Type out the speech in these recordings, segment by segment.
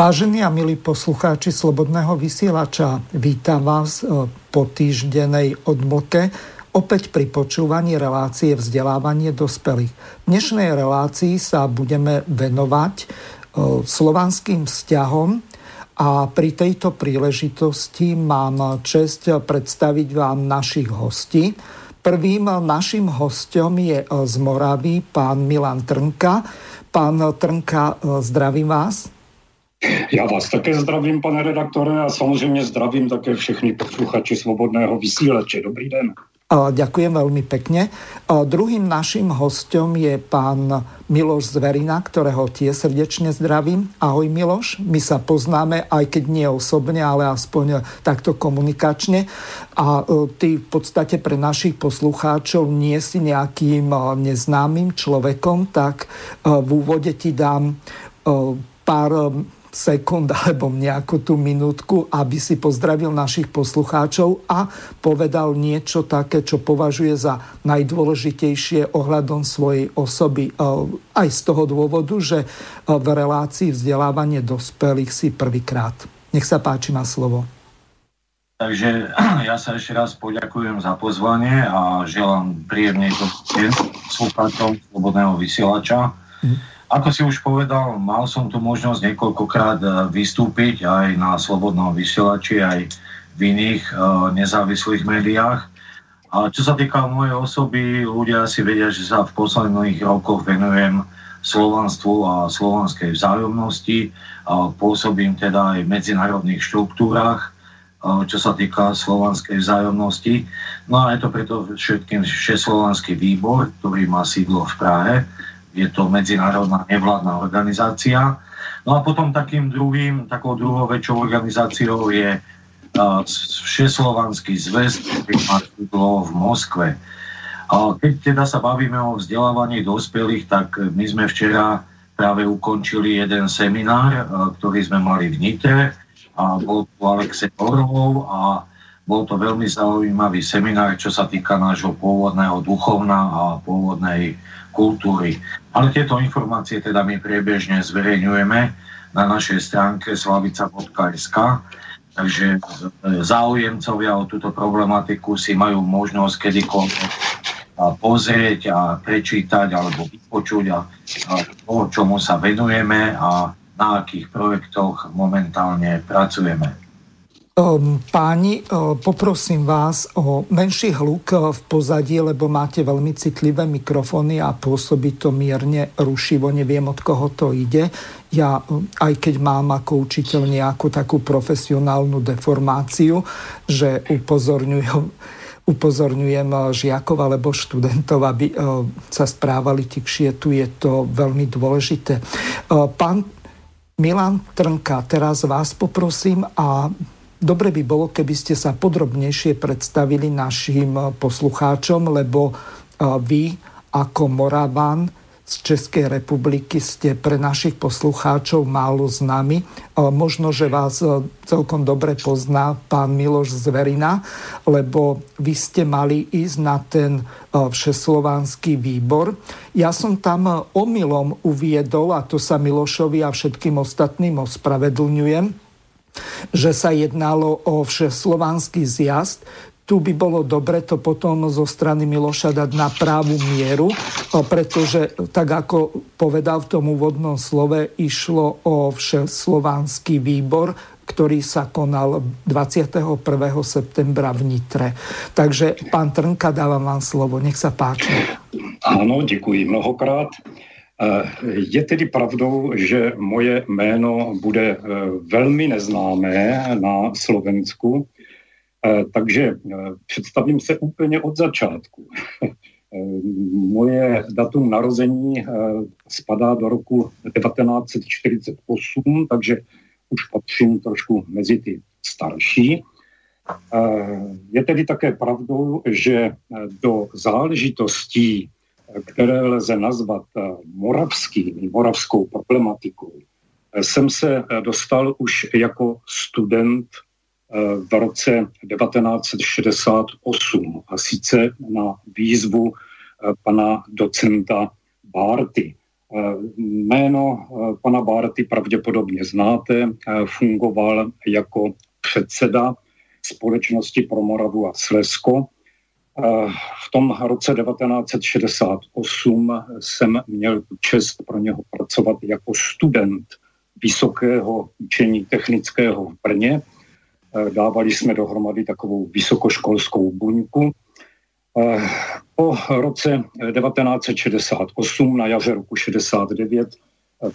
Vážení a milí poslucháči Slobodného vysielača, vítam vás e, po týždenej odmlke opäť pri počúvaní relácie vzdelávanie dospelých. V dnešnej relácii sa budeme venovať e, slovanským vzťahom a pri tejto príležitosti mám čest predstaviť vám našich hostí. Prvým našim hostom je z Moravy pán Milan Trnka. Pán Trnka, e, zdravím vás. Já vás také zdravím, pane redaktore, a samozřejmě zdravím také všechny posluchači Svobodného vysílače. Dobrý den. Ďakujem veľmi pekne. Druhým našim hostom je pán Miloš Zverina, ktorého tie srdečne zdravím. Ahoj Miloš, my sa poznáme, aj keď nie osobne, ale aspoň takto komunikačne. A e, ty v podstate pre našich poslucháčov nie si nejakým e, neznámym človekom, tak e, v úvode ti dám pár sekund alebo nejakú tú minútku, aby si pozdravil našich poslucháčov a povedal niečo také, čo považuje za najdôležitejšie ohľadom svojej osoby. E, aj z toho dôvodu, že e, v relácii vzdelávanie dospelých si prvýkrát. Nech sa páči, má slovo. Takže ja sa ešte raz poďakujem za pozvanie a želám príjemný deň slucháčom Slobodného vysielača. Mm. Ako si už povedal, mal som tu možnosť niekoľkokrát eh, vystúpiť aj na Slobodnom vysielači, aj v iných uh, nezávislých médiách. A čo sa týka mojej osoby, ľudia si vedia, že sa v posledných rokoch venujem slovanstvu a slovanskej vzájomnosti. Pôsobím teda aj v medzinárodných štruktúrach, uh, čo sa týka slovanskej vzájomnosti. No a je to preto všetkým Všeslovanský výbor, ktorý má sídlo v Prahe je to medzinárodná nevládna organizácia. No a potom takým druhým, takou druhou väčšou organizáciou je uh, Všeslovanský zväz, ktorý má v Moskve. A keď teda sa bavíme o vzdelávaní dospelých, tak my sme včera práve ukončili jeden seminár, uh, ktorý sme mali v Nitre a bol tu Alexej Orlov a bol to veľmi zaujímavý seminár, čo sa týka nášho pôvodného duchovna a pôvodnej kultúry. Ale tieto informácie teda my priebežne zverejňujeme na našej stránke slavica.sk, takže záujemcovia o túto problematiku si majú možnosť kedykoľvek pozrieť a prečítať alebo vypočuť a, a to, čomu sa venujeme a na akých projektoch momentálne pracujeme. Ehm, páni, ehm, poprosím vás o menší hluk ehm, v pozadí, lebo máte veľmi citlivé mikrofóny a pôsobí to mierne rušivo. Neviem, od koho to ide. Ja, aj keď mám ako učiteľ nejakú takú profesionálnu deformáciu, že upozorňujem, upozorňujem žiakov alebo študentov, aby sa správali tikšie. Tu je to veľmi dôležité. Pán Milan Trnka, teraz vás poprosím a Dobre by bolo, keby ste sa podrobnejšie predstavili našim poslucháčom, lebo vy ako Moravan z Českej republiky ste pre našich poslucháčov málo známi. Možno, že vás celkom dobre pozná pán Miloš Zverina, lebo vy ste mali ísť na ten všeslovanský výbor. Ja som tam omylom uviedol, a to sa Milošovi a všetkým ostatným ospravedlňujem, že sa jednalo o všeslovanský zjazd, tu by bolo dobre to potom zo strany Miloša dať na právu mieru, pretože tak ako povedal v tom úvodnom slove, išlo o všeslovanský výbor, ktorý sa konal 21. septembra v Nitre. Takže pán Trnka, dávam vám slovo, nech sa páči. Áno, děkuji mnohokrát. Eh, je tedy pravdou, že moje jméno bude eh, velmi neznámé na Slovensku, eh, takže představím se úplně od začátku. Moje datum narození spadá do roku 1948, takže už patřím trošku mezi ty starší. Je tedy také pravdou, že do záležitostí, které lze nazvat moravskými, moravskou problematikou, jsem se dostal už jako student v roce 1968 a sice na výzvu pana docenta Bárty. Jméno pana Bárty pravděpodobně znáte, fungoval jako předseda společnosti pro Moravu a Slesko. V tom roce 1968 jsem měl tu čest pro něho pracovat jako student Vysokého učení technického v Brně. Dávali jsme dohromady takovou vysokoškolskou buňku. Po roce 1968 na jaře roku 69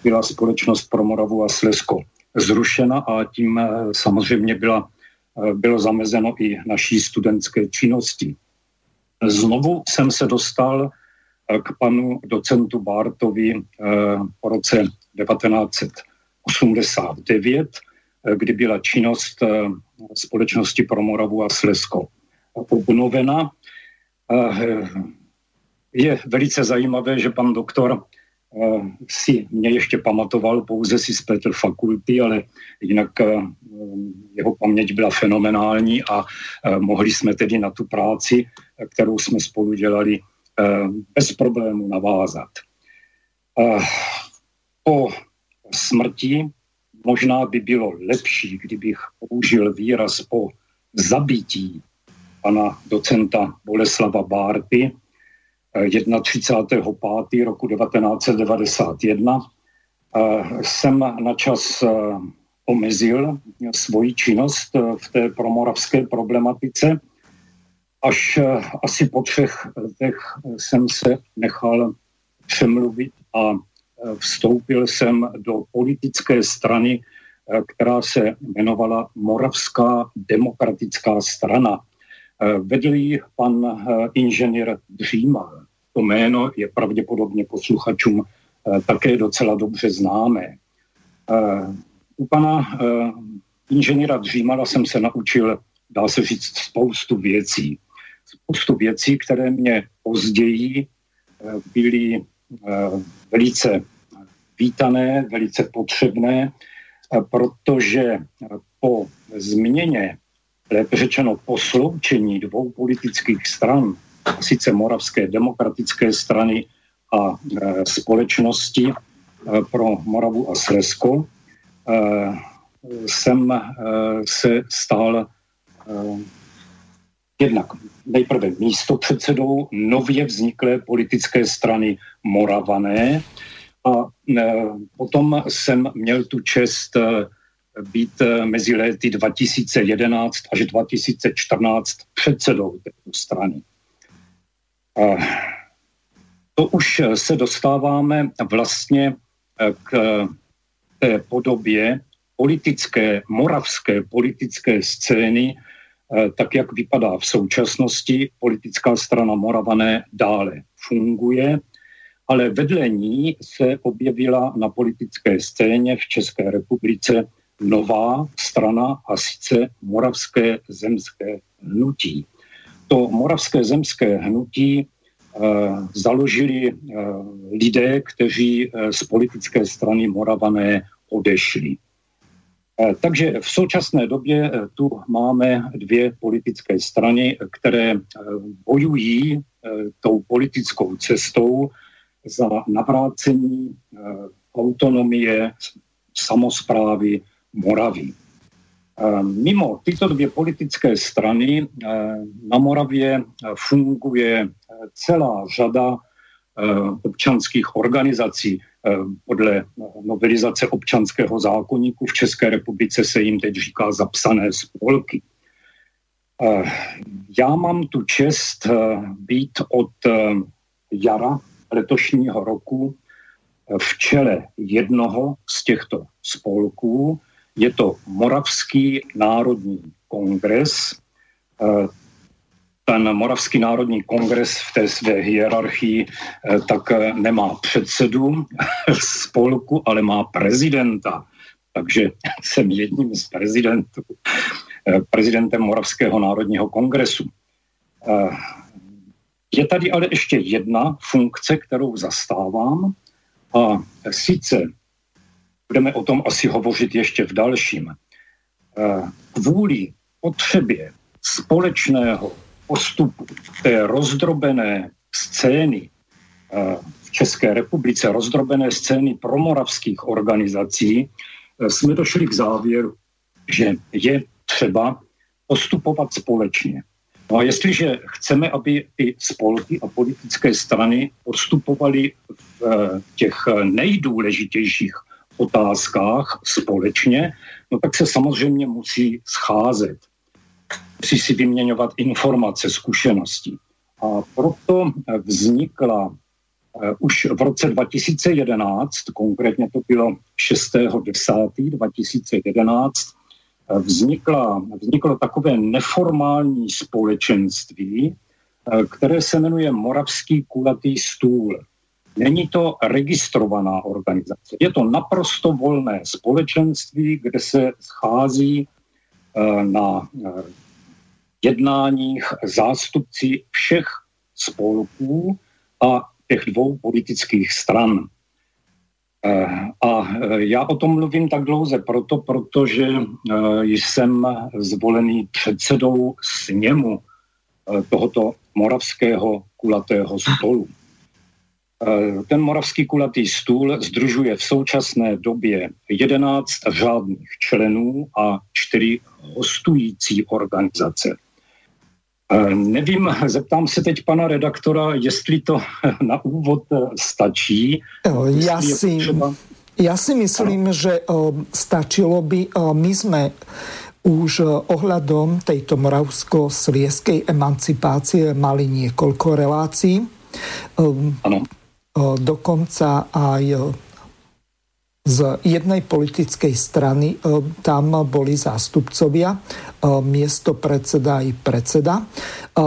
byla společnost pro Moravu a Slesko zrušena a tím samozřejmě byla Eh, bylo zamezeno i naší studentské činnosti. Znovu jsem se dostal eh, k panu docentu Bartovi eh, po roce 1989, kdy byla činnost společnosti pro Moravu a Slesko obnovena. Je velice zajímavé, že pan doktor Eh, si mě ještě pamatoval, pouze si spletl fakulty, ale jinak eh, jeho paměť byla fenomenální a eh, mohli jsme tedy na tu práci, kterou jsme spolu dělali, bez problému navázat. Po smrti možná by bylo lepší, kdybych použil výraz po zabití pana docenta Boleslava Bárty, 31. roku 1991 jsem na čas eh, omezil svoji činnost eh, v té promoravské problematice. Až eh, asi po třech letech jsem se nechal přemluvit a vstoupil jsem do politické strany, která se jmenovala Moravská demokratická strana. Vedl ji pan inženýr Dřímal to jméno je pravděpodobně posluchačům eh, také docela dobře známé. Eh, u pana eh, inženýra Dřímala jsem se naučil, dá se říct, spoustu věcí. Spoustu věcí, které mě později byly velice vítané, velice potřebné, protože po změně, lépe řečeno po sloučení dvou politických stran, sice Moravské demokratické strany a společnosti pro Moravu a Slezsko, e, jsem se stal jednak nejprve místo předsedou nově vzniklé politické strany Moravané a potom jsem měl tu čest být mezi léty 2011 až 2014 předsedou této strany. To už se dostáváme vlastně k té podobě politické, moravské politické scény, tak jak vypadá v současnosti. Politická strana Moravané dále funguje, ale vedle ní se objevila na politické scéně v České republice nová strana a sice Moravské zemské hnutí to moravské zemské hnutí eh, založili eh, lidé, kteří eh, z politické strany Moravané odešli. Takže v současné době tu máme dvě politické strany, které bojují tou politickou cestou za navrácení autonomie samozprávy Moravy. Mimo tyto dvě politické strany na Moravě funguje celá řada občanských organizací. Podle novelizace občanského zákonníku v České republice se jim teď říká zapsané spolky. Já mám tu čest být od jara letošního roku v čele jednoho z těchto spolků, je to Moravský národní kongres. Eh, ten Moravský národní kongres v té své hierarchii tak nemá předsedu spolku, ale má prezidenta. Takže jsem jedním z prezidentů, prezidentem Moravského národního kongresu. Je tady ale ještě jedna funkce, kterou zastávám, a sice budeme o tom asi hovořit ještě v dalším. Kvůli potřebě společného postupu té rozdrobené scény v České republice, rozdrobené scény promoravských organizací, jsme došli k závěru, že je třeba postupovat společně. No a jestliže chceme, aby ty spolky a politické strany postupovaly v eh, těch nejdůležitějších otázkách společně, no tak se samozřejmě musí scházet. Musí si vyměňovat informace, zkušenosti. A proto vznikla uh, už v roce 2011, konkrétně to bylo 6.10.2011, vznikla, vzniklo takové neformální společenství, eh, které se jmenuje Moravský kulatý stůl. Není to registrovaná organizace. Je to naprosto volné společenství, kde se schází eh, na eh, jednáních zástupci všech spolků a těch dvou politických stran. Eh, a eh, já o tom mluvím tak dlouze proto, protože eh, jsem zvolený předsedou sněmu tohoto moravského kulatého stolu. Ten moravský kulatý stůl združuje v současné době 11 řádných členů a 4 hostující organizace. Nevím, zeptám se teď pana redaktora, jestli to na úvod stačí. Ja si, ja si myslím, že stačilo by. My sme už ohľadom tejto moravsko-slieskej emancipácie mali niekoľko relácií. Ano. Dokonca aj z jednej politickej strany e, tam boli zástupcovia, e, miesto predseda i predseda. E,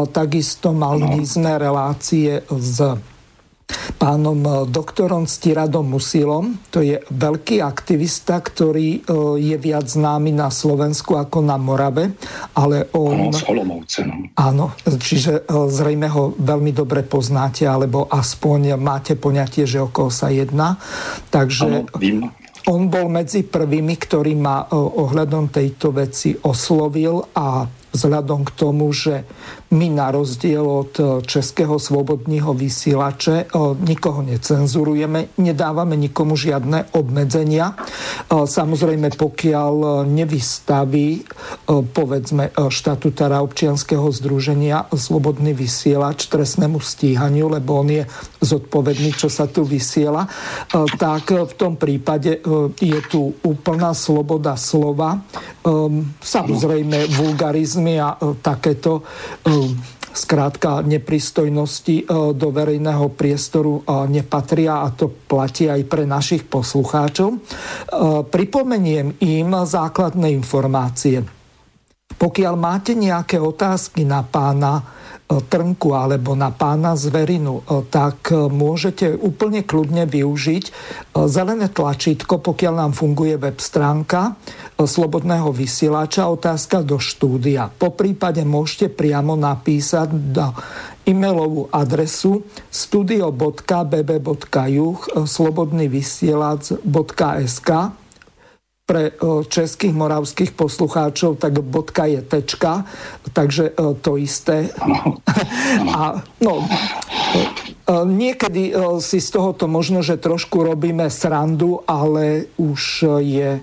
takisto mali sme relácie s pánom doktorom Stiradom Musilom. To je veľký aktivista, ktorý je viac známy na Slovensku ako na Morave, ale on... Áno, Áno, čiže zrejme ho veľmi dobre poznáte, alebo aspoň máte poňatie, že o koho sa jedná. Takže... Áno, on bol medzi prvými, ktorý ma ohľadom tejto veci oslovil a vzhľadom k tomu, že my na rozdiel od e, Českého svobodného vysielače e, nikoho necenzurujeme, nedávame nikomu žiadne obmedzenia. E, samozrejme, pokiaľ nevystaví povedzme štatutára občianského združenia Slobodný vysielač trestnému stíhaniu, lebo on je zodpovedný, čo sa tu vysiela, tak v tom prípade je tu úplná sloboda slova. Samozrejme, vulgarizmy a takéto skrátka nepristojnosti e, do verejného priestoru e, nepatria a to platí aj pre našich poslucháčov. E, pripomeniem im základné informácie. Pokiaľ máte nejaké otázky na pána Trnku alebo na pána Zverinu, tak môžete úplne kľudne využiť zelené tlačítko, pokiaľ nám funguje web stránka Slobodného vysielača, otázka do štúdia. Po prípade môžete priamo napísať do e-mailovú adresu studio.bb.juh slobodnyvysielac.sk pre českých moravských poslucháčov, tak bodka je tečka, takže to isté. A no, niekedy si z tohoto možno, že trošku robíme srandu, ale už je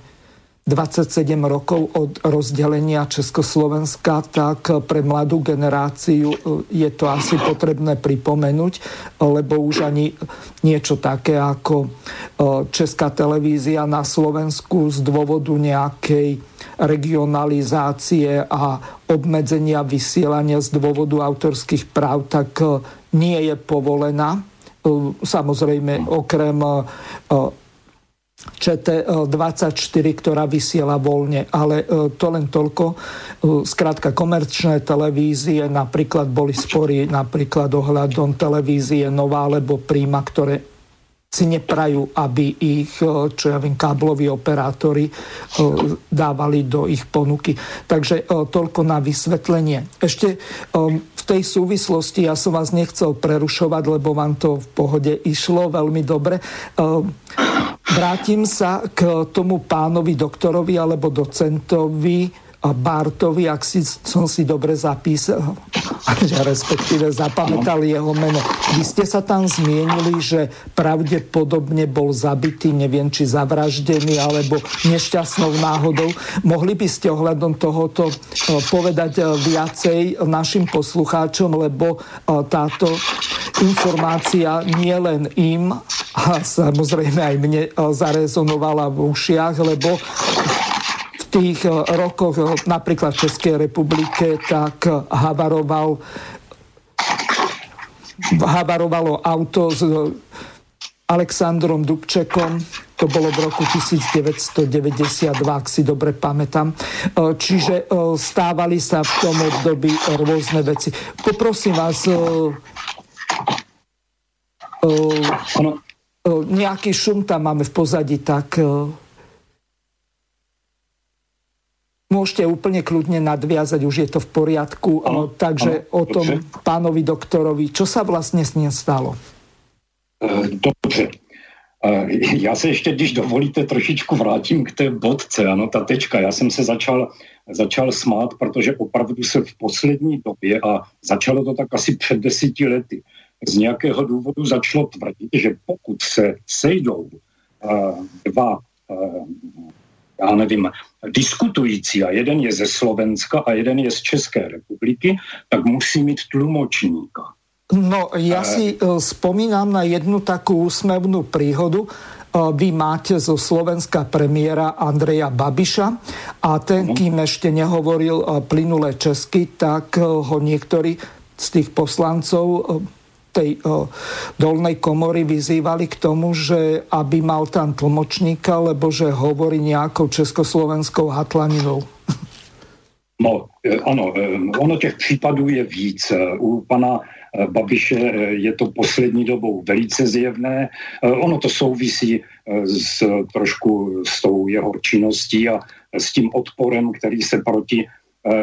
27 rokov od rozdelenia Československa, tak pre mladú generáciu e, je to asi potrebné pripomenúť, lebo už ani niečo také ako e, Česká televízia na Slovensku z dôvodu nejakej regionalizácie a obmedzenia vysielania z dôvodu autorských práv, tak e, nie je povolená. Samozrejme, okrem ČT24, ktorá vysiela voľne, ale to len toľko. Skrátka, komerčné televízie napríklad boli spory napríklad ohľadom televízie Nová alebo Príma, ktoré si neprajú, aby ich, e, čo ja viem, kábloví operátori e, dávali do ich ponuky. Takže e, toľko na vysvetlenie. Ešte v tej súvislosti, ja som vás nechcel prerušovať, lebo vám to v pohode išlo veľmi dobre. Vrátim sa k tomu pánovi doktorovi alebo docentovi Bartovi, ak si, som si dobre zapísal, respektíve zapamätal jeho meno. Vy ste sa tam zmienili, že pravdepodobne bol zabitý, neviem, či zavraždený, alebo nešťastnou náhodou. Mohli by ste ohľadom tohoto e, povedať e, viacej našim poslucháčom, lebo e, táto informácia nie len im, a samozrejme aj mne zarezonovala v ušiach, lebo tých eh, rokoch eh, napríklad v Českej republike tak havaroval havarovalo auto s Alexandrom Dubčekom, to bolo v roku 1992, ak si dobre pamätám. Eh, čiže stávali sa v tom období rôzne veci. Poprosím vás, nejaký šum tam máme v pozadí, tak Môžete úplne kľudne nadviazať, už je to v poriadku. Ano, Takže ano, o tom dobře. pánovi doktorovi, čo sa vlastne s ním stalo? E, dobře. E, já se ještě, když dovolíte, trošičku vrátím k té bodce, ano, ta tečka. Já jsem se začal, začal smát, protože opravdu se v poslední době, a začalo to tak asi před deseti lety, z nějakého důvodu začalo tvrdit, že pokud se sejdou uh, dva uh, já nevím, diskutující a jeden je ze Slovenska a jeden je z České republiky, tak musí mít tlumočníka. No, ja e... si uh, spomínam na jednu takú úsmevnú príhodu. Uh, vy máte zo Slovenska premiéra Andreja Babiša a ten, uh-huh. kým ešte nehovoril uh, plynule česky, tak ho niektorí z tých poslancov tej o, dolnej komory vyzývali k tomu, že aby mal tam tlmočníka, lebo že hovorí nejakou československou hatlaninou. No, e, ano, e, ono těch případů je víc. E, u pana Babiše je to poslední dobou velice zjevné. Ono to souvisí s, trošku s tou jeho činností a s tím odporem, který se proti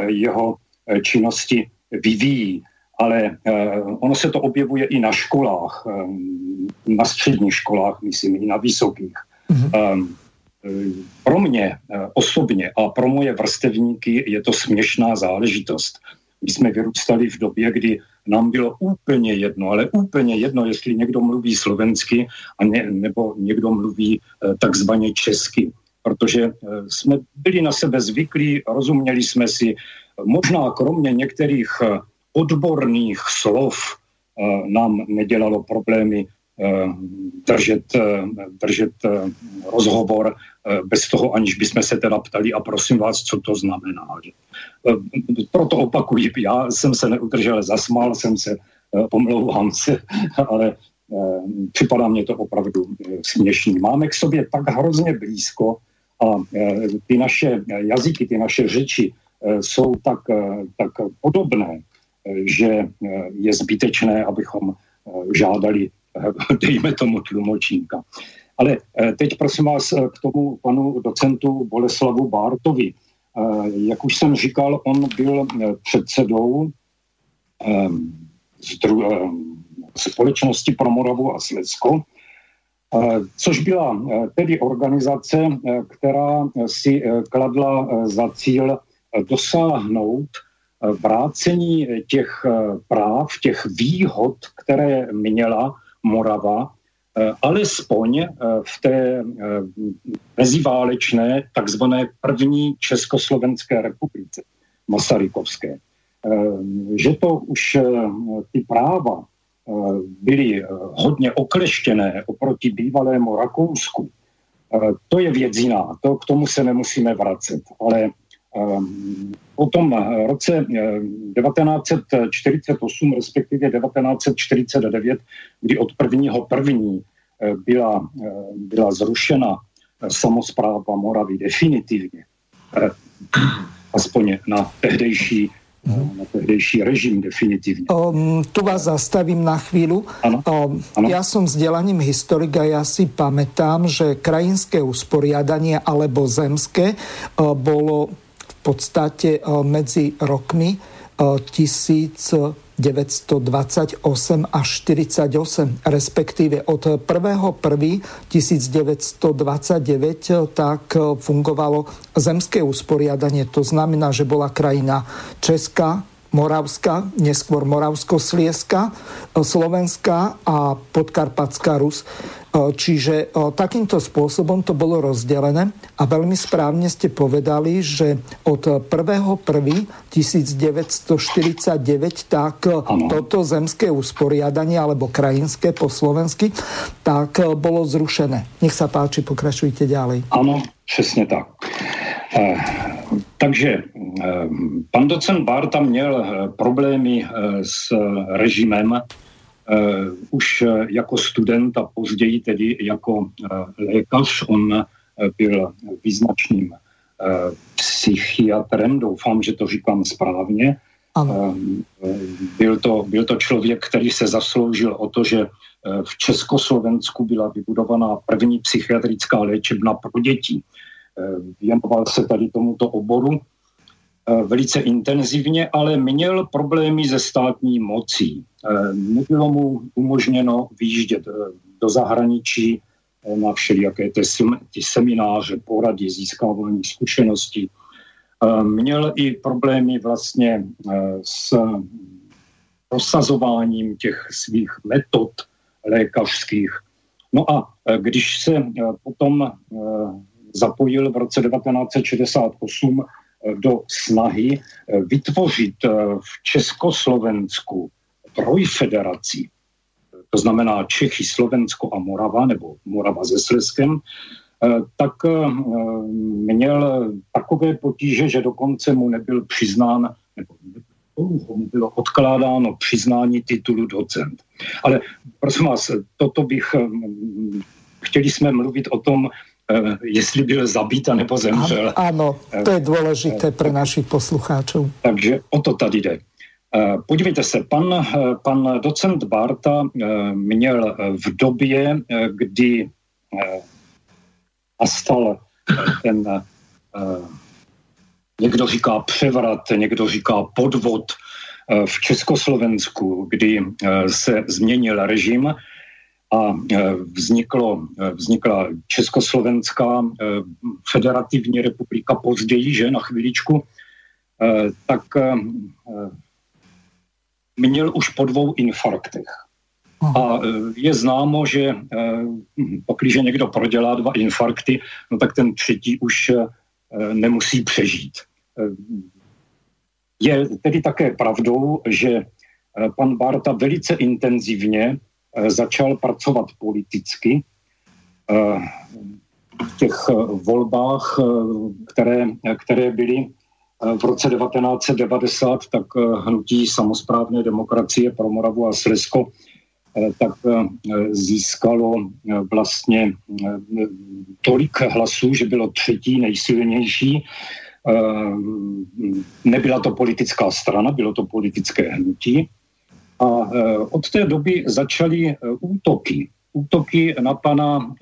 jeho činnosti vyvíjí ale eh, ono se to objevuje i na školách, eh, na středních školách, myslím, i na vysokých. Mm-hmm. Pro mě osobně a pro moje vrstevníky je to směšná záležitost. My jsme vyrůstali v době, kdy nám bylo úplně jedno, ale úplně jedno, jestli někdo mluví slovensky a ne, nebo někdo mluví takzvaně česky. Protože jsme byli na sebe zvyklí, rozuměli jsme si, možná kromě některých odborných slov eh, nám nedělalo problémy eh, držet, eh, držet rozhovor bez toho, aniž bychom se teda ptali a prosím vás, co to znamená. Proto opakuji, já jsem se neudržel, zasmál jsem se, pomlouvám se, ale připadá mě to opravdu směšný. Máme k sobě tak hrozně blízko a ty naše jazyky, ty naše řeči jsou tak, tak podobné, že eh, je zbytečné, abychom eh, žádali, eh, dejme tomu, tlumočníka. Ale teď prosím vás k tomu panu docentu Boleslavu Bártovi. Jak už jsem říkal, on byl předsedou společnosti pro Moravu a Slezsko, což byla tedy organizace, která si kladla za cíl dosáhnout vrácení těch eh, práv, těch výhod, které měla Morava, eh, alespoň eh, v té meziválečné takzvané první Československé republice Masarykovské. Že to už ty práva byly hodně okleštěné oproti bývalému Rakousku, to je věc jiná, to k tomu se nemusíme vracet, ale po tom roce 1948, respektive 1949, kdy od prvního první eh, byla, eh, byla zrušena samozpráva Moravy definitivně, aspoň na tehdejší na tehdejší režim definitivně. Um, tu vás zastavím na chvíľu. Ano, um, ano. Ja som vzdelaním historik a ja si pamätám, že krajinské usporiadanie alebo zemské uh, bolo podstate uh, medzi rokmi uh, 1000 1928 až 48, respektíve od 1.1.1929 tak fungovalo zemské usporiadanie. To znamená, že bola krajina Česká, Moravska, neskôr Moravsko-Slieska, Slovenská a Podkarpatská Rus. Čiže takýmto spôsobom to bolo rozdelené a veľmi správne ste povedali, že od 1.1.1949 tak ano. toto zemské usporiadanie alebo krajinské po slovensky tak bolo zrušené. Nech sa páči, pokračujte ďalej. Áno, přesně tak. Eh, takže eh, pan docent Barta měl eh, problémy s režimem už uh, jako student a později tedy jako uh, lékař, on byl význačným psychiatrem, doufám, že to říkám správně. Uh, byl, to, byl to člověk, který se zasloužil o to, že v Československu byla vybudovaná první psychiatrická léčebna pro děti. Věnoval se tady tomuto oboru Eh, velice intenzivně, ale měl problémy ze státní mocí. Eh, nebylo mu umožněno vyjíždět eh, do zahraničí na všelijaké ty semináře, porady, získávání zkušeností. Měl i problémy vlastně s prosazováním těch svých metod lékařských. No a když se potom zapojil v roce 1968 do snahy eh, vytvořit eh, v Československu trojfederací, to znamená Čechy, Slovensko a Morava, nebo Morava se Sleskem, eh, tak měl takové potíže, že dokonce mu nebyl přiznán, nebo mu bylo odkládáno přiznání titulu docent. Ale prosím vás, toto bych, chtěli jsme mluvit o tom, jestli byl zabít nebo zemřel. Áno, to je důležité pro našich poslucháčů. Takže o to tady jde. Eh, podívejte se, pan, eh, pan docent Barta měl v době, kdy nastal ten, někdo říká převrat, někdo říká podvod v Československu, kdy se změnil režim, a vzniklo, vznikla Československá federativní republika později, že na chvíličku, tak měl už po dvou infarktech. A je známo, že když někdo prodělá dva infarkty, no tak ten třetí už nemusí přežít. Je tedy také pravdou, že pan Barta velice intenzivně začal pracovat politicky v těch volbách, které, které byly v roce 1990, tak hnutí samozprávné demokracie pro Moravu a Slezsko tak získalo vlastně tolik hlasů, že bylo třetí nejsilnější. Nebyla to politická strana, bylo to politické hnutí. A od té doby začaly útoky. Útoky na pana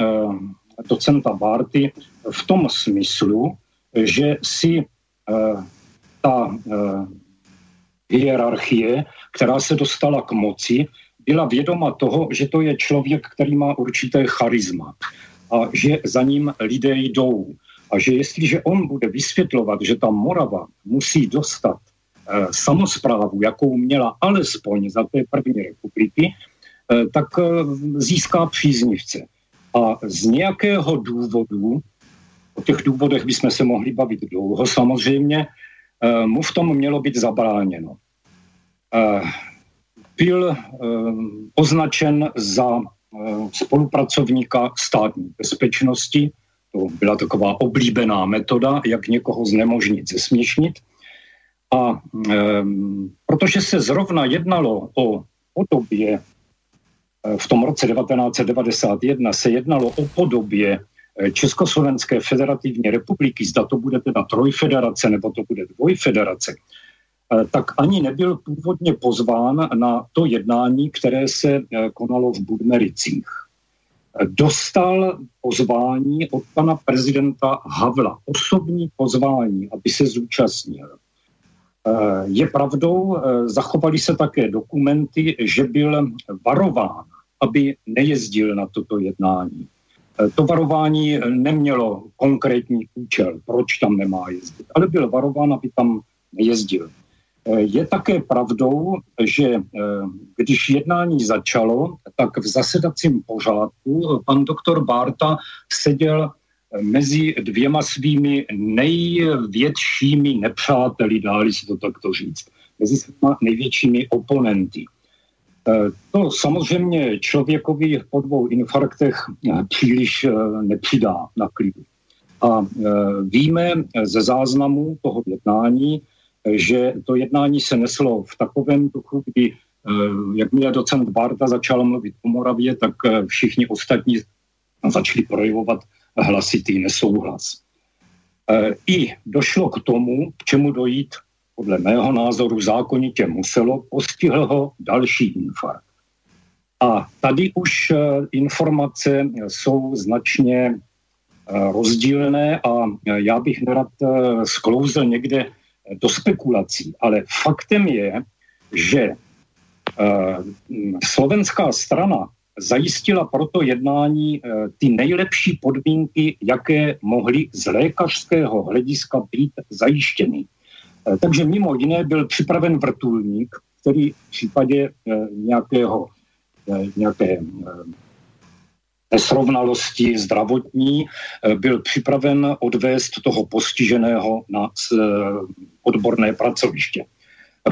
docenta Barty v tom smyslu, že si ta hierarchie, která se dostala k moci, byla vědoma toho, že to je člověk, který má určité charisma a že za ním lidé jdou. A že jestliže on bude vysvětlovat, že ta Morava musí dostat Eh, samozprávu, jakou měla alespoň za té první republiky, eh, tak eh, získá příznivce. A z nějakého důvodu, o těch důvodech bychom se mohli bavit dlouho samozřejmě, mu v tom mělo být zabráněno. Byl označen za spolupracovníka státní bezpečnosti, to byla taková oblíbená metoda, jak někoho znemožnit, zesměšnit. A protože se zrovna jednalo o podobě, v tom roce 1991 se jednalo o podobě Československé federativní republiky, zda to bude teda trojfederace nebo to bude dvojfederace, tak ani nebyl původně pozván na to jednání, které se konalo v Budmericích. Dostal pozvání od pana prezidenta Havla, osobní pozvání, aby se zúčastnil. Je pravdou, zachovali se také dokumenty, že byl varován, aby nejezdil na toto jednání. Eh, to varování nemělo konkrétní účel, proč tam nemá jezdit, ale byl varován, aby tam nejezdil. Je také pravdou, že když jednání začalo, tak v zasedacím pořádku pan doktor Bárta seděl mezi dvěma svými největšími nepřáteli, dáli se to takto říct, mezi svými největšími oponenty. E, to samozřejmě člověkovi po dvou infarktech příliš e, nepřidá na klidu. A e, víme ze záznamu toho jednání, že to jednání se neslo v takovém duchu, kdy jakmile docent Barta začal mluvit o Moravě, tak všichni ostatní začali projevovat hlasitý nesouhlas. E, I došlo k tomu, k čemu dojít podle mého názoru zákonitě muselo, postihl ho další infarkt. A tady už e, informace jsou značně e, rozdílné a já bych nerad sklouzl někde do spekulací, ale faktem je, že slovenská strana zajistila proto jednání eh, ty nejlepší podmínky, jaké mohly z lékařského hlediska být zajištěny. Eh, takže mimo jiné byl připraven vrtulník, který v případě eh, nějakého, nějaké nesrovnalosti zdravotní byl připraven odvést toho postiženého na odborné pracoviště.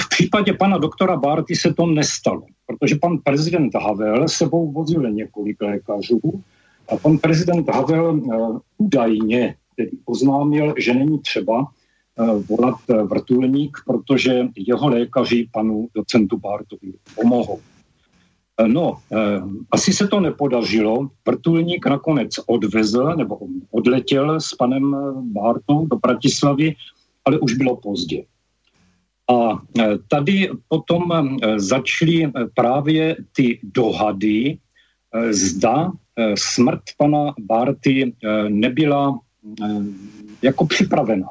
V případě pana doktora Barty se to nestalo, protože pan prezident Havel sebou vozil několik lékařů a pan prezident Havel údajně tedy oznámil, že není třeba volat uh, vrtulník, protože jeho lékaři panu docentu Bartovi pomohou. No, asi se to nepodařilo. Vrtulník nakonec odvezl nebo odletěl s panem Bartou do Bratislavy, ale už bylo pozdě. A tady potom začaly právě ty dohady, zda smrt pana Barty nebyla jako připravená.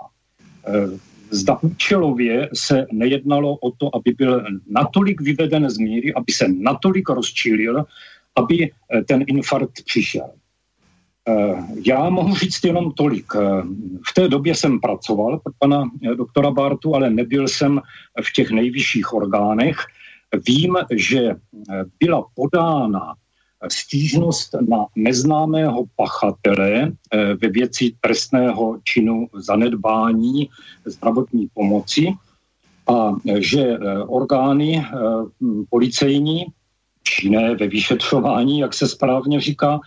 Zda účelově se nejednalo o to, aby byl natolik vyveden z míry, aby se natolik rozčilil, aby ten infarkt přišel. Eh, já mohu říct jenom tolik. Eh, v té době jsem pracoval pro pana eh, doktora Bartu, ale nebyl jsem v těch nejvyšších orgánech. Vím, že byla podána stížnost na neznámého pachatele ve věci trestného činu zanedbání zdravotní pomoci a že orgány policejní, činné ve vyšetřování, jak se správně říká,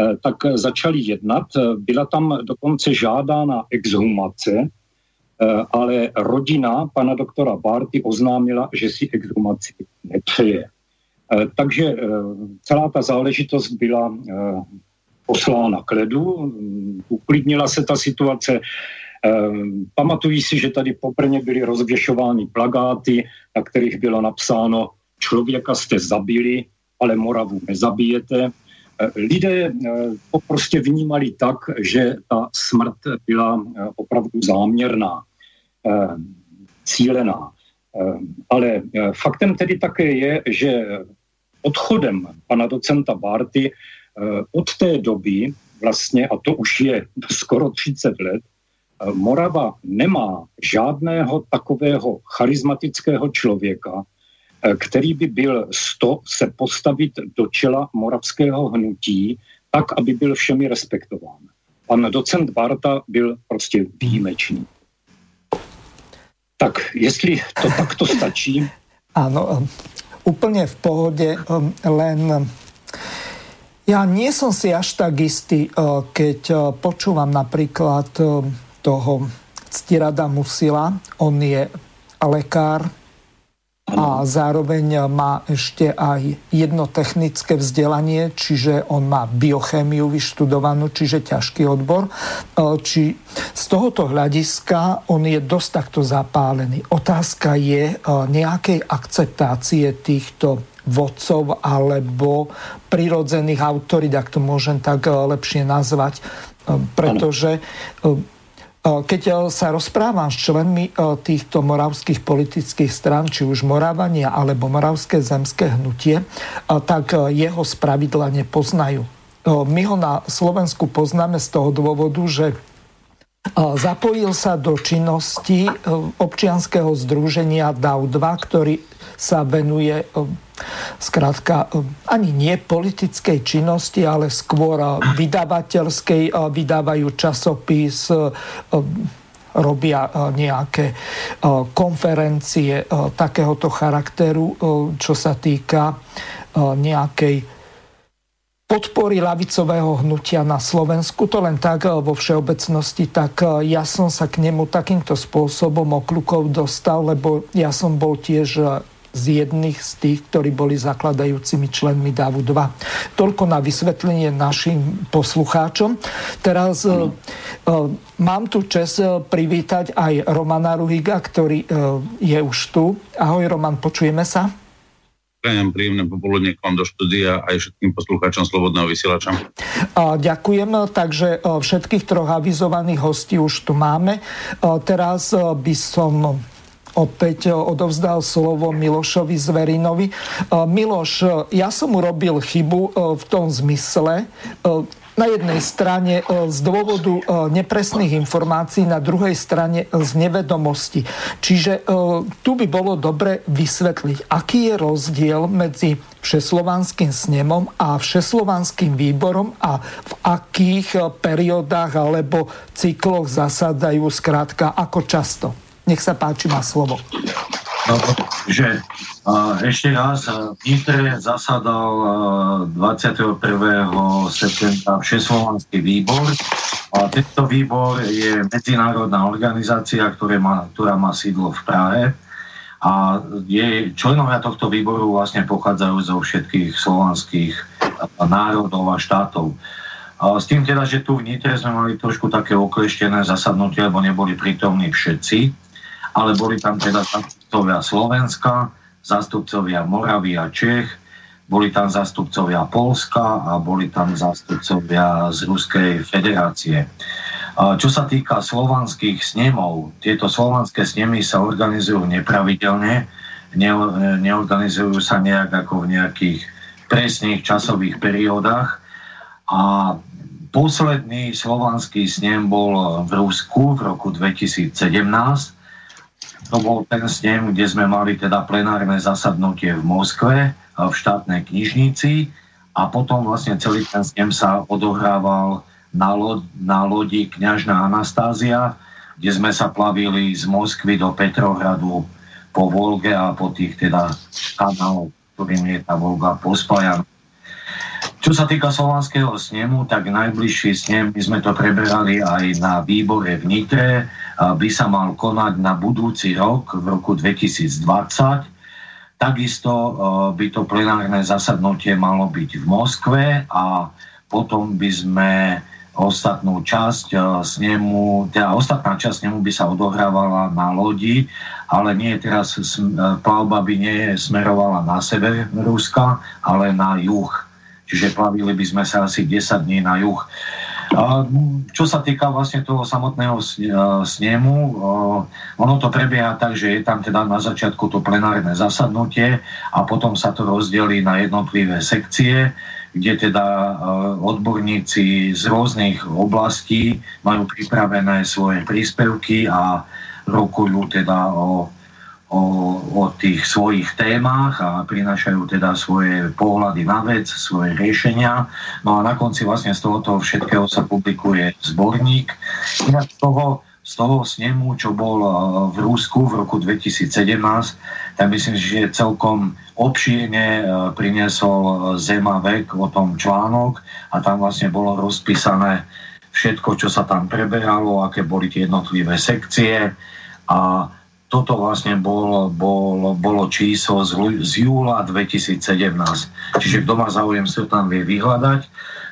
Eh, tak začali jednat. Eh, byla tam dokonce žádána exhumace, eh, ale rodina pana doktora Barty oznámila, že si exhumaci nepřeje. Takže celá ta záležitost byla poslána k ledu, mm, uklidnila se ta situace. Pamatují si, že tady po Brně byly rozvěšovány plagáty, na kterých bylo napsáno člověka jste zabili, ale Moravu nezabijete. Lidé eh, to prostě vnímali tak, že ta smrt byla eh, opravdu záměrná, eh, cílená. Ale faktem tedy také je, že odchodem pana docenta Barty od té doby vlastně, a to už je skoro 30 let, Morava nemá žádného takového charismatického člověka, Eh, který by byl sto se postavit do čela moravského hnutí, tak, aby byl všemi respektován. Pan docent Barta byl prostě výjimečný. Tak, jestli to takto stačí. Áno, úplne v pohode, len ja nie som si až tak istý, keď počúvam napríklad toho Ctirada Musila, on je lekár, a zároveň má ešte aj jedno technické vzdelanie, čiže on má biochémiu vyštudovanú, čiže ťažký odbor. Či z tohoto hľadiska on je dosť takto zapálený. Otázka je nejakej akceptácie týchto vodcov alebo prirodzených autorit, ak to môžem tak lepšie nazvať, pretože keď sa rozprávam s členmi týchto moravských politických strán, či už Moravania alebo Moravské zemské hnutie, tak jeho spravidla nepoznajú. My ho na Slovensku poznáme z toho dôvodu, že zapojil sa do činnosti občianského združenia DAO2, ktorý sa venuje Skrátka, ani nie politickej činnosti, ale skôr vydavateľskej, vydávajú časopis, robia nejaké konferencie takéhoto charakteru, čo sa týka nejakej podpory lavicového hnutia na Slovensku. To len tak vo všeobecnosti, tak ja som sa k nemu takýmto spôsobom okľukov dostal, lebo ja som bol tiež z jedných z tých, ktorí boli zakladajúcimi členmi DAVu 2. Toľko na vysvetlenie našim poslucháčom. Teraz uh, mám tu čas e, privítať aj Romana Ruhiga, ktorý uh, je už tu. Ahoj Roman, počujeme sa? Prajem príjemné popoludne k vám do štúdia aj všetkým poslucháčom Slobodného vysielača. Ďakujem, takže všetkých troch avizovaných hostí už tu máme. Teraz by som opäť odovzdal slovo Milošovi Zverinovi. E, Miloš, e, ja som urobil chybu e, v tom zmysle, na jednej strane z dôvodu nepresných informácií, na druhej strane z nevedomosti. Čiže tu by bolo dobre vysvetliť, aký je rozdiel medzi Všeslovanským snemom a Všeslovanským výborom a v akých periodách alebo cykloch zasadajú skrátka ako často. Nech sa páči, má slovo. Že ešte raz, Nitre zasadal 21. septembra Všeslovanský výbor. A tento výbor je medzinárodná organizácia, ktorá má, ktorá má sídlo v Prahe. A je, členovia tohto výboru vlastne pochádzajú zo všetkých slovanských národov a štátov. A s tým teda, že tu v Nitre sme mali trošku také okleštené zasadnutie, lebo neboli prítomní všetci ale boli tam teda zástupcovia Slovenska, zástupcovia Moravy a Čech, boli tam zástupcovia Polska a boli tam zástupcovia z Ruskej federácie. Čo sa týka slovanských snemov, tieto slovanské snemy sa organizujú nepravidelne, ne, neorganizujú sa nejak ako v nejakých presných časových periódach a posledný slovanský snem bol v Rusku v roku 2017 to bol ten snem, kde sme mali teda plenárne zasadnutie v Moskve, v štátnej knižnici a potom vlastne celý ten snem sa odohrával na, lo- na lodi kňažná Anastázia, kde sme sa plavili z Moskvy do Petrohradu po Volge a po tých teda kanáloch, ktorým je tá Volga pospájaná. Čo sa týka slovanského snemu, tak najbližší snem, my sme to preberali aj na výbore v Nitre, by sa mal konať na budúci rok, v roku 2020. Takisto e, by to plenárne zasadnutie malo byť v Moskve a potom by sme ostatnú časť e, snemu, teda ostatná časť snemu by sa odohrávala na lodi, ale nie teraz, e, plavba by nie smerovala na sever Ruska, ale na juh. Čiže plavili by sme sa asi 10 dní na juh. Čo sa týka vlastne toho samotného snemu, ono to prebieha tak, že je tam teda na začiatku to plenárne zasadnutie a potom sa to rozdelí na jednotlivé sekcie, kde teda odborníci z rôznych oblastí majú pripravené svoje príspevky a rokujú teda o o, o tých svojich témach a prinášajú teda svoje pohľady na vec, svoje riešenia. No a na konci vlastne z tohoto všetkého sa publikuje zborník. Inak z toho, z toho snemu, čo bol e, v Rusku v roku 2017, tak myslím, že celkom obšírne e, priniesol Zema vek o tom článok a tam vlastne bolo rozpísané všetko, čo sa tam preberalo, aké boli tie jednotlivé sekcie a toto vlastne bolo, bolo, bolo číslo z, z júla 2017. Čiže kto má záujem, to tam vie vyhľadať.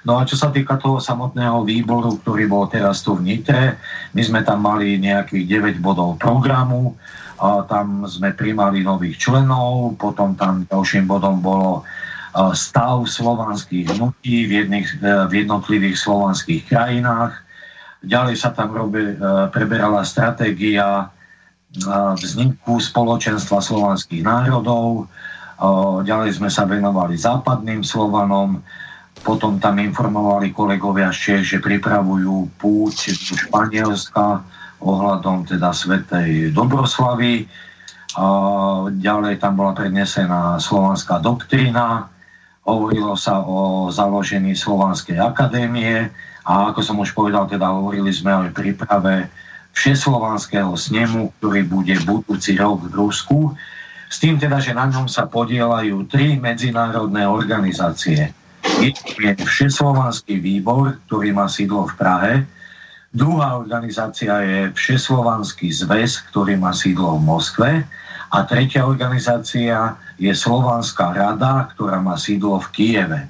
No a čo sa týka toho samotného výboru, ktorý bol teraz tu v Nitre, my sme tam mali nejakých 9 bodov programu, a tam sme primali nových členov, potom tam ďalším bodom bolo stav slovanských hnutí v, jedných, e, v jednotlivých slovanských krajinách. Ďalej sa tam robí, e, preberala stratégia vzniku spoločenstva slovanských národov. Ďalej sme sa venovali západným Slovanom, potom tam informovali kolegovia Čech, že pripravujú púť do Španielska ohľadom teda Svetej Dobroslavy. Ďalej tam bola prednesená slovanská doktrína, hovorilo sa o založení Slovanskej akadémie a ako som už povedal, teda hovorili sme o príprave všeslovanského snemu, ktorý bude budúci rok v Rusku. S tým teda, že na ňom sa podielajú tri medzinárodné organizácie. Je Všeslovanský výbor, ktorý má sídlo v Prahe. Druhá organizácia je Všeslovanský zväz, ktorý má sídlo v Moskve. A tretia organizácia je Slovanská rada, ktorá má sídlo v Kieve.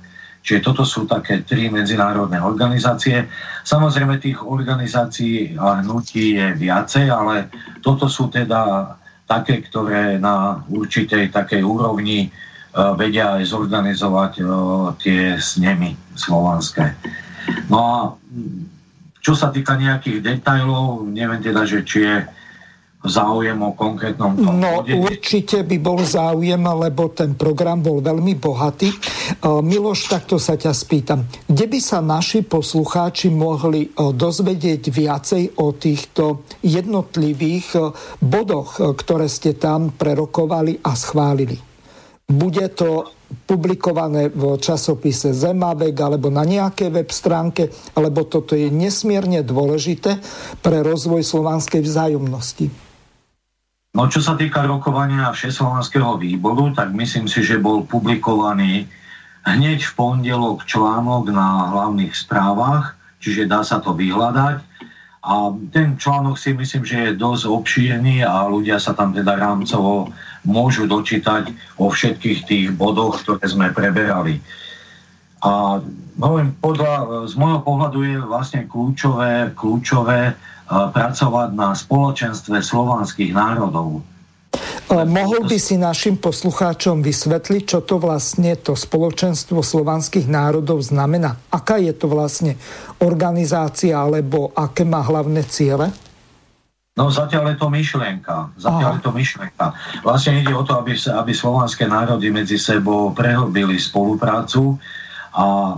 Čiže toto sú také tri medzinárodné organizácie. Samozrejme tých organizácií a hnutí je viacej, ale toto sú teda také, ktoré na určitej takej úrovni uh, vedia aj zorganizovať uh, tie snemy slovanské. No a čo sa týka nejakých detajlov, neviem teda, že či je záujem o konkrétnom tom No bode. určite by bol záujem, lebo ten program bol veľmi bohatý. E, Miloš, takto sa ťa spýtam. Kde by sa naši poslucháči mohli e, dozvedieť viacej o týchto jednotlivých e, bodoch, ktoré ste tam prerokovali a schválili? Bude to publikované v časopise Zemavek alebo na nejakej web stránke, lebo toto je nesmierne dôležité pre rozvoj slovanskej vzájomnosti. No čo sa týka rokovania Všeslovanského výboru, tak myslím si, že bol publikovaný hneď v pondelok článok na hlavných správach, čiže dá sa to vyhľadať. A ten článok si myslím, že je dosť obšírny a ľudia sa tam teda rámcovo môžu dočítať o všetkých tých bodoch, ktoré sme preberali. A hovorím, podľa, z môjho pohľadu je vlastne kľúčové, kľúčové pracovať na spoločenstve slovanských národov. Mohol by si našim poslucháčom vysvetliť, čo to vlastne to spoločenstvo slovanských národov znamená? Aká je to vlastne organizácia alebo aké má hlavné ciele? No zatiaľ je to myšlienka. Zatiaľ Aha. je to myšlienka. Vlastne ide o to, aby, aby slovanské národy medzi sebou prehlbili spoluprácu a e,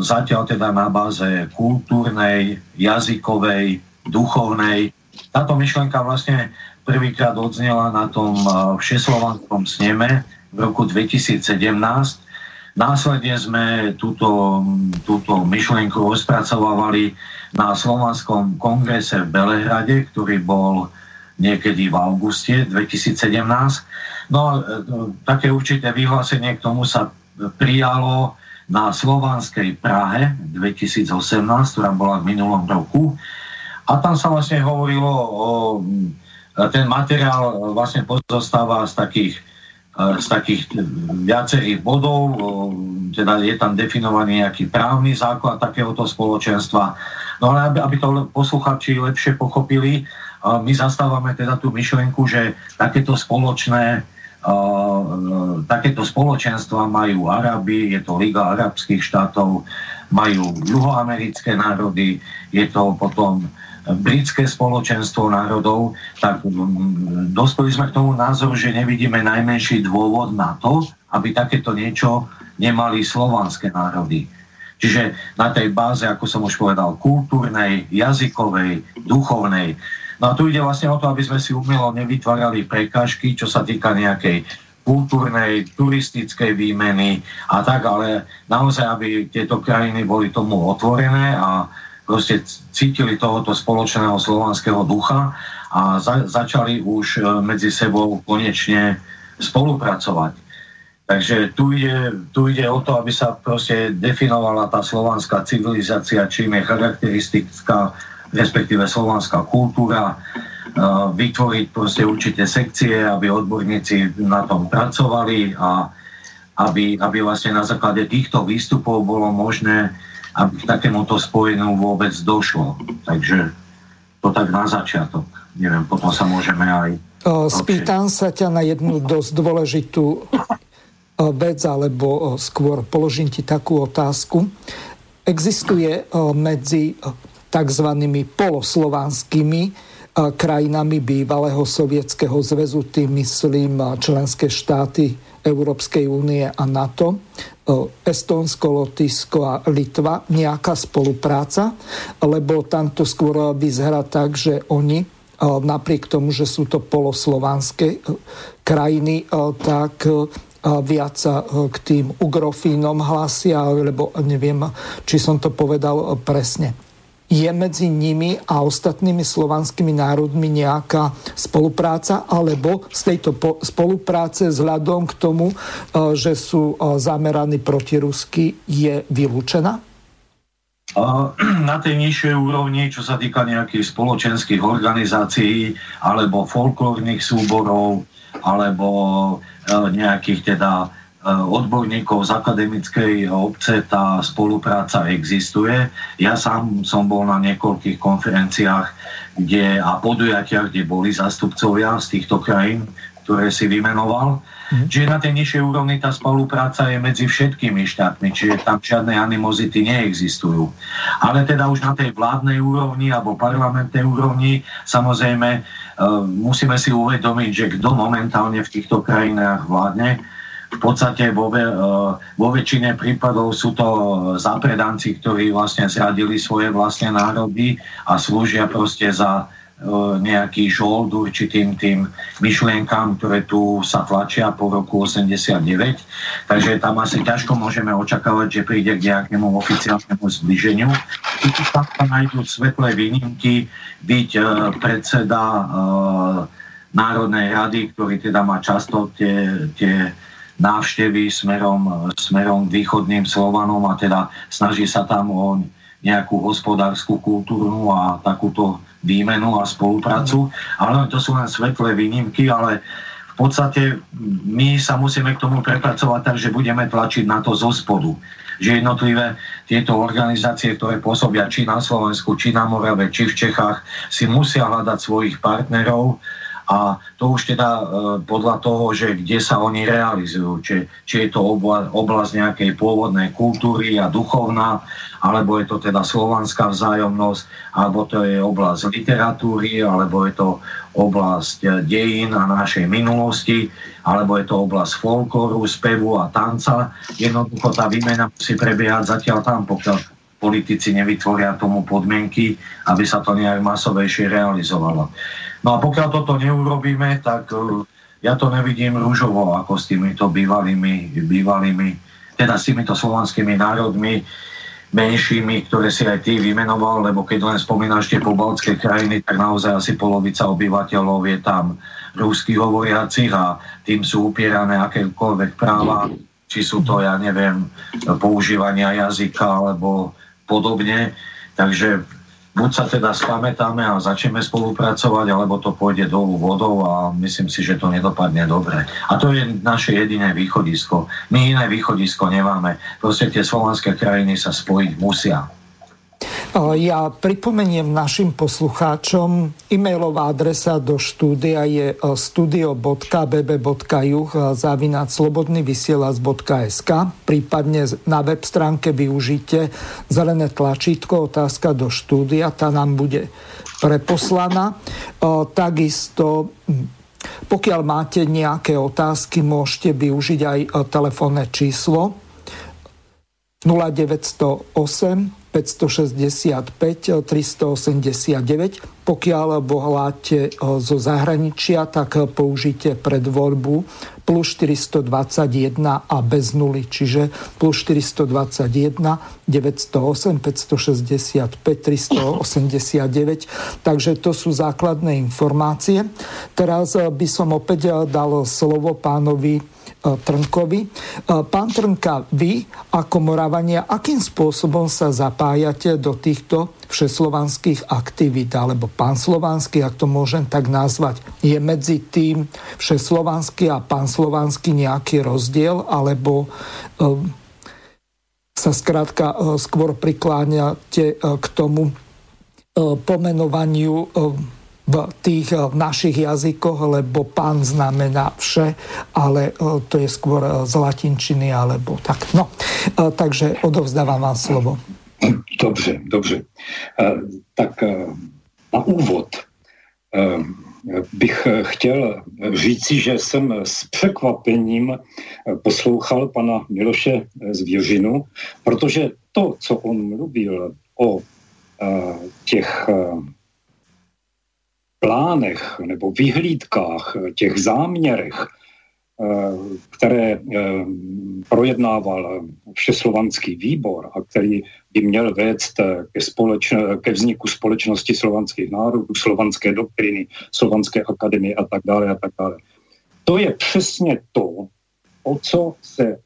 zatiaľ teda na báze kultúrnej, jazykovej, duchovnej. Táto myšlenka vlastne prvýkrát odznela na tom eh, všeslovanskom sneme v roku 2017. Následne sme túto, túto myšlienku rozpracovávali na Slovanskom kongrese v Belehrade, ktorý bol niekedy v auguste 2017. No eh, také určité vyhlásenie k tomu sa prijalo na Slovanskej Prahe 2018, ktorá bola v minulom roku. A tam sa vlastne hovorilo o... Ten materiál vlastne pozostáva z takých, e, z takých viacerých bodov, teda je tam definovaný nejaký právny základ takéhoto spoločenstva. No ale aby, aby to posluchači lepšie pochopili, my zastávame teda tú myšlenku, že takéto spoločné takéto spoločenstva majú Araby, je to Liga arabských štátov, majú juhoamerické národy, je to potom britské spoločenstvo národov, tak mm, dospeli sme k tomu názoru, že nevidíme najmenší dôvod na to, aby takéto niečo nemali slovanské národy. Čiže na tej báze, ako som už povedal, kultúrnej, jazykovej, duchovnej. No a tu ide vlastne o to, aby sme si umelo nevytvárali prekážky, čo sa týka nejakej kultúrnej, turistickej výmeny a tak, ale naozaj, aby tieto krajiny boli tomu otvorené a proste cítili tohoto spoločného slovanského ducha a za, začali už e, medzi sebou konečne spolupracovať. Takže tu ide, tu ide o to, aby sa proste definovala tá slovanská civilizácia, čím je charakteristická, respektíve slovanská kultúra. vytvoriť proste určité sekcie, aby odborníci na tom pracovali a aby, aby vlastne na základe týchto výstupov bolo možné, aby k takémuto spojeniu vôbec došlo. Takže to tak na začiatok. Neviem, potom sa môžeme aj... Spýtam sa ťa na jednu dosť dôležitú vec, alebo skôr položím ti takú otázku. Existuje medzi tzv. poloslovanskými krajinami bývalého sovietského zväzu, tým myslím členské štáty Európskej únie a NATO, Estónsko, Lotyšsko a Litva, nejaká spolupráca, lebo tam to skôr vyzerá tak, že oni napriek tomu, že sú to poloslovanské krajiny, tak viac k tým ugrofínom hlasia, lebo neviem, či som to povedal presne je medzi nimi a ostatnými slovanskými národmi nejaká spolupráca, alebo z tejto spolupráce vzhľadom k tomu, e, že sú e, zameraní proti Rusky, je vylúčená? Na tej nižšej úrovni, čo sa týka nejakých spoločenských organizácií alebo folklórnych súborov alebo e, nejakých teda odborníkov z akademickej obce tá spolupráca existuje. Ja sám som bol na niekoľkých konferenciách kde, a podujatiach, kde boli zastupcovia z týchto krajín, ktoré si vymenoval. Mm. Čiže na tej nižšej úrovni tá spolupráca je medzi všetkými štátmi, čiže tam žiadne animozity neexistujú. Ale teda už na tej vládnej úrovni alebo parlamentnej úrovni samozrejme e, musíme si uvedomiť, že kto momentálne v týchto krajinách vládne, v podstate vo, e, vo väčšine prípadov sú to zapredanci, ktorí vlastne zradili svoje vlastné národy a slúžia proste za e, nejaký žold určitým tým myšlienkám, ktoré tu sa tlačia po roku 89. Takže tam asi ťažko môžeme očakávať, že príde k nejakému oficiálnemu zbliženiu. Tu tam nájdú svetlé výnimky byť e, predseda Národnej rady, ktorý teda má často tie, tie návštevy smerom, smerom východným Slovanom a teda snaží sa tam o nejakú hospodárskú, kultúrnu a takúto výmenu a spoluprácu. Ale to sú len svetlé výnimky, ale v podstate my sa musíme k tomu prepracovať tak, že budeme tlačiť na to zo spodu. Že jednotlivé tieto organizácie, ktoré pôsobia či na Slovensku, či na Morave, či v Čechách, si musia hľadať svojich partnerov, a to už teda e, podľa toho, že kde sa oni realizujú, či, či je to oblasť, oblasť nejakej pôvodnej kultúry a duchovná, alebo je to teda slovanská vzájomnosť, alebo to je oblasť literatúry, alebo je to oblasť e, dejín a našej minulosti, alebo je to oblasť folklóru, spevu a tanca. Jednoducho tá výmena musí prebiehať zatiaľ tam, pokiaľ politici nevytvoria tomu podmienky, aby sa to nejak masovejšie realizovalo. No a pokiaľ toto neurobíme, tak e, ja to nevidím rúžovo ako s týmito bývalými, bývalými teda s týmito slovanskými národmi, menšími, ktoré si aj ty vymenoval, lebo keď len spomínaš tie pobaltské krajiny, tak naozaj asi polovica obyvateľov je tam rúsky hovoriacich a tým sú upierané akékoľvek práva, či sú to, ja neviem, používania jazyka alebo podobne. Takže buď sa teda spamätáme a začneme spolupracovať, alebo to pôjde dolu vodou a myslím si, že to nedopadne dobre. A to je naše jediné východisko. My iné východisko nemáme. Proste tie slovanské krajiny sa spojiť musia. Ja pripomeniem našim poslucháčom, e-mailová adresa do štúdia je e, studio.bb.juh zavinať slobodnyvysielac.sk prípadne na web stránke využite zelené tlačítko otázka do štúdia, tá nám bude preposlaná. E, takisto pokiaľ máte nejaké otázky, môžete využiť aj telefónne číslo 0908 565 389. Pokiaľ voláte eh, zo zahraničia, tak eh, použite predvoľbu plus 421 a bez nuly, čiže plus 421 908 565 389. Takže to sú základné informácie. Teraz eh, by som opäť dal slovo pánovi Trnkovi. E, pán Trnka, vy ako Moravania, akým spôsobom sa zapájate do týchto všeslovanských aktivít alebo panslovanských, ak to môžem tak nazvať. Je medzi tým všeslovanský a panslovanský nejaký rozdiel alebo um, sa skrátka skôr prikláňate k tomu pomenovaniu v tých eh, našich jazykoch, lebo pán znamená vše, ale eh, to je skôr eh, z latinčiny alebo tak. No, takže odovzdávam vám slovo. Dobře, dobře. Tak na úvod bych chtěl říci, že jsem s překvapením poslouchal pana Miloše z Věžinu, protože to, co on mluvil o těch plánech nebo vyhlídkách, těch záměrech, eh, které eh, projednával Všeslovanský výbor a který by měl vést ke, společn- ke vzniku společnosti slovanských národů, slovanské doktriny, slovanské akademie a tak dále a tak dále. To je přesně to, o co se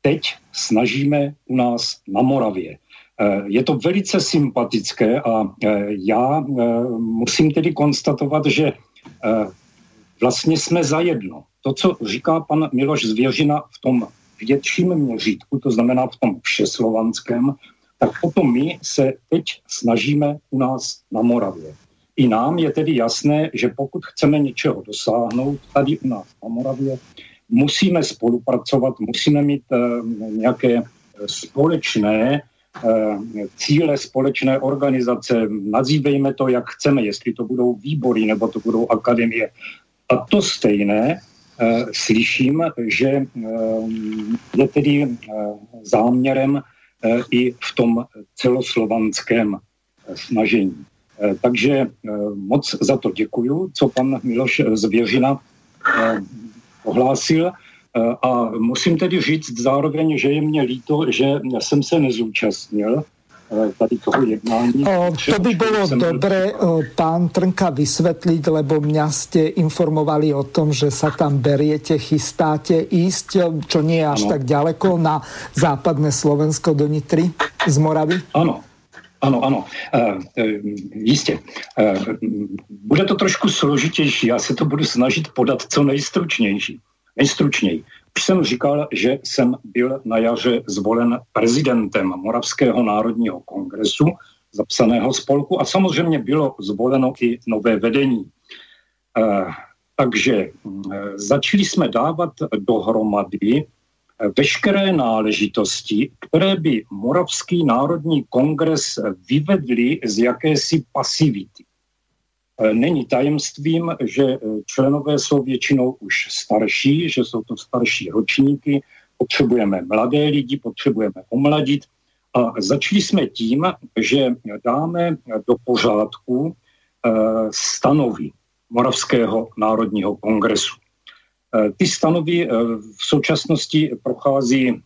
teď snažíme u nás na Moravě. Eh, je to velice sympatické a eh, já eh, musím tedy konstatovat, že vlastně jsme zajedno. To, co říká pan Miloš Zvěřina v tom větším měřítku, to znamená v tom všeslovanském, tak o to my se teď snažíme u nás na Moravě. I nám je tedy jasné, že pokud chceme něčeho dosáhnout tady u nás na Moravě, musíme spolupracovat, musíme mít nějaké společné cíle společné organizace, nazývejme to, jak chceme, jestli to budou výbory nebo to budou akademie. A to stejné eh, slyším, že eh, je tedy záměrem i v tom celoslovanském snažení. Takže moc za to děkuju, co pan Miloš z Věřina ohlásil. Eh, a musím tedy říct zároveň, že je mě líto, že jsem se nezúčastnil eh, tady toho jednání. O, to by bolo dobré, byl... pán Trnka, vysvetliť, lebo mňa ste informovali o tom, že sa tam beriete, chystáte ísť, čo nie je až ano. tak ďaleko, na západné Slovensko do Nitry z Moravy? Ano, ano, ano, e, jistě. E, bude to trošku složitější, já se to budu snažit podat co nejstručnější. Nejstručněji. Už jsem říkal, že jsem byl na jaře zvolen prezidentem Moravského národního kongresu, zapsaného spolku a samozřejmě bylo zvoleno i nové vedení. E, takže e, začali jsme dávat dohromady e, veškeré náležitosti, které by Moravský národní kongres vyvedli z jakési pasivity. E, není tajemstvím, že e, členové jsou většinou už starší, že jsou to starší ročníky, potřebujeme mladé lidi, potřebujeme omladit. A začali jsme tím, že dáme do pořádku e, stanovy Moravského národního kongresu. Eh, ty stanovy eh, v současnosti prochází eh,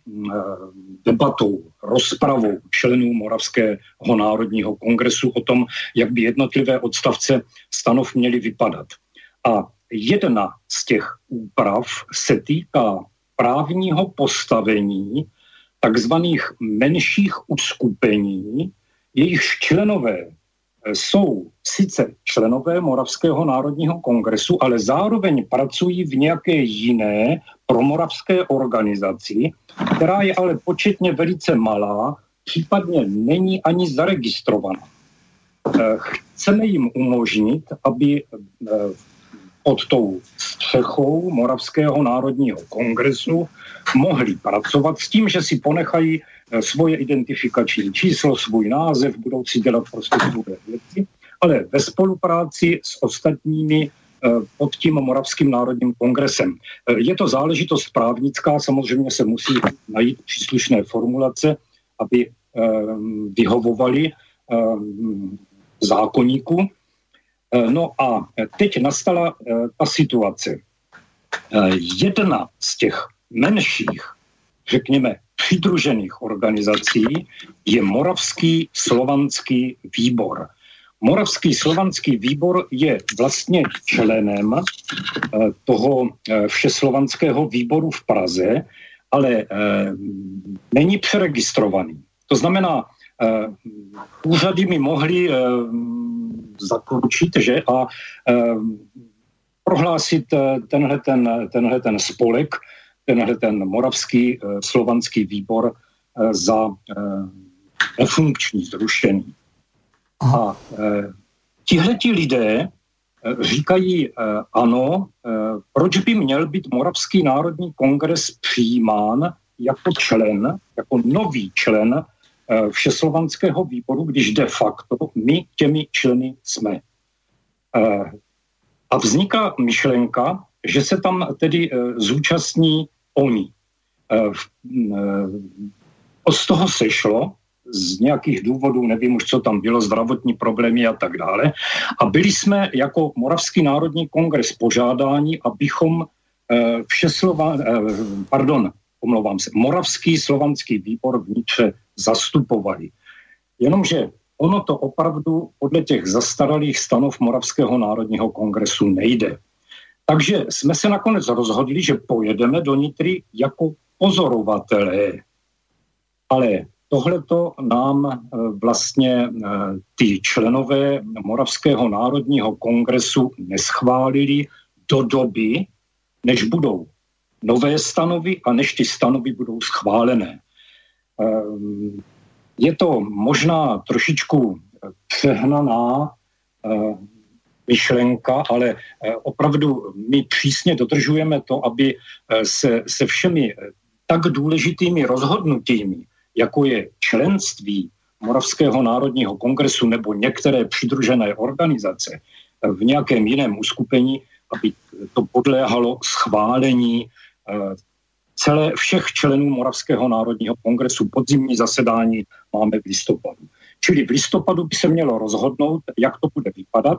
debatou, rozpravou členů Moravského národního kongresu o tom, jak by jednotlivé odstavce stanov měly vypadat. A jedna z těch úprav se týká právního postavení takzvaných menších uskupení, jejichž členové jsou sice členové Moravského národního kongresu, ale zároveň pracují v nějaké jiné promoravské organizaci, která je ale početně velice malá, případně není ani zaregistrovaná. Eh, chceme jim umožnit, aby eh, pod tou střechou Moravského národního kongresu mohli pracovat s tím, že si ponechají svoje identifikační číslo, svůj název, budou si dělat prostě svoje věci, ale ve spolupráci s ostatními eh, pod tím Moravským národním kongresem. Eh, je to záležitost právnická, samozřejmě se musí najít příslušné formulace, aby vyhovovali zákonníku. No a teď nastala ta situace. Jedna z těch menších, řekněme, přidružených organizací je Moravský slovanský výbor. Moravský slovanský výbor je vlastně členem eh, toho eh, všeslovanského výboru v Praze, ale eh, není přeregistrovaný. To znamená, úřady mi mohly zakončit, že a prohlásit tenhle ten, tenhle ten spolek, tenhle ten moravský slovanský výbor za nefunkční, zrušený. A tihleti lidé říkají ano, proč by měl být Moravský národní kongres přijímán jako člen, jako nový člen Eh, všeslovanského výboru, když de facto my těmi členy jsme. Eh, a vzniká myšlenka, že se tam tedy eh, zúčastní oni. Z toho sešlo, z nějakých důvodů, nevím už, co tam bylo, zdravotní problémy a tak dále. A byli jsme jako Moravský národní kongres požádáni, abychom Všeslova, pardon, omlouvám se, Moravský slovanský výbor vnitře zastupovali. Jenomže ono to opravdu podle těch zastaralých stanov Moravského národního kongresu nejde. Takže jsme se nakonec rozhodli, že pojedeme do Nitry jako pozorovatelé. Ale tohleto nám e, vlastně e, ty členové Moravského národního kongresu neschválili do doby, než budou nové stanovy a než ty stanovy budou schválené. Ehm, je to možná trošičku přehnaná eh, myšlenka, ale eh, opravdu my přísně dodržujeme to, aby eh, se, se všemi tak důležitými rozhodnutími, jako je členství Moravského národního kongresu nebo některé přidružené organizace v nějakém jiném uskupení, aby to podléhalo schválení celé všech členů Moravského národního kongresu. Podzimní zasedání máme v listopadu. Čili v listopadu by se mělo rozhodnout, jak to bude vypadat.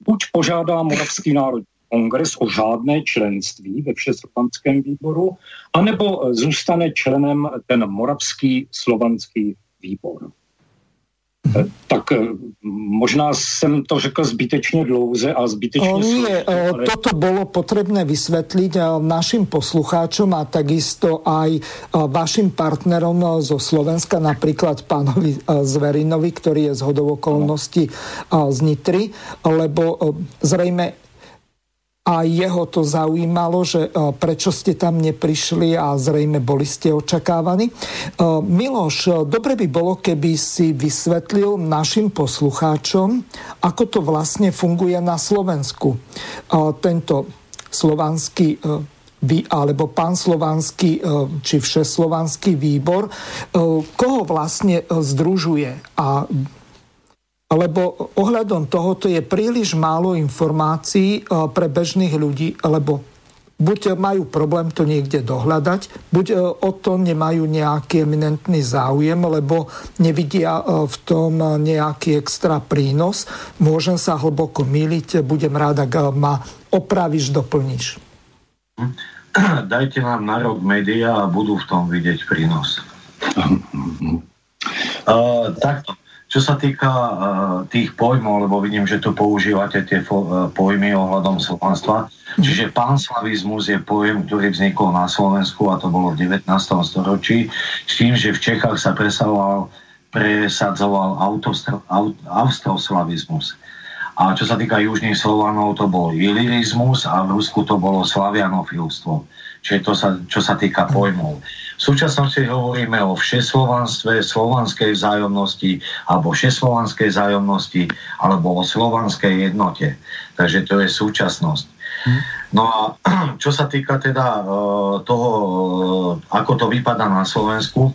Buď požádá Moravský národní kongres o žádné členství ve Všeslovanském výboru, anebo zůstane členem ten Moravský slovanský výbor. Eh, tak eh, možná jsem to řekl zbytečně dlouze a zbytečně... Nie, ale... toto bolo potrebné vysvetliť našim poslucháčom a takisto aj vašim partnerom zo Slovenska, napríklad pánovi Zverinovi, ktorý je z hodovokolnosti z Nitry, lebo zrejme a jeho to zaujímalo, že e, prečo ste tam neprišli a zrejme boli ste očakávaní. E, Miloš, e, dobre by bolo, keby si vysvetlil našim poslucháčom, ako to vlastne funguje na Slovensku. Tento slovanský alebo pán slovanský či všeslovanský výbor, koho vlastne združuje a lebo ohľadom tohoto je príliš málo informácií e, pre bežných ľudí, lebo buď majú problém to niekde dohľadať, buď e, o to nemajú nejaký eminentný záujem, lebo nevidia e, v tom nejaký extra prínos. Môžem sa hlboko míliť, budem rád, ak ma opravíš, doplníš. Dajte nám na rok média a budú v tom vidieť prínos. uh, takto. Čo sa týka uh, tých pojmov, lebo vidím, že tu používate tie fo- uh, pojmy ohľadom slovanstva, mm. čiže panslavizmus je pojem, ktorý vznikol na Slovensku a to bolo v 19. storočí, s tým, že v Čechách sa presadzoval, presadzoval autostro, aut, austroslavizmus. A čo sa týka južných Slovanov, to bol ilirizmus a v Rusku to bolo slavianofilstvo. Čiže to sa, čo sa týka pojmov. V súčasnosti hovoríme o všeslovanstve, slovanskej vzájomnosti alebo všeslovanskej vzájomnosti alebo o slovanskej jednote. Takže to je súčasnosť. No a čo sa týka teda e, toho, e, ako to vypadá na Slovensku, e,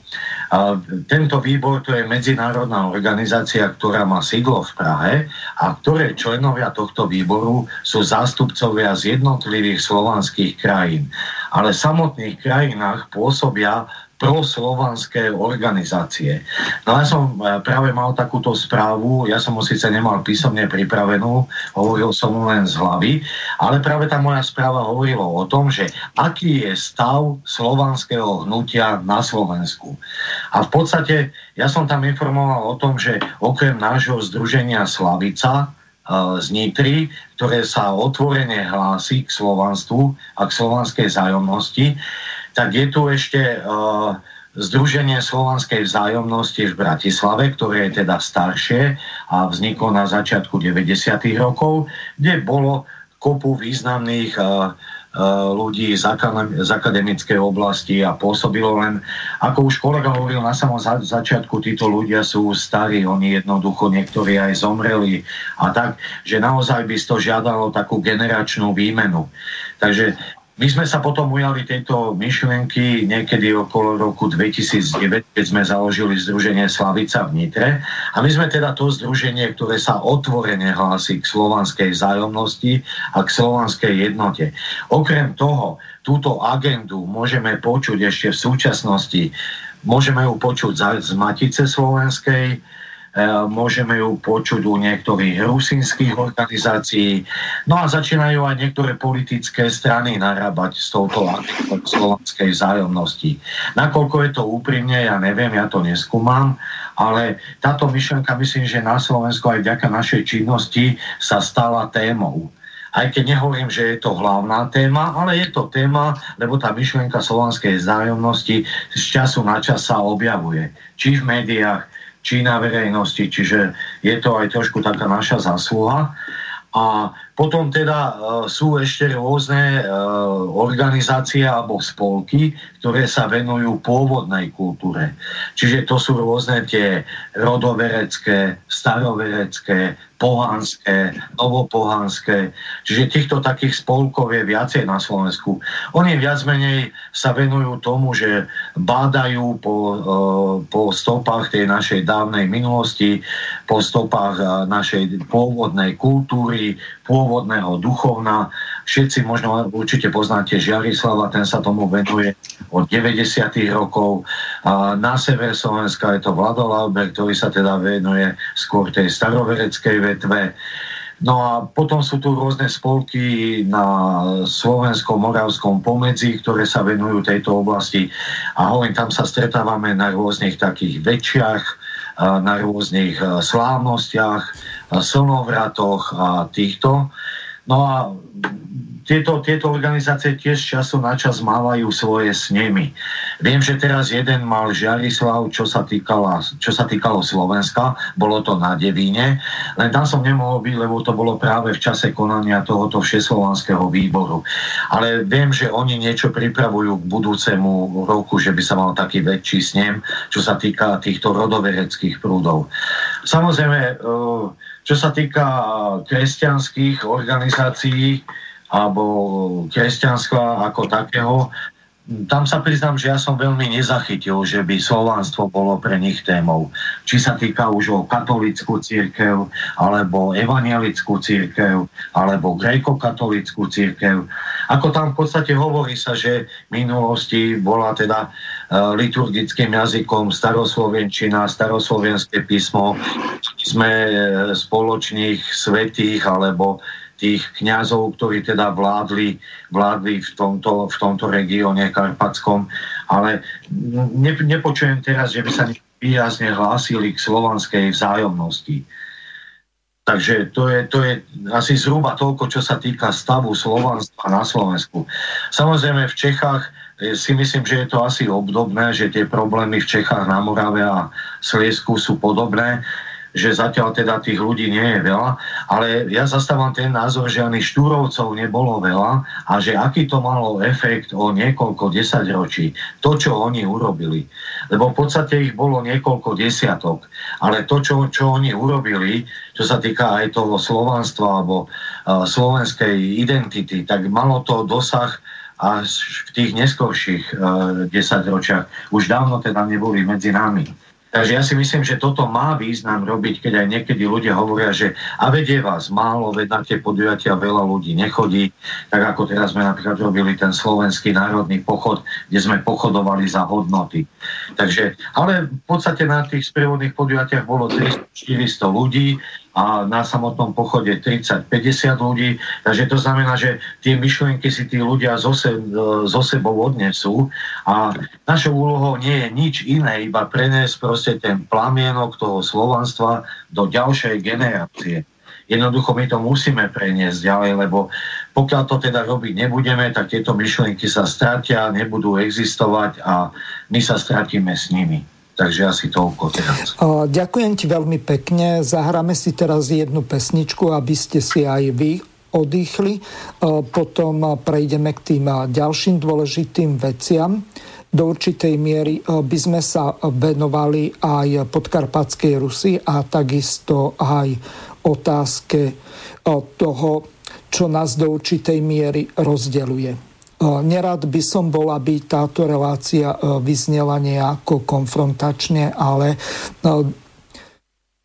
tento výbor to je medzinárodná organizácia, ktorá má sídlo v Prahe a ktoré členovia tohto výboru sú zástupcovia z jednotlivých slovanských krajín. Ale v samotných krajinách pôsobia proslovanské organizácie. No ja som e, práve mal takúto správu, ja som ho síce nemal písomne pripravenú, hovoril som len z hlavy, ale práve tá moja správa hovorila o tom, že aký je stav slovanského hnutia na Slovensku. A v podstate ja som tam informoval o tom, že okrem nášho združenia Slavica, z Nitry, ktoré sa otvorene hlási k slovanstvu a k slovanskej zájomnosti, tak je tu ešte uh, Združenie slovanskej vzájomnosti v Bratislave, ktoré je teda staršie a vzniklo na začiatku 90. rokov, kde bolo kopu významných uh, ľudí z, akadem- z akademickej oblasti a pôsobilo len, ako už kolega hovoril na samom za- začiatku, títo ľudia sú starí, oni jednoducho niektorí aj zomreli a tak, že naozaj by to žiadalo takú generačnú výmenu. Takže my sme sa potom ujali tejto myšlienky niekedy okolo roku 2009, keď sme založili Združenie Slavica v Nitre. A my sme teda to združenie, ktoré sa otvorene hlási k slovanskej vzájomnosti a k slovanskej jednote. Okrem toho, túto agendu môžeme počuť ešte v súčasnosti, môžeme ju počuť z Matice Slovenskej, môžeme ju počuť u niektorých rusinských organizácií. No a začínajú aj niektoré politické strany narábať s touto slovanskej vzájomnosti. Nakoľko je to úprimne, ja neviem, ja to neskúmam, ale táto myšlenka myslím, že na Slovensku aj vďaka našej činnosti sa stala témou aj keď nehovorím, že je to hlavná téma, ale je to téma, lebo tá myšlienka slovanskej vzájomnosti z času na čas sa objavuje. Či v médiách, či na verejnosti, čiže je to aj trošku taká naša zásluha. A potom teda e, sú ešte rôzne e, organizácie alebo spolky, ktoré sa venujú pôvodnej kultúre. Čiže to sú rôzne tie rodoverecké, staroverecké, pohanské, novopohanské. Čiže týchto takých spolkov je viacej na Slovensku. Oni viac menej sa venujú tomu, že bádajú po, e, po stopách tej našej dávnej minulosti, po stopách e, našej pôvodnej kultúry, pôvodného duchovna. Všetci možno určite poznáte Žiarislava, ten sa tomu venuje od 90. rokov. A na sever Slovenska je to Vlado Lauber, ktorý sa teda venuje skôr tej starovereckej vetve. No a potom sú tu rôzne spolky na slovenskom, moravskom pomedzi, ktoré sa venujú tejto oblasti. A hovorím, tam sa stretávame na rôznych takých väčšiach, na rôznych slávnostiach, slnovratoch a týchto. No a tieto, tieto organizácie tiež času na čas mávajú svoje snemy. Viem, že teraz jeden mal Žiarislav, čo sa, týkala, čo sa týkalo Slovenska, bolo to na Devíne, len tam som nemohol byť, lebo to bolo práve v čase konania tohoto všeslovanského výboru. Ale viem, že oni niečo pripravujú k budúcemu roku, že by sa mal taký väčší snem, čo sa týka týchto rodovereckých prúdov. Samozrejme, e, čo sa týka kresťanských organizácií, alebo kresťanstva ako takého, tam sa priznám, že ja som veľmi nezachytil, že by slovanstvo bolo pre nich témou. Či sa týka už o katolickú církev, alebo evangelickú církev, alebo gréko-katolickú církev. Ako tam v podstate hovorí sa, že v minulosti bola teda e, liturgickým jazykom staroslovenčina, staroslovenské písmo, sme e, spoločných svetých alebo tých kňazov, ktorí teda vládli, vládli v, tomto, v tomto regióne karpatskom, ale ne, nepočujem teraz, že by sa výrazne hlásili k slovanskej vzájomnosti. Takže to je, to je asi zhruba toľko, čo sa týka stavu slovanstva na Slovensku. Samozrejme v Čechách eh, si myslím, že je to asi obdobné, že tie problémy v Čechách na Morave a Sliesku sú podobné že zatiaľ teda tých ľudí nie je veľa, ale ja zastávam ten názor, že ani štúrovcov nebolo veľa a že aký to malo efekt o niekoľko desaťročí, to, čo oni urobili. Lebo v podstate ich bolo niekoľko desiatok, ale to, čo, čo oni urobili, čo sa týka aj toho slovanstva alebo uh, slovenskej identity, tak malo to dosah až v tých neskorších uh, desaťročiach. Už dávno teda neboli medzi nami. Takže ja si myslím, že toto má význam robiť, keď aj niekedy ľudia hovoria, že a vedie vás málo, veď na tie podujatia veľa ľudí nechodí, tak ako teraz sme napríklad robili ten slovenský národný pochod, kde sme pochodovali za hodnoty. Takže, ale v podstate na tých sprievodných podujatiach bolo 300-400 ľudí, a na samotnom pochode 30-50 ľudí. Takže to znamená, že tie myšlienky si tí ľudia zo, se, zo sebou odnesú a našou úlohou nie je nič iné, iba preniesť proste ten plamienok toho slovanstva do ďalšej generácie. Jednoducho my to musíme preniesť ďalej, lebo pokiaľ to teda robiť nebudeme, tak tieto myšlienky sa stratia, nebudú existovať a my sa stratíme s nimi. Takže asi toľko teraz. Ďakujem ti veľmi pekne. Zahráme si teraz jednu pesničku, aby ste si aj vy oddychli. Potom prejdeme k tým ďalším dôležitým veciam. Do určitej miery by sme sa venovali aj podkarpatskej Rusy a takisto aj otázke toho, čo nás do určitej miery rozdeluje. Nerad by som bol, aby táto relácia vyznela nejako konfrontačne, ale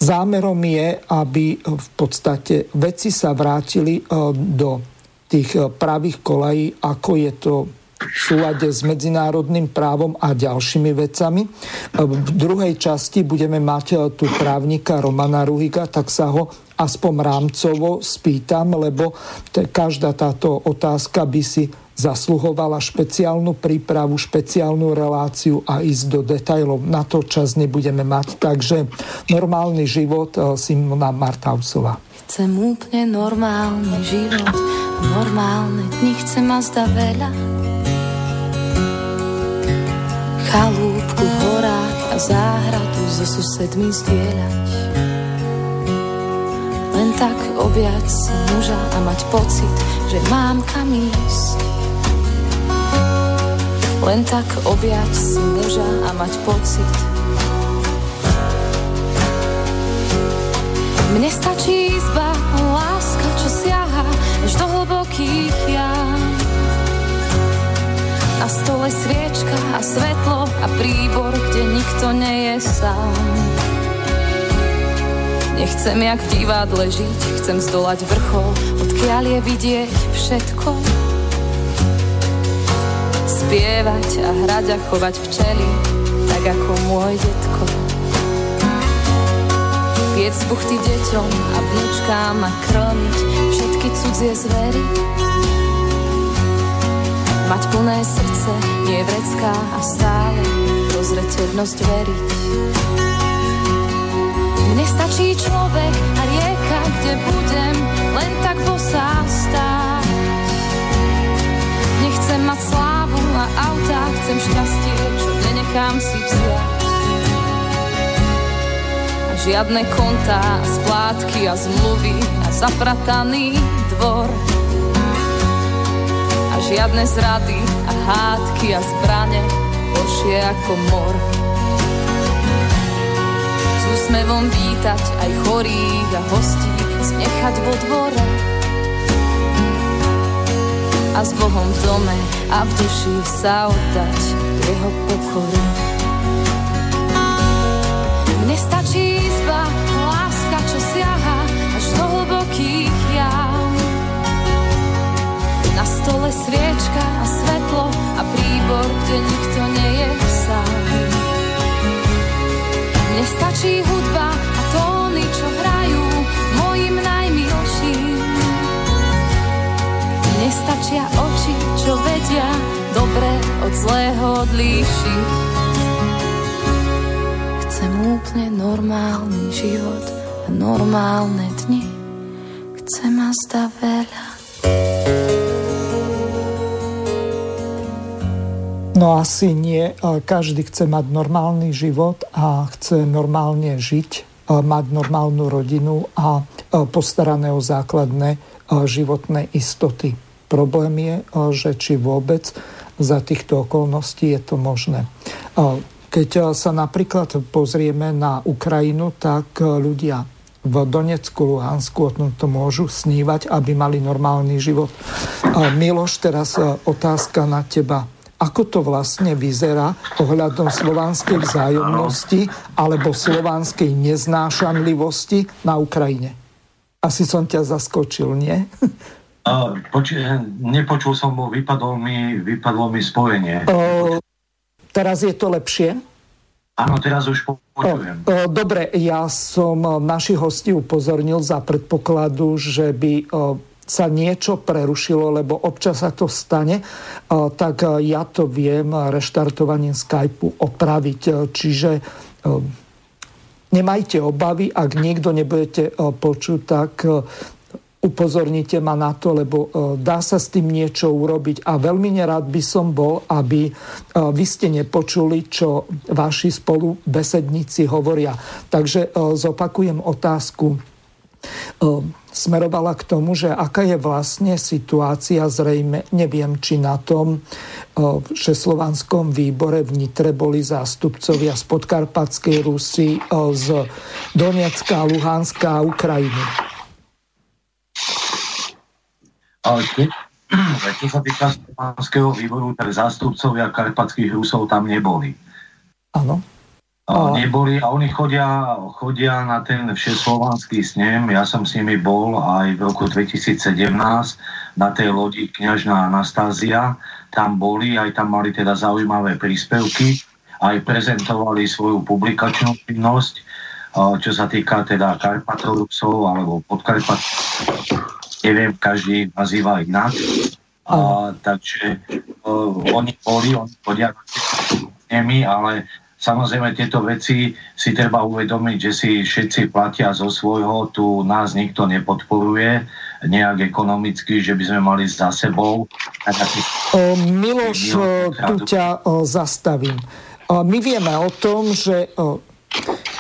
zámerom je, aby v podstate veci sa vrátili do tých pravých kolají, ako je to v súlade s medzinárodným právom a ďalšími vecami. V druhej časti budeme mať tu právnika Romana Ruhiga, tak sa ho aspoň rámcovo spýtam, lebo každá táto otázka by si zasluhovala špeciálnu prípravu, špeciálnu reláciu a ísť do detajlov. Na to čas nebudeme mať. Takže normálny život eh, Simona Martausova. Chcem úplne normálny život, normálne dni chcem a zda veľa. Chalúbku v horách a záhradu so susedmi zdieľať. Len tak objať si muža a mať pocit, že mám kam ísť len tak objať si muža a mať pocit. Mne stačí izba, láska, čo siaha až do hlbokých jam. Na stole sviečka a svetlo a príbor, kde nikto nie je sám. Nechcem jak v divadle žiť, chcem zdolať vrchol, odkiaľ je vidieť všetko spievať a hrať a chovať včely, tak ako môj detko. Piec buchty deťom a vnúčkám a krmiť všetky cudzie zvery. Mať plné srdce, nie vrecká a stále prozreteľnosť veriť. Mne stačí človek a rieka, kde budem len tak bosá stáť. Auta, chcem šťastie, čo nenechám si vziať. A žiadne kontá, splátky a zmluvy a zaprataný dvor. A žiadne zrady a hádky a zbrane, horšie ako mor. S úsmevom vítať aj chorých a hostí, znechať vo dvore a s Bohom v dome a v duši sa oddať jeho pokoru. Mne stačí izba, láska, čo siaha až do hlbokých jam. Na stole sviečka a svetlo a príbor, kde nikto nie je sám. Mne stačí hudba a tóny, čo Nestačia oči, čo vedia dobre od zlého odlíšiť. Chcem úplne normálny život a normálne dni. Chcem a zda veľa. No asi nie. Každý chce mať normálny život a chce normálne žiť, mať normálnu rodinu a postarané o základné životné istoty. Problém je, eh, že či vôbec za týchto okolností je to možné. Eh, keď eh, sa napríklad pozrieme na Ukrajinu, tak ľudia v Donecku, Luhansku o tomto môžu snívať, aby mali normálny život. Miloš, teraz otázka na teba. Ako to vlastne vyzerá ohľadom slovanskej vzájomnosti alebo slovanskej neznášanlivosti na Ukrajine? Asi som ťa zaskočil, nie? Poči- nepočul som, bo vypadlo mi, vypadlo mi spojenie. O, teraz je to lepšie? Áno, teraz už počujem. O, o, dobre, ja som našich hostí upozornil za predpokladu, že by o, sa niečo prerušilo, lebo občas sa to stane, o, tak ja to viem reštartovaním Skypeu opraviť. Čiže o, nemajte obavy, ak niekto nebudete počuť, tak upozornite ma na to, lebo dá sa s tým niečo urobiť a veľmi nerád by som bol, aby vy ste nepočuli, čo vaši spolubesedníci hovoria. Takže zopakujem otázku smerovala k tomu, že aká je vlastne situácia, zrejme neviem, či na tom všeslovanskom výbore v Nitre boli zástupcovia z podkarpatskej Rusy, z Donecka, Luhanska a Ukrajiny. Ale keď, keď sa týka slovanského výboru, tak zástupcovia karpatských Rusov tam neboli. Áno neboli a oni chodia, chodia na ten všeslovanský snem. Ja som s nimi bol aj v roku 2017 na tej lodi kňažná Anastázia. Tam boli, aj tam mali teda zaujímavé príspevky, aj prezentovali svoju publikačnú činnosť, čo sa týka teda Karpatorusov alebo podkarpatov. Neviem, každý nazýva inak. A, takže uh, oni boli, oni chodia tie ale Samozrejme, tieto veci si treba uvedomiť, že si všetci platia zo svojho, tu nás nikto nepodporuje nejak ekonomicky, že by sme mali za sebou. O, Miloš, tu ťa o, zastavím. O, my vieme o tom, že o,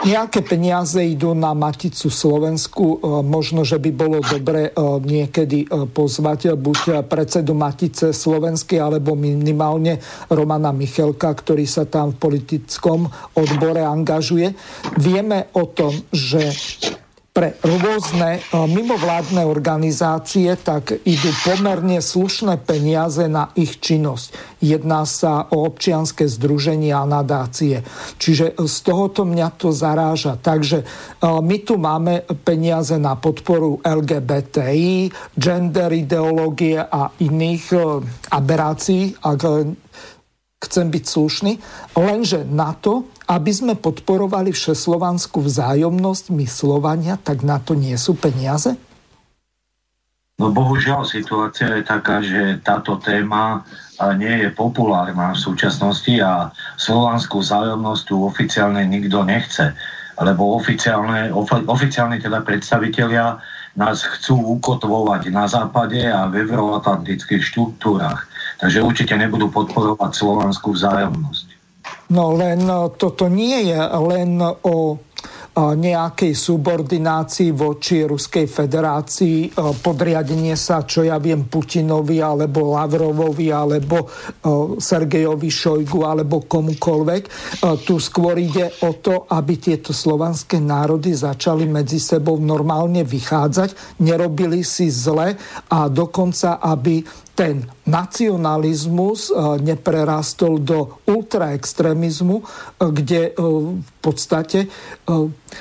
Nejaké peniaze idú na Maticu Slovensku. E, možno, že by bolo dobre e, niekedy e, pozvať buď predsedu Matice Slovenskej, alebo minimálne Romana Michelka, ktorý sa tam v politickom odbore angažuje. Vieme o tom, že pre rôzne e, mimovládne organizácie, tak idú pomerne slušné peniaze na ich činnosť. Jedná sa o občianske združenia a nadácie. Čiže z tohoto mňa to zaráža. Takže e, my tu máme peniaze na podporu LGBTI, gender ideológie a iných e, aberácií, ak chcem byť slušný, lenže na to, aby sme podporovali všeslovanskú vzájomnosť, my tak na to nie sú peniaze? No bohužiaľ situácia je taká, že táto téma nie je populárna v súčasnosti a slovanskú vzájomnosť tu oficiálne nikto nechce, lebo oficiálne, oficiálne teda predstavitelia nás chcú ukotvovať na západe a v euroatlantických štruktúrach. Takže určite nebudú podporovať slovanskú vzájomnosť. No len e, toto nie je len o nejakej subordinácii voči Ruskej federácii, podriadenie sa, čo ja viem, Putinovi alebo Lavrovovi alebo Sergejovi Šojgu alebo komukolvek. Tu skôr ide o to, aby tieto slovanské národy začali medzi sebou normálne vychádzať, nerobili si zle a dokonca, aby ten nacionalizmus neprerastol do ultraextrémizmu, kde v podstate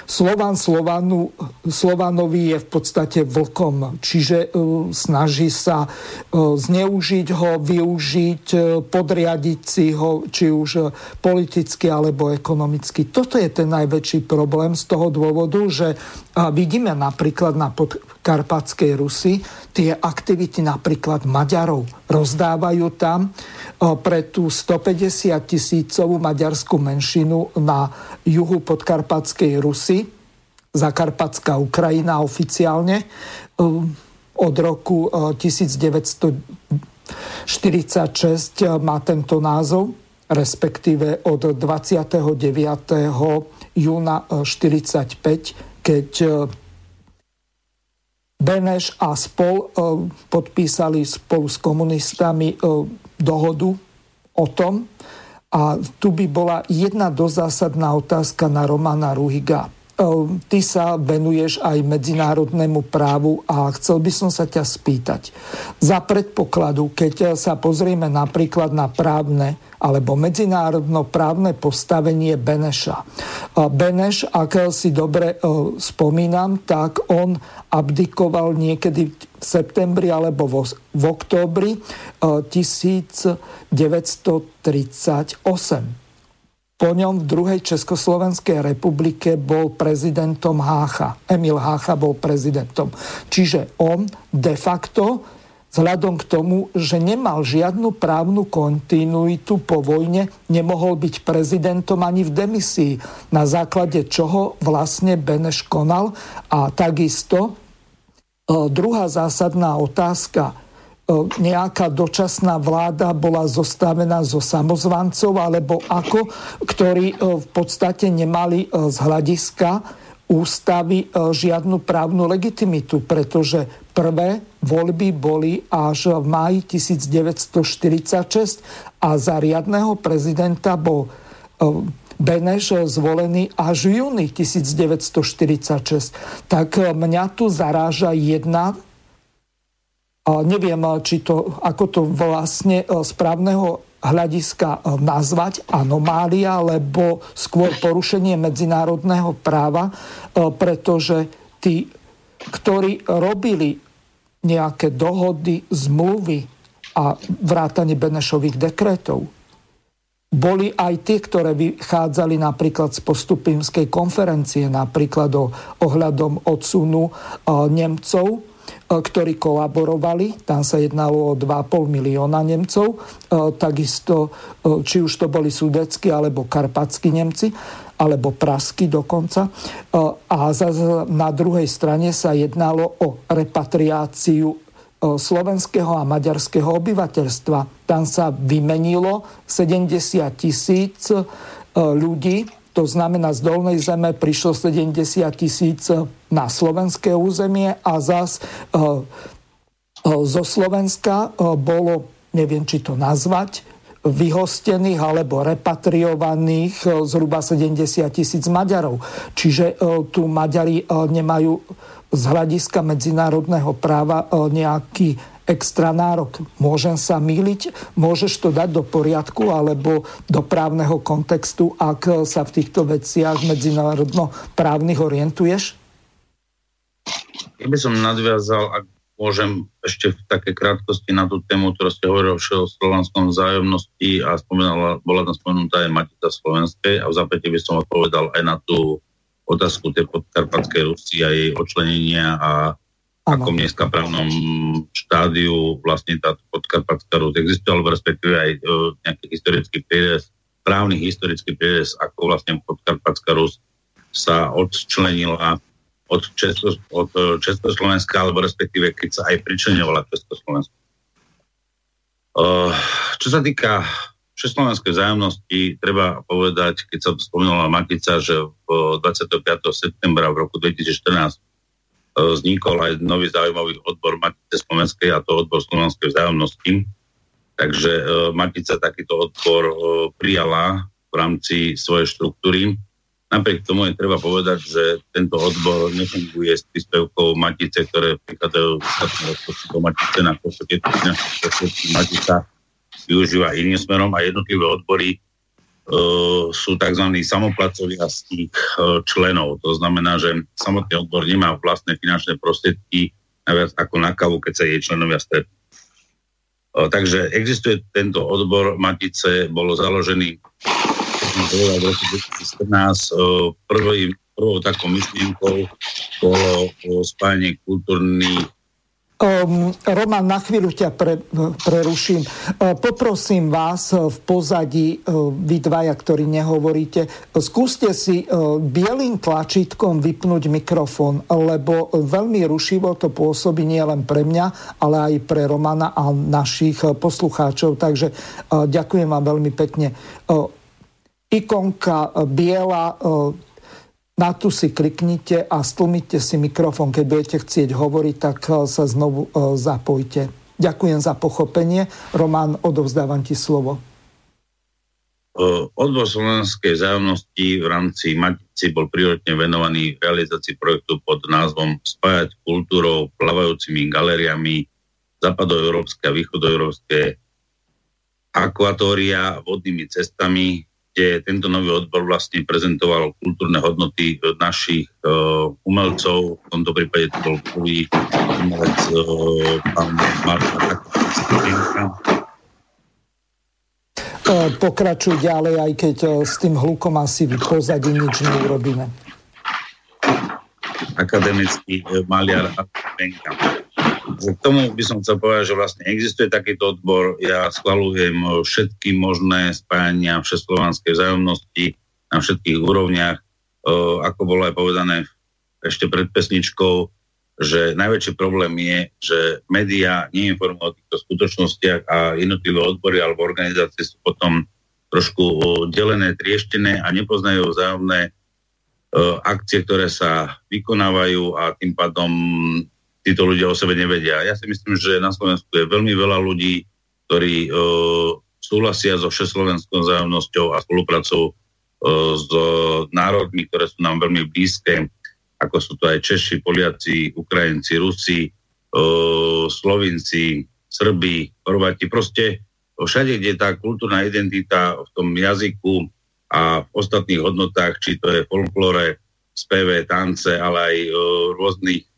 Slovan Slovanu, Slovanovi je v podstate vlkom, čiže snaží sa zneužiť ho, využiť, podriadiť si ho, či už politicky alebo ekonomicky. Toto je ten najväčší problém z toho dôvodu, že vidíme napríklad na podkarpatskej Rusi tie aktivity napríklad Maďarov. Rozdávajú tam pre tú 150 tisícovú maďarskú menšinu na juhu podkarpatskej Rusy, Zakarpatská Ukrajina oficiálne, od roku 1946 má tento názov, respektíve od 29. júna 1945, keď Beneš a spol podpísali spolu s komunistami dohodu o tom. A tu by bola jedna dozásadná otázka na Romana Ruhiga. Ty sa venuješ aj medzinárodnému právu a chcel by som sa ťa spýtať. Za predpokladu, keď sa pozrieme napríklad na právne alebo medzinárodno právne postavenie Beneša. Beneš, ak si dobre spomínam, tak on abdikoval niekedy v septembri alebo v, októbri 1938. Po ňom v druhej Československej republike bol prezidentom Hácha. Emil Hácha bol prezidentom. Čiže on de facto vzhľadom k tomu, že nemal žiadnu právnu kontinuitu po vojne, nemohol byť prezidentom ani v demisii, na základe čoho vlastne Beneš konal. A takisto e, druhá zásadná otázka. Nejaká dočasná vláda bola zostavená zo samozvancov, alebo ako, ktorí v podstate nemali z hľadiska ústavy žiadnu právnu legitimitu, pretože prvé voľby boli až v máji 1946 a za riadného prezidenta bol Beneš zvolený až v júni 1946. Tak mňa tu zaráža jedna neviem, či to, ako to vlastne z právneho hľadiska nazvať anomália, alebo skôr porušenie medzinárodného práva, pretože tí, ktorí robili nejaké dohody, zmluvy a vrátanie Benešových dekretov. Boli aj tie, ktoré vychádzali napríklad z postupimskej konferencie, napríklad o, ohľadom odsunu Nemcov, ktorí kolaborovali. Tam sa jednalo o 2,5 milióna Nemcov. E, takisto, e, či už to boli sudeckí alebo karpatskí Nemci alebo Prasky dokonca. E, a na druhej strane sa jednalo o repatriáciu e, slovenského a maďarského obyvateľstva. Tam sa vymenilo 70 tisíc e, ľudí, to znamená z dolnej zeme prišlo 70 tisíc na slovenské územie a zas zo Slovenska bolo, neviem či to nazvať, vyhostených alebo repatriovaných zhruba 70 tisíc Maďarov. Čiže tu Maďari nemajú z hľadiska medzinárodného práva nejaký extra nárok. Môžem sa míliť, môžeš to dať do poriadku alebo do právneho kontextu, ak sa v týchto veciach medzinárodno právnych orientuješ? Keby som nadviazal, ak môžem ešte v také krátkosti na tú tému, ktorú ste hovorili o slovanskom vzájomnosti a spomínala, bola tam spomenutá aj Matica Slovenskej a v zápäti by som odpovedal aj na tú otázku tej podkarpatskej Rusy a jej odčlenenia a ano. akom právnom štádiu vlastne táto podkarpatská alebo respektíve aj e, nejaký historický prierez, právny historický prierez, ako vlastne podkarpatská Rus sa odčlenila od, Česko, od e, Československa, alebo respektíve keď sa aj pričlenovala Československo. Uh, čo sa týka Československej vzájomnosti, treba povedať, keď sa spomínala Matica, že v 25. septembra v roku 2014 e, vznikol aj nový záujmový odbor Matice Slovenskej a to odbor Slovenskej vzájomnosti. Takže Matica takýto odbor prijala v rámci svojej štruktúry Napriek tomu je treba povedať, že tento odbor nefunguje s príspevkou Matice, ktoré prichádzajú do Matice na keď Matica využíva iným smerom a jednotlivé odbory sú tzv. samoplacovia z tých uh, členov. To znamená, že samotný odbor nemá vlastné finančné prostriedky naviac ako na kavu, keď sa jej členovia stretnú. Uh, takže existuje tento odbor Matice, bolo založený v roku 2014 prvý, prvou takou myšlienkou bolo spájanie kultúrnych Um, Roman, na chvíľu ťa pre, preruším. Uh, poprosím vás v pozadí, uh, vy dvaja, ktorí nehovoríte, skúste si bielým tlačítkom vypnúť mikrofón, lebo veľmi rušivo to pôsobí nielen pre mňa, ale aj pre Romana a našich poslucháčov. Takže ďakujem vám veľmi pekne. Ikonka biela, na tu si kliknite a stlmite si mikrofón. Keď budete chcieť hovoriť, tak e, sa znovu zapojte. Ďakujem za pochopenie. Román, odovzdávam ti slovo. Odbor slovenskej vzájomnosti v rámci Matici bol prioritne venovaný realizácii projektu pod názvom Spájať kultúrou, plavajúcimi galériami, západoeurópske a východoeurópske akvatória, vodnými cestami, kde tento nový odbor vlastne prezentoval kultúrne hodnoty našich uh, umelcov. V tomto prípade to bol prvý umelec uh, pán Marta Pokračuj ďalej, aj keď s tým hlukom asi v pozadí nič neurobíme. Akademický maliar Benka. K tomu by som chcel povedať, že vlastne existuje takýto odbor. Ja schvalujem všetky možné spájania všeslovanskej vzájomnosti na všetkých úrovniach. Ako bolo aj povedané ešte pred pesničkou, že najväčší problém je, že médiá neinformujú o týchto skutočnostiach a jednotlivé odbory alebo organizácie sú potom trošku delené, trieštené a nepoznajú vzájomné akcie, ktoré sa vykonávajú a tým pádom títo ľudia o sebe nevedia. Ja si myslím, že na Slovensku je veľmi veľa ľudí, ktorí uh, súhlasia so všeslovenskou zájomnosťou a spolupracou uh, s národmi, ktoré sú nám veľmi blízke, ako sú to aj Češi, Poliaci, Ukrajinci, Rusi, uh, Slovinci, Srbi, Chorváti. Proste všade, kde je tá kultúrna identita v tom jazyku a v ostatných hodnotách, či to je folklore, speve, tance, ale aj uh, rôznych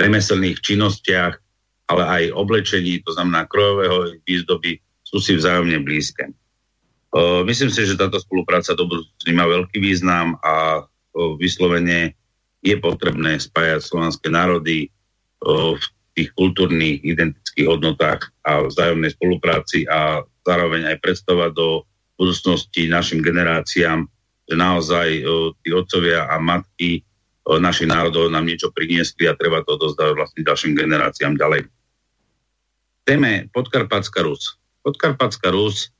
remeselných činnostiach, ale aj oblečení, to znamená krojového výzdoby, sú si vzájomne blízke. Myslím si, že táto spolupráca do budúcnosti má veľký význam a vyslovene je potrebné spájať slovanské národy v tých kultúrnych, identických hodnotách a vzájomnej spolupráci a zároveň aj predstavať do budúcnosti našim generáciám, že naozaj tí otcovia a matky našich národov nám niečo priniesli a treba to dozdať vlastne ďalším generáciám ďalej. Téme Podkarpatská Rus. Podkarpatská Rus,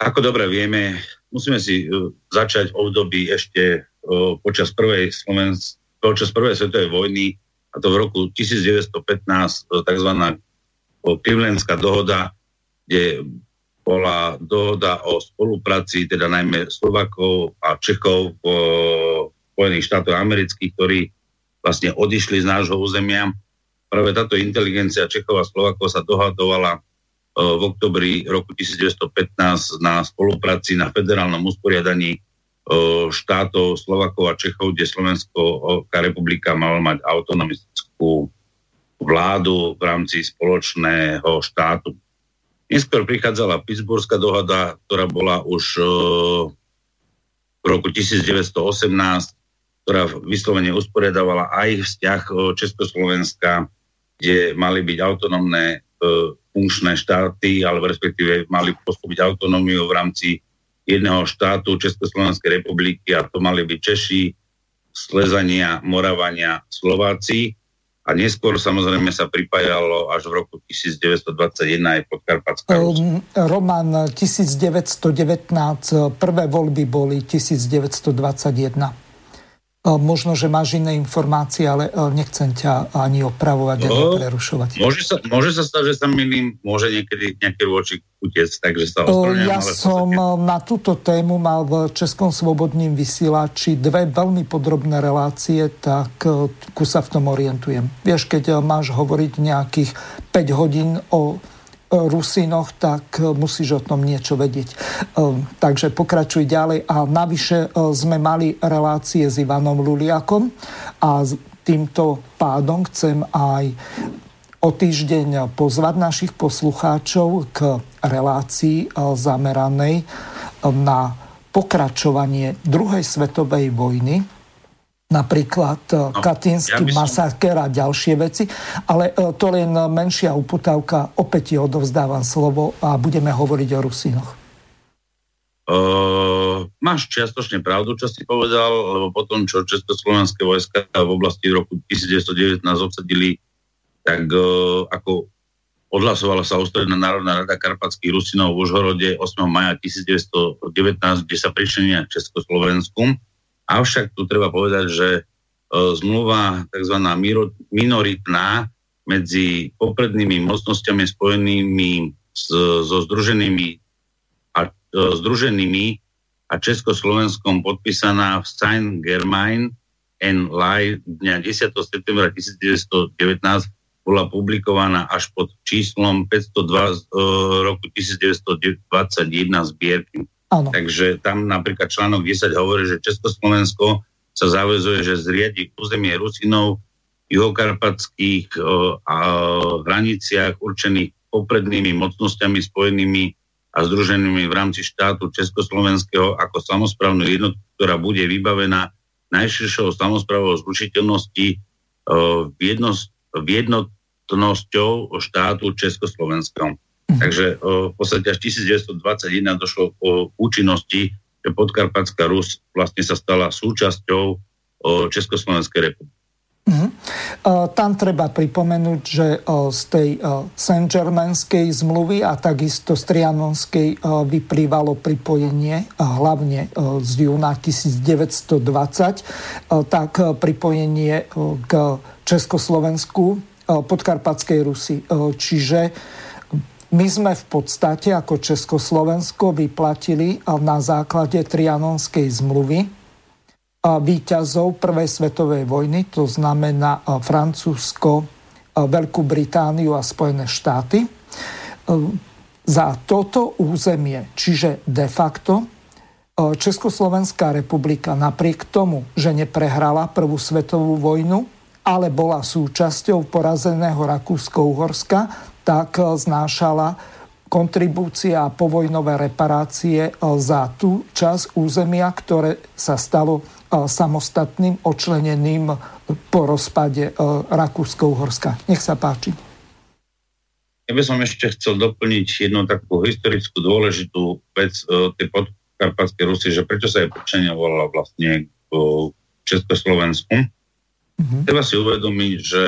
ako dobre vieme, musíme si uh, začať v období ešte uh, počas prvej, Slovens- počas prvej svetovej vojny, a to v roku 1915, uh, tzv. Krivlenská dohoda, kde bola dohoda o spolupráci, teda najmä Slovakov a Čechov v Spojených štátov amerických, ktorí vlastne odišli z nášho územia. Práve táto inteligencia Čechov a Slovakov sa dohadovala e, v oktobri roku 1915 na spolupráci na federálnom usporiadaní e, štátov Slovakov a Čechov, kde Slovenská republika mala mať autonomistickú vládu v rámci spoločného štátu. Neskôr prichádzala Pittsburghská dohoda, ktorá bola už e, v roku 1918 ktorá vyslovene usporiadovala aj vzťah Československa, kde mali byť autonómne e, funkčné štáty, alebo respektíve mali postúpiť autonómiu v rámci jedného štátu Československej republiky a to mali byť Češi, Slezania, Moravania, Slováci. A neskôr samozrejme sa pripájalo až v roku 1921 aj Podkarpatská um, Roman 1919, prvé voľby boli 1921. Možno, že máš iné informácie, ale nechcem ťa ani opravovať, ani no, prerušovať. Môže sa, môže sa stať, že sa milím, môže niekedy nejaký rôčik utiec, takže sa ospravedlňujem. Ja som na túto tému mal v Českom svobodním vysielači dve veľmi podrobné relácie, tak ku sa v tom orientujem. Vieš, keď máš hovoriť nejakých 5 hodín o Rusinoch, tak e, musíš o tom niečo vedieť. E, takže pokračuj ďalej. A navyše e, sme mali relácie s Ivanom Luliakom a týmto pádom chcem aj o týždeň pozvať našich poslucháčov k relácii zameranej na pokračovanie druhej svetovej vojny napríklad e, no, Katinský ja masaker a ďalšie veci, ale e, to len menšia uputávka. Opäť ti odovzdávam slovo a budeme hovoriť o Rusinoch. Uh, máš čiastočne pravdu, čo si povedal, lebo potom, čo československé vojska v oblasti roku 1919 obsadili, tak uh, ako odhlasovala sa ústredná Národná rada Karpatských Rusinov v Užhorode 8. maja 1919, kde sa pričenia Československu Avšak tu treba povedať, že e, zmluva tzv. minoritná medzi poprednými mocnosťami spojenými s, so združenými a, e, združenými a Československom podpísaná v Stein Germain and Lai dňa 10. septembra 1919 bola publikovaná až pod číslom 502 z e, roku 1921 zbierky. Ano. Takže tam napríklad článok 10 hovorí, že Československo sa zavezuje, že zriadi územie Rusinov v juhokarpatských a hraniciach určených poprednými mocnosťami spojenými a združenými v rámci štátu Československého ako samozprávnu jednotku, ktorá bude vybavená najširšou samozprávou zlučiteľnosti v, jedno, v jednotnosťou štátu Československom. Mm. Takže v podstate až 1921 došlo k účinnosti, že Podkarpatská Rus vlastne sa stala súčasťou Československej republiky. Mm. Tam treba pripomenúť, že z tej Saint-Germainskej zmluvy a takisto z Trianonskej vyplývalo pripojenie hlavne z júna 1920, tak pripojenie k Československu podkarpatskej Rusy. Čiže my sme v podstate ako Československo vyplatili na základe Trianonskej zmluvy výťazov Prvej svetovej vojny, to znamená Francúzsko, Veľkú Britániu a Spojené štáty, za toto územie. Čiže de facto Československá republika napriek tomu, že neprehrala Prvú svetovú vojnu, ale bola súčasťou porazeného Rakúsko-Uhorska, tak znášala kontribúcia a povojnové reparácie za tú časť územia, ktoré sa stalo samostatným, očleneným po rozpade Rakúsko-Uhorska. Nech sa páči. Ja by som ešte chcel doplniť jednu takú historickú dôležitú vec tej podkarpatskej Rusy, že prečo sa jej počenia vlastne v Československu. Mm-hmm. Treba si uvedomiť, že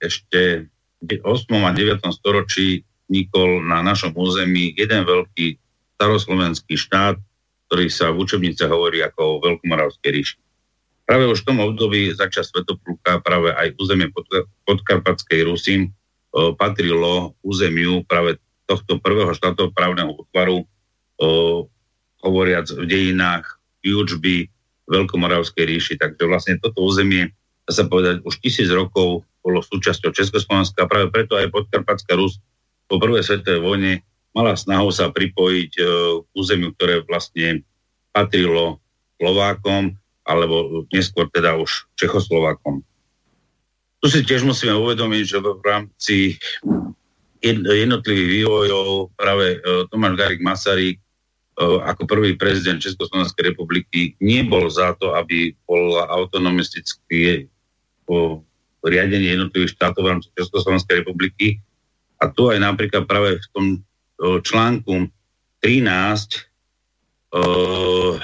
ešte 8. a 9. storočí vznikol na našom území jeden veľký staroslovenský štát, ktorý sa v učebnice hovorí ako o Veľkomoravskej ríši. Práve už v tom období zača Svetopluka práve aj územie pod, podkarpatskej Rusy patrilo územiu práve tohto prvého štátoprávneho útvaru, hovoriac v dejinách Júčby Veľkomoravskej ríši. Takže vlastne toto územie, dá sa povedať, už tisíc rokov bolo súčasťou Československa. Práve preto aj Podkarpatská Rus po prvej svetovej vojne mala snahu sa pripojiť e, k územiu, ktoré vlastne patrilo Slovákom, alebo neskôr teda už Čechoslovákom. Tu si tiež musíme uvedomiť, že v rámci jednotlivých vývojov práve e, Tomáš Garik Masaryk e, ako prvý prezident Československej republiky nebol za to, aby bol autonomistické riadenie jednotlivých štátov v rámci Československej republiky. A tu aj napríklad práve v tom článku 13 uh,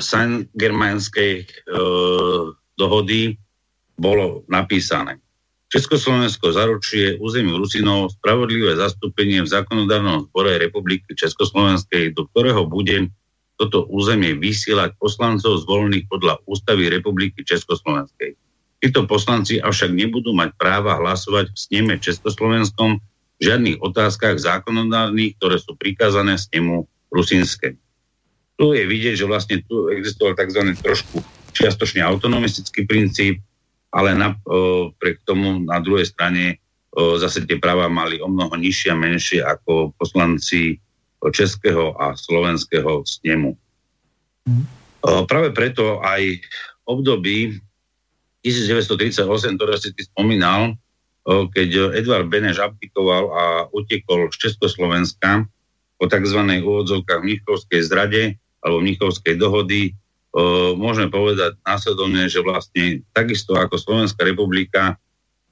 Saint-Germainskej uh, dohody bolo napísané. Československo zaručuje území Rusinov spravodlivé zastúpenie v zákonodárnom zbore Republiky Československej, do ktorého bude toto územie vysielať poslancov zvolených podľa Ústavy Republiky Československej. Títo poslanci avšak nebudú mať práva hlasovať v sneme Československom žiadnych otázkach zákonodárnych, ktoré sú prikázané s nemu rusínske. Tu je vidieť, že vlastne tu existoval tzv. trošku čiastočne autonomistický princíp, ale pre k tomu na druhej strane zase tie práva mali o mnoho nižšie a menšie ako poslanci českého a slovenského snemu. Mm. Práve preto aj období 1938, ktoré si ty spomínal, keď Edvard Beneš abdikoval a utekol z Československa po tzv. úvodzovkách Mnichovskej zrade alebo Mnichovskej dohody, môžeme povedať následovne, že vlastne takisto ako Slovenská republika,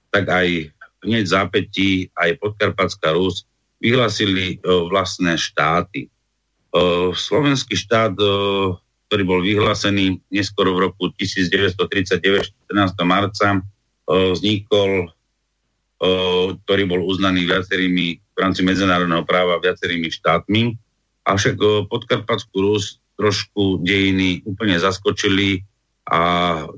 tak aj hneď zápätí aj Podkarpatská Rus vyhlásili vlastné štáty. Slovenský štát, ktorý bol vyhlásený neskôr v roku 1939, 14. marca, vznikol ktorý bol uznaný viacerými v rámci medzinárodného práva viacerými štátmi. Avšak podkarpatskú Rus trošku dejiny úplne zaskočili a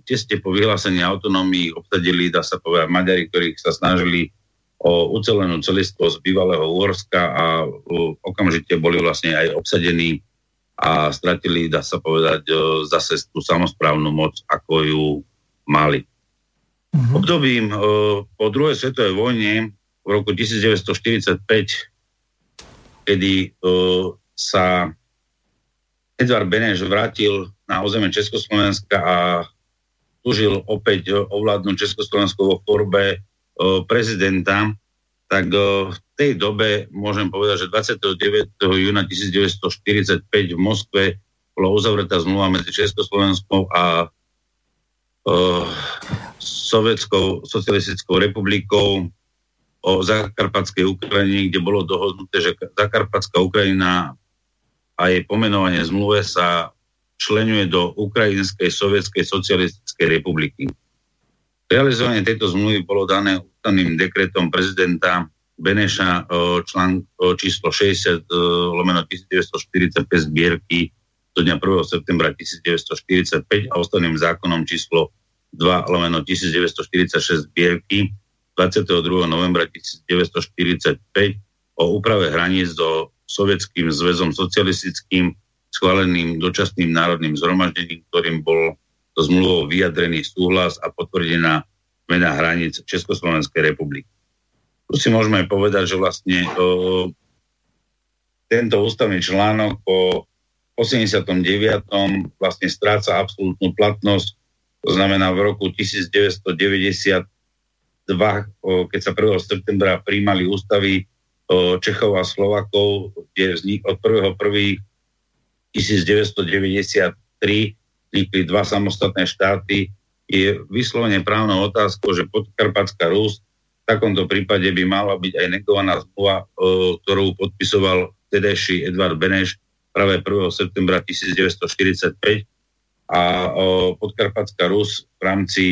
tesne po vyhlásení autonómii obsadili, dá sa povedať, Maďari, ktorých sa snažili o ucelenú celistvosť bývalého Uhorska a okamžite boli vlastne aj obsadení a stratili, dá sa povedať, zase tú samozprávnu moc, ako ju mali. Uh-huh. Obdobím uh, po druhej svetovej vojne v roku 1945, kedy sa Edvard Beneš vrátil na územie Československa a slúžil opäť ovládnuť Československo vo forbe prezidenta, tak v tej dobe môžem povedať, že 29. júna 1945 v Moskve bola uzavretá zmluva medzi Československou a Sovietskou socialistickou republikou o Zakarpatskej Ukrajine, kde bolo dohodnuté, že Zakarpatská Ukrajina a jej pomenovanie zmluve sa členuje do Ukrajinskej sovietskej socialistickej republiky. Realizovanie tejto zmluvy bolo dané ústavným dekretom prezidenta Beneša člán číslo 60 lomeno 1945 zbierky do dňa 1. septembra 1945 a ústavným zákonom číslo 2 lomeno 1946 zbierky 22. novembra 1945 o úprave hraníc do Sovietským zväzom socialistickým schváleným dočasným národným zhromaždením, ktorým bol to zmluvou vyjadrený súhlas a potvrdená mena hraníc Československej republiky. Tu si môžeme povedať, že vlastne o, tento ústavný článok po 89. vlastne stráca absolútnu platnosť, to znamená v roku 1990 keď sa 1. septembra príjmali ústavy Čechov a Slovakov, kde vznik od 1. 1993 vznikli dva samostatné štáty, je vyslovene právnou otázkou, že podkarpatská Rus v takomto prípade by mala byť aj negovaná zmluva, ktorú podpisoval tedejší Edvard Beneš práve 1. septembra 1945 a podkarpatská Rus v rámci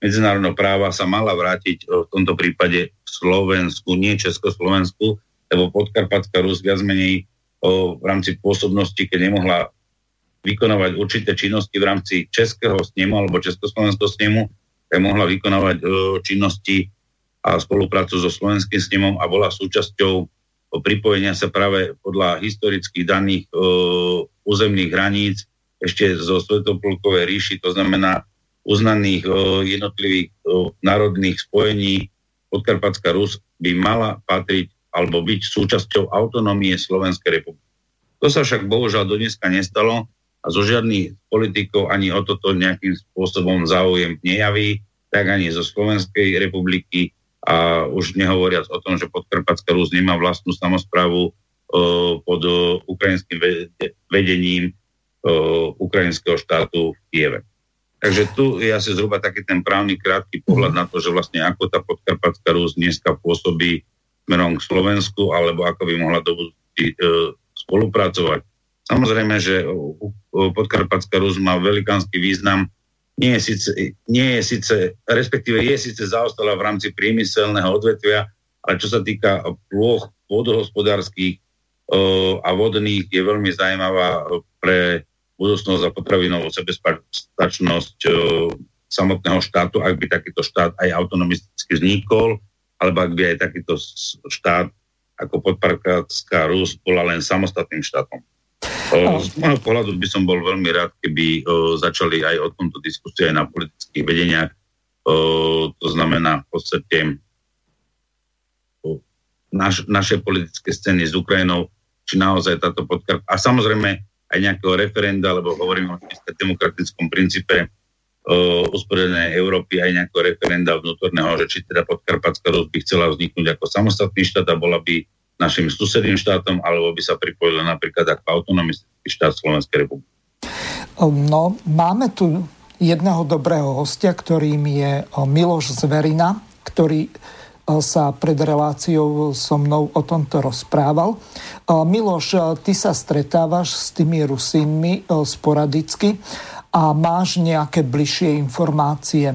medzinárodného práva sa mala vrátiť v tomto prípade v Slovensku, nie Československu, lebo Podkarpatská Rus viac menej v rámci pôsobnosti, keď nemohla vykonávať určité činnosti v rámci Českého snemu alebo Československého snemu, tak mohla vykonávať o, činnosti a spoluprácu so Slovenským snemom a bola súčasťou pripojenia sa práve podľa historických daných o, územných hraníc ešte zo Svetopolkovej ríši, to znamená uznaných o, jednotlivých národných spojení Podkarpatská Rus by mala patriť alebo byť súčasťou autonómie Slovenskej republiky. To sa však bohužiaľ do dneska nestalo a zo žiadnych politikov ani o toto nejakým spôsobom záujem nejaví, tak ani zo Slovenskej republiky a už nehovoriac o tom, že Podkarpatská Rus nemá vlastnú samozprávu pod o, ukrajinským vedením o, ukrajinského štátu v Kieve. Takže tu je asi zhruba taký ten právny krátky pohľad na to, že vlastne ako tá podkarpatská Rus dneska pôsobí smerom k Slovensku, alebo ako by mohla do e, spolupracovať. Samozrejme, že podkarpatská Rus má velikánsky význam. Nie je síce, nie je síce, respektíve je síce zaostala v rámci priemyselného odvetvia, ale čo sa týka plôch vodohospodárskych e, a vodných, je veľmi zaujímavá pre budúcnosť a potravinovú sebestačnosť samotného štátu, ak by takýto štát aj autonomisticky vznikol, alebo ak by aj takýto štát ako podparkátská Rus bola len samostatným štátom. Z môjho pohľadu by som bol veľmi rád, keby o, začali aj o tomto diskusie aj na politických vedeniach. O, to znamená v podstate naš, naše politické scény s Ukrajinou, či naozaj táto podkar... A samozrejme aj nejakého referenda, lebo hovoríme o demokratickom princípe usporenej Európy aj nejakého referenda vnútorného, že či teda Podkarpatská Rus by chcela vzniknúť ako samostatný štát a bola by našim susedným štátom, alebo by sa pripojila napríklad ako autonomistický štát Slovenskej republiky. No, máme tu jedného dobrého hostia, ktorým je Miloš Zverina, ktorý sa pred reláciou so mnou o tomto rozprával. Miloš, ty sa stretávaš s tými Rusínmi sporadicky a máš nejaké bližšie informácie.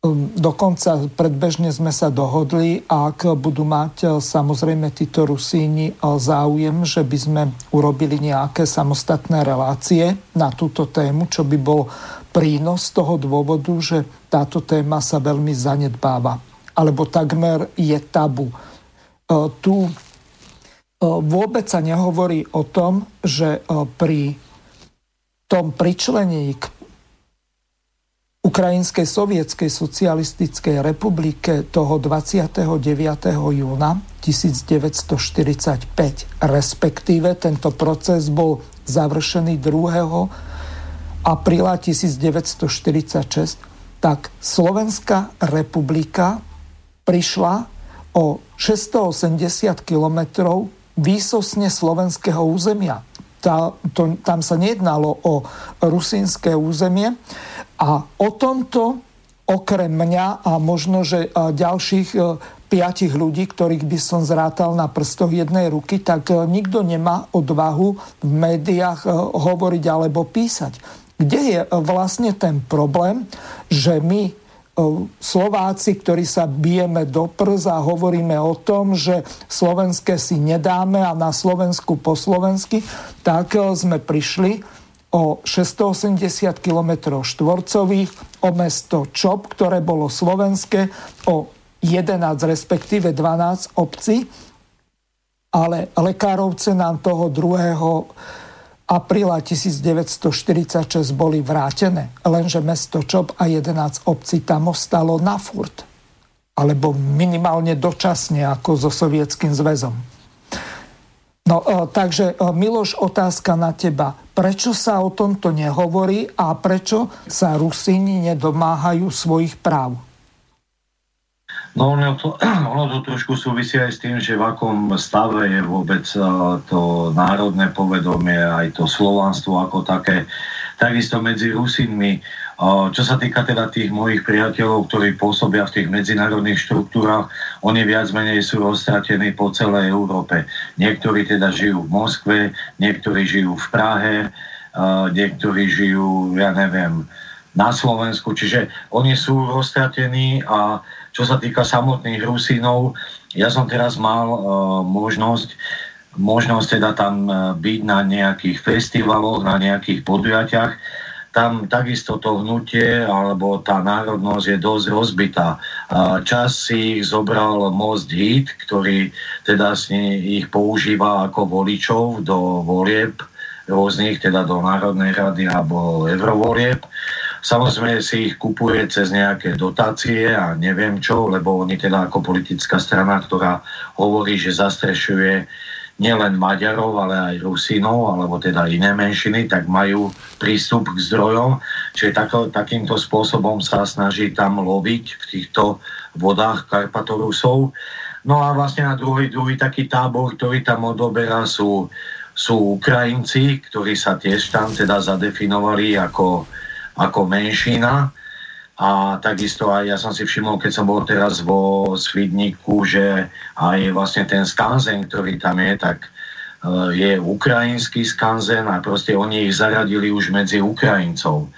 Dokonca predbežne sme sa dohodli, ak budú mať samozrejme títo Rusíni záujem, že by sme urobili nejaké samostatné relácie na túto tému, čo by bol prínos z toho dôvodu, že táto téma sa veľmi zanedbáva alebo takmer je tabu. E, tu e, vôbec sa nehovorí o tom, že e, pri tom pričlenení k Ukrajinskej sovietskej socialistickej republike toho 29. júna 1945, respektíve tento proces bol završený 2. apríla 1946, tak Slovenská republika prišla o 680 kilometrov výsosne slovenského územia. Tá, to, tam sa nejednalo o rusínske územie a o tomto okrem mňa a možno, že ďalších piatich ľudí, ktorých by som zrátal na prstoch jednej ruky, tak nikto nemá odvahu v médiách hovoriť alebo písať. Kde je vlastne ten problém, že my Slováci, ktorí sa bijeme do prs a hovoríme o tom, že slovenské si nedáme a na Slovensku po slovensky, tak sme prišli o 680 km štvorcových, o mesto Čop, ktoré bolo slovenské, o 11 respektíve 12 obcí, ale lekárovce nám toho 2. apríla 1946 boli vrátené, lenže mesto Čop a 11 obcí tam ostalo na furt, alebo minimálne dočasne ako so Sovietským zväzom. No, e, takže e, Miloš, otázka na teba. Prečo sa o tomto nehovorí a prečo sa Rusíni nedomáhajú svojich práv? No ono to, ono to trošku súvisí aj s tým, že v akom stave je vôbec e, to národné povedomie, aj to slovanstvo ako také. Takisto medzi Rusínmi čo sa týka teda tých mojich priateľov, ktorí pôsobia v tých medzinárodných štruktúrach, oni viac menej sú roztratení po celej Európe. Niektorí teda žijú v Moskve, niektorí žijú v Prahe, niektorí žijú, ja neviem, na Slovensku. Čiže oni sú roztratení a čo sa týka samotných Rusínov, ja som teraz mal uh, možnosť možnosť teda tam byť na nejakých festivaloch, na nejakých podujatiach tam takisto to hnutie alebo tá národnosť je dosť rozbitá. Čas si ich zobral Most Hit, ktorý teda ich používa ako voličov do volieb rôznych, teda do Národnej rady alebo eurovolieb. Samozrejme si ich kupuje cez nejaké dotácie a neviem čo, lebo oni teda ako politická strana, ktorá hovorí, že zastrešuje nielen Maďarov, ale aj Rusínov, alebo teda iné menšiny, tak majú prístup k zdrojom. Čiže tako, takýmto spôsobom sa snaží tam loviť v týchto vodách Karpatorusov. No a vlastne na druhý, druhý taký tábor, ktorý tam odoberá, sú, sú Ukrajinci, ktorí sa tiež tam teda zadefinovali ako, ako menšina a takisto aj ja som si všimol, keď som bol teraz vo Svidníku, že aj vlastne ten skanzen, ktorý tam je, tak uh, je ukrajinský skanzen a proste oni ich zaradili už medzi Ukrajincov.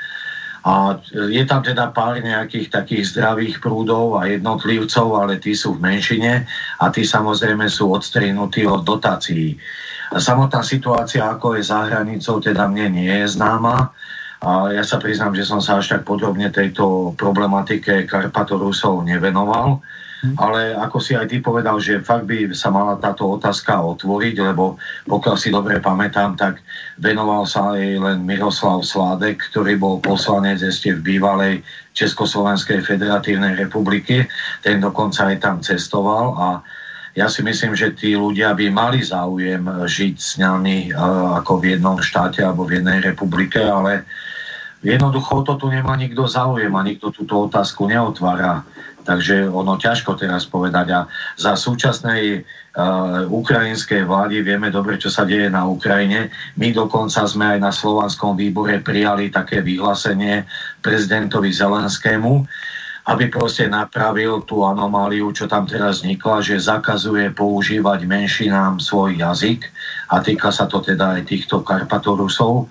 A je tam teda pár nejakých takých zdravých prúdov a jednotlivcov, ale tí sú v menšine a tí samozrejme sú odstrinutí od dotácií. Samotná situácia, ako je za hranicou, teda mne nie je známa. A ja sa priznám, že som sa až tak podrobne tejto problematike Karpatorusov nevenoval. Hm. Ale ako si aj ty povedal, že fakt by sa mala táto otázka otvoriť, lebo pokiaľ si dobre pamätám, tak venoval sa aj len Miroslav Sládek, ktorý bol poslanec ešte v bývalej Československej federatívnej republiky. Ten dokonca aj tam cestoval a ja si myslím, že tí ľudia by mali záujem žiť s nami ako v jednom štáte alebo v jednej republike, ale Jednoducho to tu nemá nikto záujem a nikto túto otázku neotvára. Takže ono ťažko teraz povedať. A za súčasnej uh, ukrajinskej vlády vieme dobre, čo sa deje na Ukrajine. My dokonca sme aj na Slovanskom výbore prijali také vyhlásenie prezidentovi Zelenskému, aby proste napravil tú anomáliu, čo tam teraz vznikla, že zakazuje používať menšinám svoj jazyk a týka sa to teda aj týchto Karpatorusov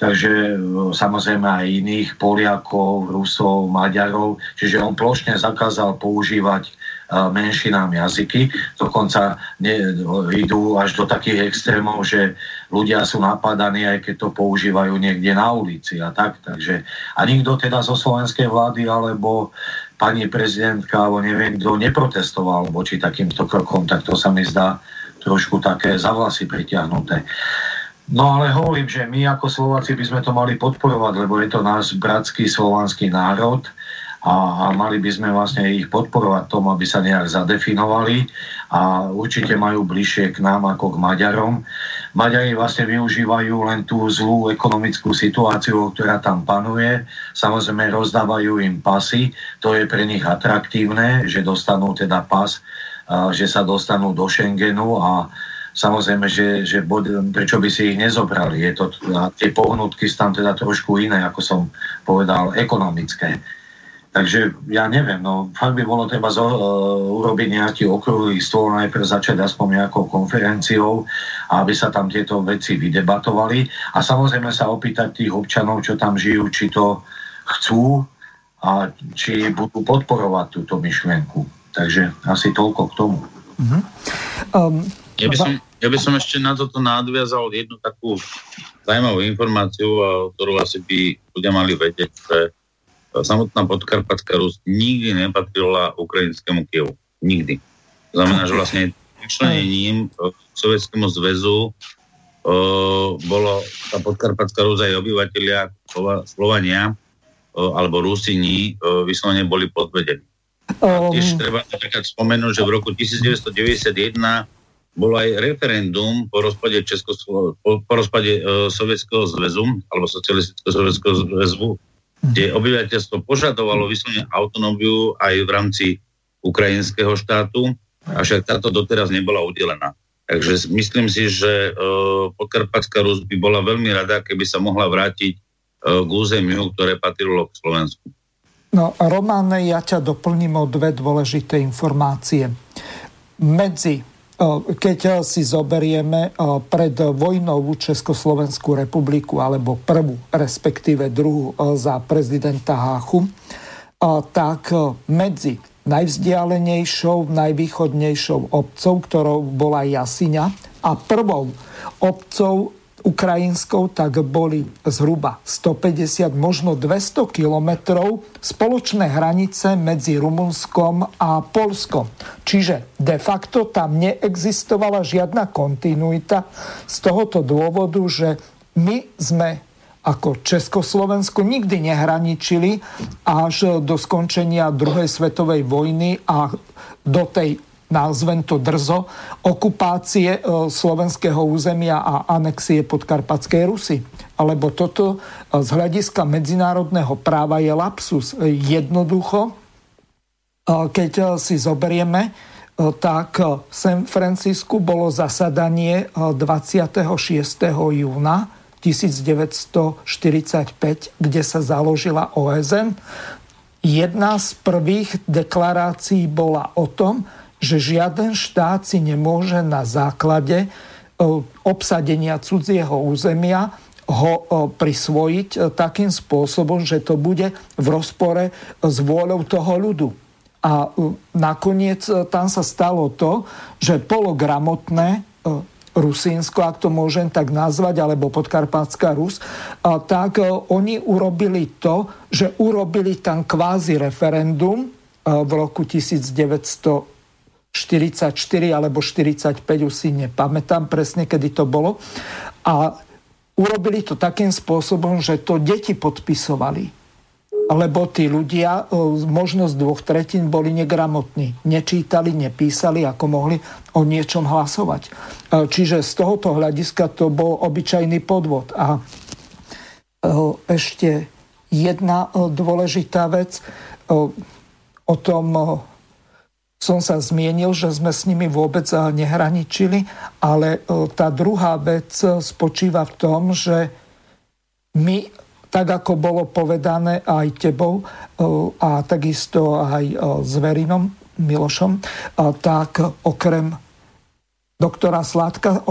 takže samozrejme aj iných Poliakov, Rusov, Maďarov, čiže on plošne zakázal používať menšinám jazyky. Dokonca ne, idú až do takých extrémov, že ľudia sú napadaní, aj keď to používajú niekde na ulici a tak. Takže, a nikto teda zo slovenskej vlády alebo pani prezidentka, alebo neviem, kto neprotestoval voči takýmto krokom, tak to sa mi zdá trošku také za vlasy pritiahnuté. No ale hovorím, že my ako Slováci by sme to mali podporovať, lebo je to náš bratský slovanský národ a, a mali by sme vlastne ich podporovať tom, aby sa nejak zadefinovali a určite majú bližšie k nám ako k Maďarom. Maďari vlastne využívajú len tú zlú ekonomickú situáciu, ktorá tam panuje. Samozrejme rozdávajú im pasy, to je pre nich atraktívne, že dostanú teda pas, že sa dostanú do Schengenu a samozrejme, že, že bod, prečo by si ich nezobrali. Je to, a tie pohnutky sú tam teda trošku iné, ako som povedal, ekonomické. Takže ja neviem, no fakt by bolo treba zo, uh, urobiť nejaký okrúhly stôl, najprv začať aspoň nejakou konferenciou, aby sa tam tieto veci vydebatovali a samozrejme sa opýtať tých občanov, čo tam žijú, či to chcú a či budú podporovať túto myšlienku. Takže asi toľko k tomu. Uh-huh. Um, ja, by som, ja by som ešte na toto nadviazal jednu takú zaujímavú informáciu, ktorú asi by ľudia mali vedieť, že samotná podkarpatská Rus nikdy nepatrila ukrajinskému Kievu. Nikdy. To znamená, že vlastne členením k Sovietskému zväzu uh, bolo tá podkarpatská Rus aj obyvateľia Slovania uh, alebo Rusini uh, vyslovene boli podvedení. Um. tiež treba napríklad spomenúť, že v roku 1991 bolo aj referendum po rozpade, Českoslo- po, po rozpade uh, Sovietskeho zväzu alebo Socialistického sovietského zväzu kde obyvateľstvo požadovalo vyslovene autonómiu aj v rámci ukrajinského štátu, avšak táto doteraz nebola udelená. Takže myslím si, že uh, Podkarpatská Rus by bola veľmi rada, keby sa mohla vrátiť uh, k územiu, ktoré patrilo k Slovensku. No, Romane, ja ťa doplním o dve dôležité informácie. Medzi keď si zoberieme pred vojnou Československú republiku alebo prvú, respektíve druhú za prezidenta Háchu, tak medzi najvzdialenejšou, najvýchodnejšou obcov, ktorou bola Jasiňa a prvou obcov ukrajinskou, tak boli zhruba 150, možno 200 kilometrov spoločné hranice medzi Rumunskom a Polskom. Čiže de facto tam neexistovala žiadna kontinuita z tohoto dôvodu, že my sme ako Československo nikdy nehraničili až do skončenia druhej svetovej vojny a do tej nazvem to drzo, okupácie e, slovenského územia a anexie podkarpatskej Rusy. Alebo toto e, z hľadiska medzinárodného práva je lapsus. Jednoducho, e, keď si zoberieme, tak v San Francisku bolo zasadanie 26. júna 1945, kde sa založila OSN. Jedna z prvých deklarácií bola o tom, že žiaden štát si nemôže na základe e, obsadenia cudzieho územia ho e, prisvojiť e, takým spôsobom, že to bude v rozpore s vôľou toho ľudu. A nakoniec tam sa stalo to, že pologramotné Rusínsko, ak to môžem tak nazvať, alebo podkarpátska Rus, tak oni urobili to, že urobili tam kvázi referendum v roku 1900 44 alebo 45, už si nepamätám presne, kedy to bolo. A urobili to takým spôsobom, že to deti podpisovali. Lebo tí ľudia, e, možnosť dvoch tretín, boli negramotní. Nečítali, nepísali, ako mohli o niečom hlasovať. E, čiže z tohoto hľadiska to bol obyčajný podvod. A e, ešte jedna dôležitá vec o tom som sa zmienil, že sme s nimi vôbec eh, nehraničili, ale eh, tá druhá vec eh, spočíva v tom, že my, tak ako bolo povedané aj tebou a takisto aj s Verinom Milošom, tak okrem doktora Sládka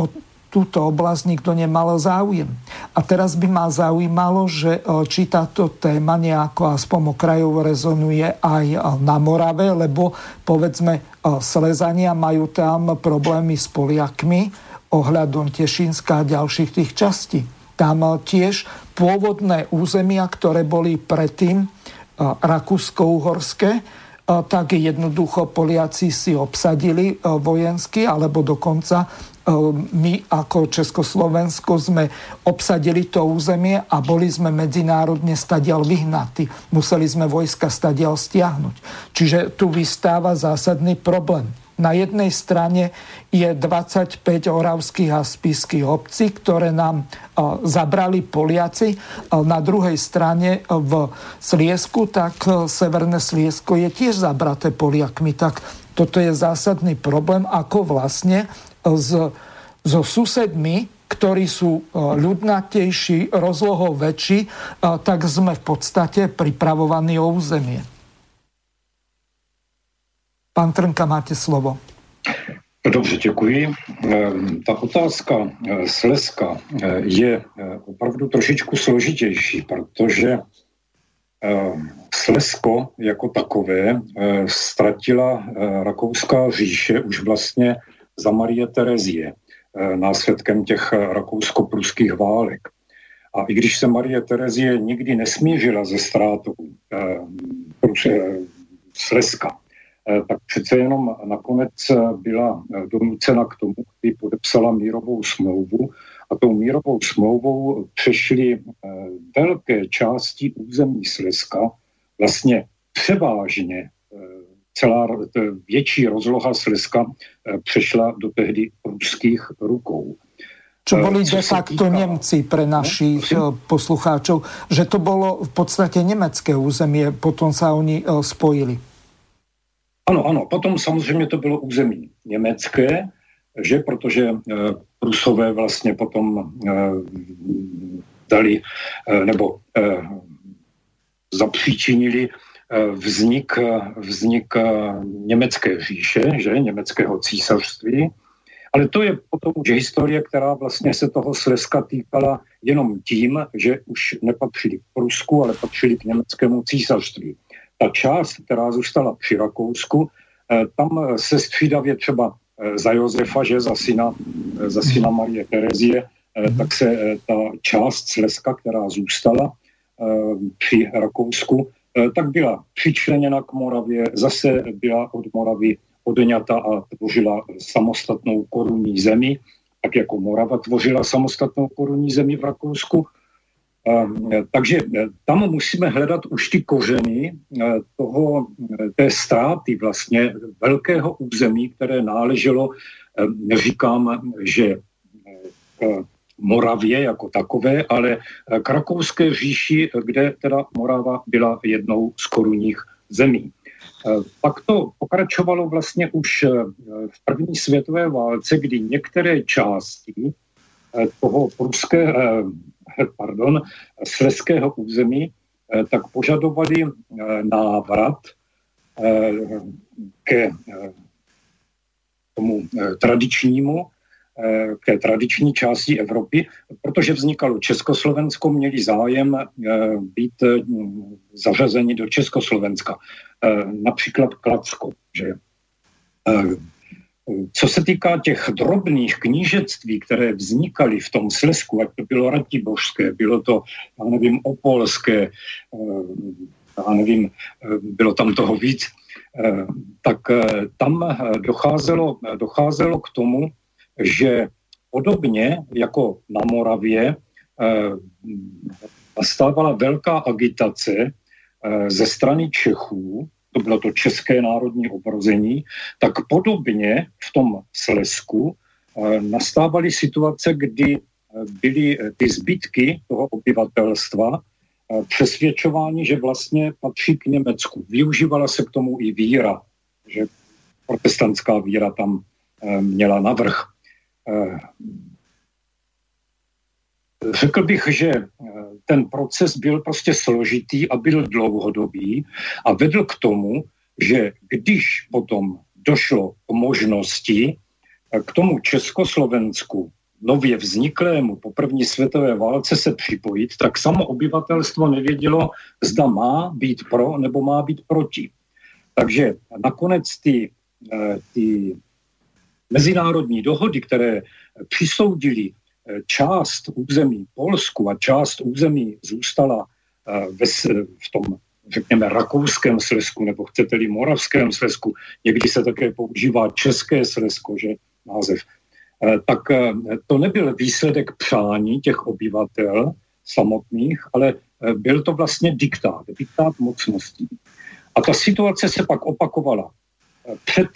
túto oblasť nikto nemal záujem. A teraz by ma zaujímalo, že e, či táto téma nejako aspoň okrajovo rezonuje aj e, na Morave, lebo povedzme e, Slezania majú tam problémy s Poliakmi ohľadom Tešínska a ďalších tých častí. Tam tiež pôvodné územia, ktoré boli predtým Rakúsko-Uhorské, tak jednoducho Poliaci si obsadili vojensky, alebo dokonca my ako Československo sme obsadili to územie a boli sme medzinárodne stadial vyhnatí. Museli sme vojska stadial stiahnuť. Čiže tu vystáva zásadný problém. Na jednej strane je 25 oravských a spiských obcí, ktoré nám zabrali Poliaci. Na druhej strane v Sliesku, tak Severné Sliesko je tiež zabraté Poliakmi. Tak toto je zásadný problém, ako vlastne s, so susedmi, ktorí sú e, ľudnatejší, rozlohou väčší, e, tak sme v podstate pripravovaní o územie. Pán Trnka, máte slovo. Dobře, děkuji. Ta otázka Slezska je opravdu trošičku složitější, protože Slezsko jako takové ztratila rakouská říše už vlastně za Marie Terezie, následkem těch rakousko-pruských válek. A i když se Marie Terezie nikdy nesmířila ze ztrátou Slezska, Eh, tak přece jenom nakonec eh, byla eh, donucena k tomu, aby podepsala mírovou smlouvu a tou mírovou smlouvou přešly velké části území Slezska, vlastně převážně celá větší rozloha Slezska přešla do tehdy ruských rukou. Čo boli de facto týka... Nemci pre no, našich no, poslucháčov, že to bolo v podstate nemecké územie, potom sa oni spojili. Ano, ano, potom samozřejmě to bylo území německé, že protože Rusové vlastně potom dali nebo zapříčinili vznik, vznik německé říše, že, německého císařství. Ale to je potom už historie, která vlastně se toho Slezska týkala jenom tím, že už nepatřili k Prusku, ale patřili k německému císařství. Ta část, která zůstala při Rakousku, eh, tam se střídavě třeba eh, za Josefa, že? Za syna, eh, za syna Marie Terezie, tak se ta část Slezska, která zůstala při Rakousku, tak byla přičleněna k Moravě, zase byla od Moravy odňata a tvořila samostatnou korunní zemi, tak jako Morava tvořila samostatnou korunní zemi v Rakousku, takže e, tam musíme hledat už ty kořeny toho, té ztráty vlastně velkého území, které náleželo, neříkám, že Moravě jako takové, ale k Rakouské říši, kde teda Morava byla jednou z korunních zemí. Pak to pokračovalo vlastně už v první světové válce, kdy některé části toho pruské, pardon, sleského území, eh, tak požadovali eh, návrat eh, ke tomu tradičnímu, k té tradiční části Evropy, protože vznikalo Československo, měli zájem být zařazeni do Československa. Například Kladsko, že co se týká těch drobných knížectví, které vznikaly v tom Slesku, ať to bylo Ratibožské, bylo to, já nevím, Opolské, eh, já nevím, eh, bylo tam toho víc, eh, tak tam docházelo, docházelo k tomu, že podobně jako na Moravě nastávala velká agitace ze strany Čechů, to bylo to české národní obrození, tak podobně v tom Slesku eh, nastávaly situace, kdy eh, byly eh, ty zbytky toho obyvatelstva přesvědčováni, že vlastně patří k Německu. Využívala se k tomu i víra, že protestantská víra tam měla navrh. Řekl bych, že eh, ten proces byl prostě složitý a byl dlouhodobý a vedl k tomu, že když potom došlo k možnosti eh, k tomu Československu nově vzniklému po první světové válce se připojit, tak samo obyvatelstvo nevědělo, zda má být pro nebo má být proti. Takže nakonec ty, eh, ty mezinárodní dohody, které přisoudili část území Polsku a část území zůstala eh, v tom, řekněme, rakouském Slesku, nebo chcete-li moravském Slesku, někdy se také používá české Slesko, že název, eh, tak eh, to nebyl výsledek přání těch obyvatel samotných, ale byl to vlastně diktát, diktát mocností. A ta situace se pak opakovala před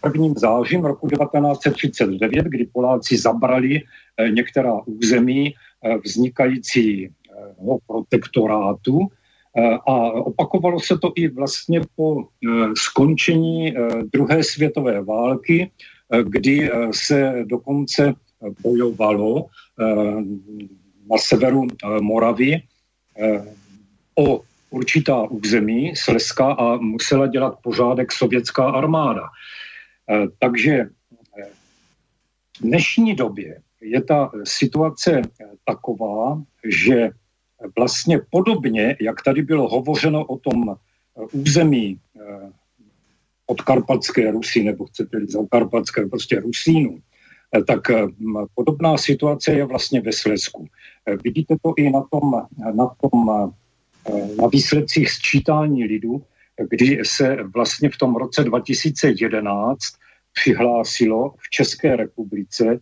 prvním zářím roku 1939, kdy Poláci zabrali eh, některá území eh, vznikajícího protektorátu. A opakovalo se to i vlastně po eh, skončení druhé světové války, kdy se dokonce bojovalo na severu Moravy o určitá území Slezska a musela dělat pořádek sovětská armáda. Takže v dnešní době je ta situace taková, že vlastně podobně, jak tady bylo hovořeno o tom území od Karpatské Rusy, nebo chcete za Karpatské, prostě Rusínu, tak podobná situace je vlastně ve Slesku. Vidíte to i na tom, na tom na výsledcích sčítání lidu, kdy se vlastně v tom roce 2011 přihlásilo v České republice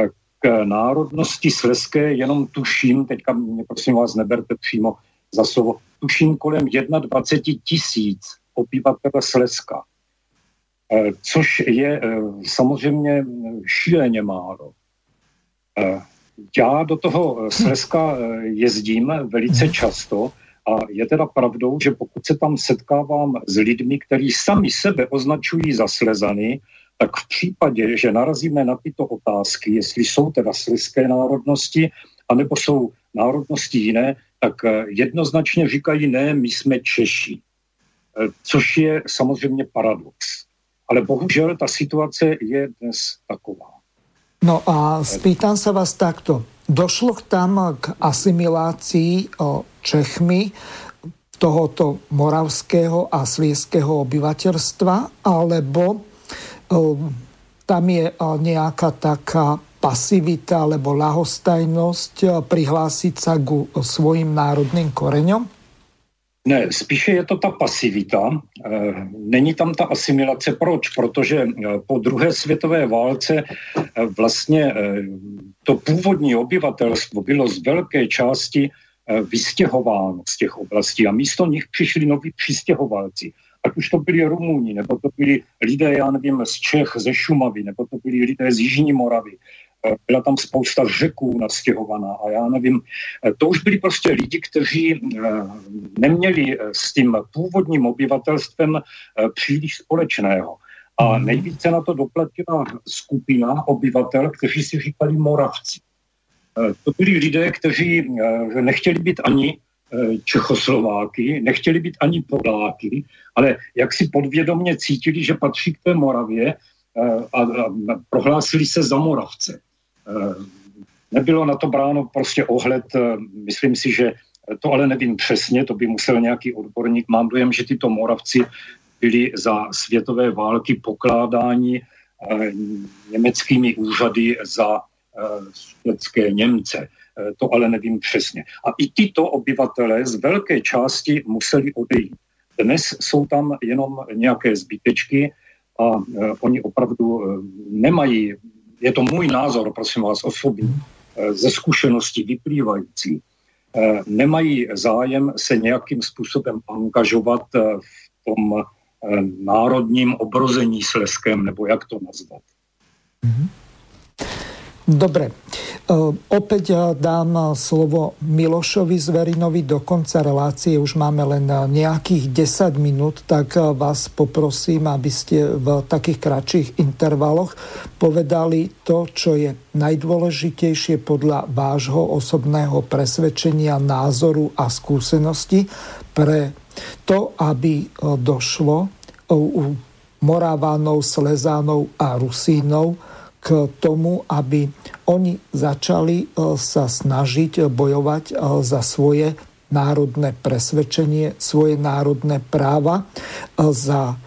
eh, k národnosti sleské, jenom tuším, teďka mě prosím vás neberte přímo za slovo, tuším kolem 21 tisíc obyvatel Slezska, eh, což je eh, samozřejmě šíleně málo. Já do toho Slezska jezdím velice často a je teda pravdou, že pokud se tam setkávám s lidmi, kteří sami sebe označují za slezany, tak v případě, že narazíme na tyto otázky, jestli jsou teda slezské národnosti, anebo jsou národnosti jiné, tak eh, jednoznačně říkají ne, my jsme Češi. Eh, což je samozřejmě paradox. Ale bohužel ta situace je dnes taková. No a spýtam sa vás takto. Došlo tam k asimilácii Čechmi tohoto moravského a slieského obyvateľstva, alebo tam je nejaká taká pasivita alebo lahostajnosť prihlásiť sa ku svojim národným koreňom? Ne, spíše je to ta pasivita. Eh, není tam ta asimilace. Proč? Protože po druhé světové válce vlastně to původní obyvatelstvo bylo z velké části vystěhováno z těch oblastí a místo nich přišli noví přistěhovalci. Ať už to byli Rumuni, nebo to byli lidé, já nevím, z Čech, ze Šumavy, nebo to byli lidé z Jižní Moravy, Eh, byla tam spousta řeků nastěhovaná a já nevím, eh, to už byli prostě lidi, kteří eh, neměli s tím původním obyvatelstvem příliš společného. A mhm. nejvíce na to doplatila skupina obyvatel, kteří si říkali Moravci. To byli lidé, kteří nechtěli být ani Čechoslováky, nechtěli být ani Poláky, ale jak si podvědomně cítili, že patří k té Moravě a, prohlásili se za Moravce. Eh, nebylo na to bráno prostě ohled, eh, myslím si, že to ale nevím přesně, to by musel nějaký odborník. Mám dojem, že tyto Moravci byli za světové války pokládáni eh, německými úřady za švédské Němce. To ale nevím přesně. A i tyto obyvatelé z velké části museli odejít. Dnes jsou tam jenom nějaké zbytečky a oni opravdu nemají je to můj názor, prosím vás, osobní, ze zkušenosti vyplývající, nemají zájem se nějakým způsobem angažovat v tom národním obrození sleském, nebo jak to nazvat. Mm-hmm. Dobre. Opäť dám slovo Milošovi Zverinovi do konca relácie. Už máme len nejakých 10 minút, tak vás poprosím, aby ste v takých kratších intervaloch povedali to, čo je najdôležitejšie podľa vášho osobného presvedčenia, názoru a skúsenosti pre to, aby došlo u Morávánov, Slezánov a Rusínov k tomu, aby oni začali e, sa snažiť bojovať e, za svoje národné presvedčenie, svoje národné práva, e, za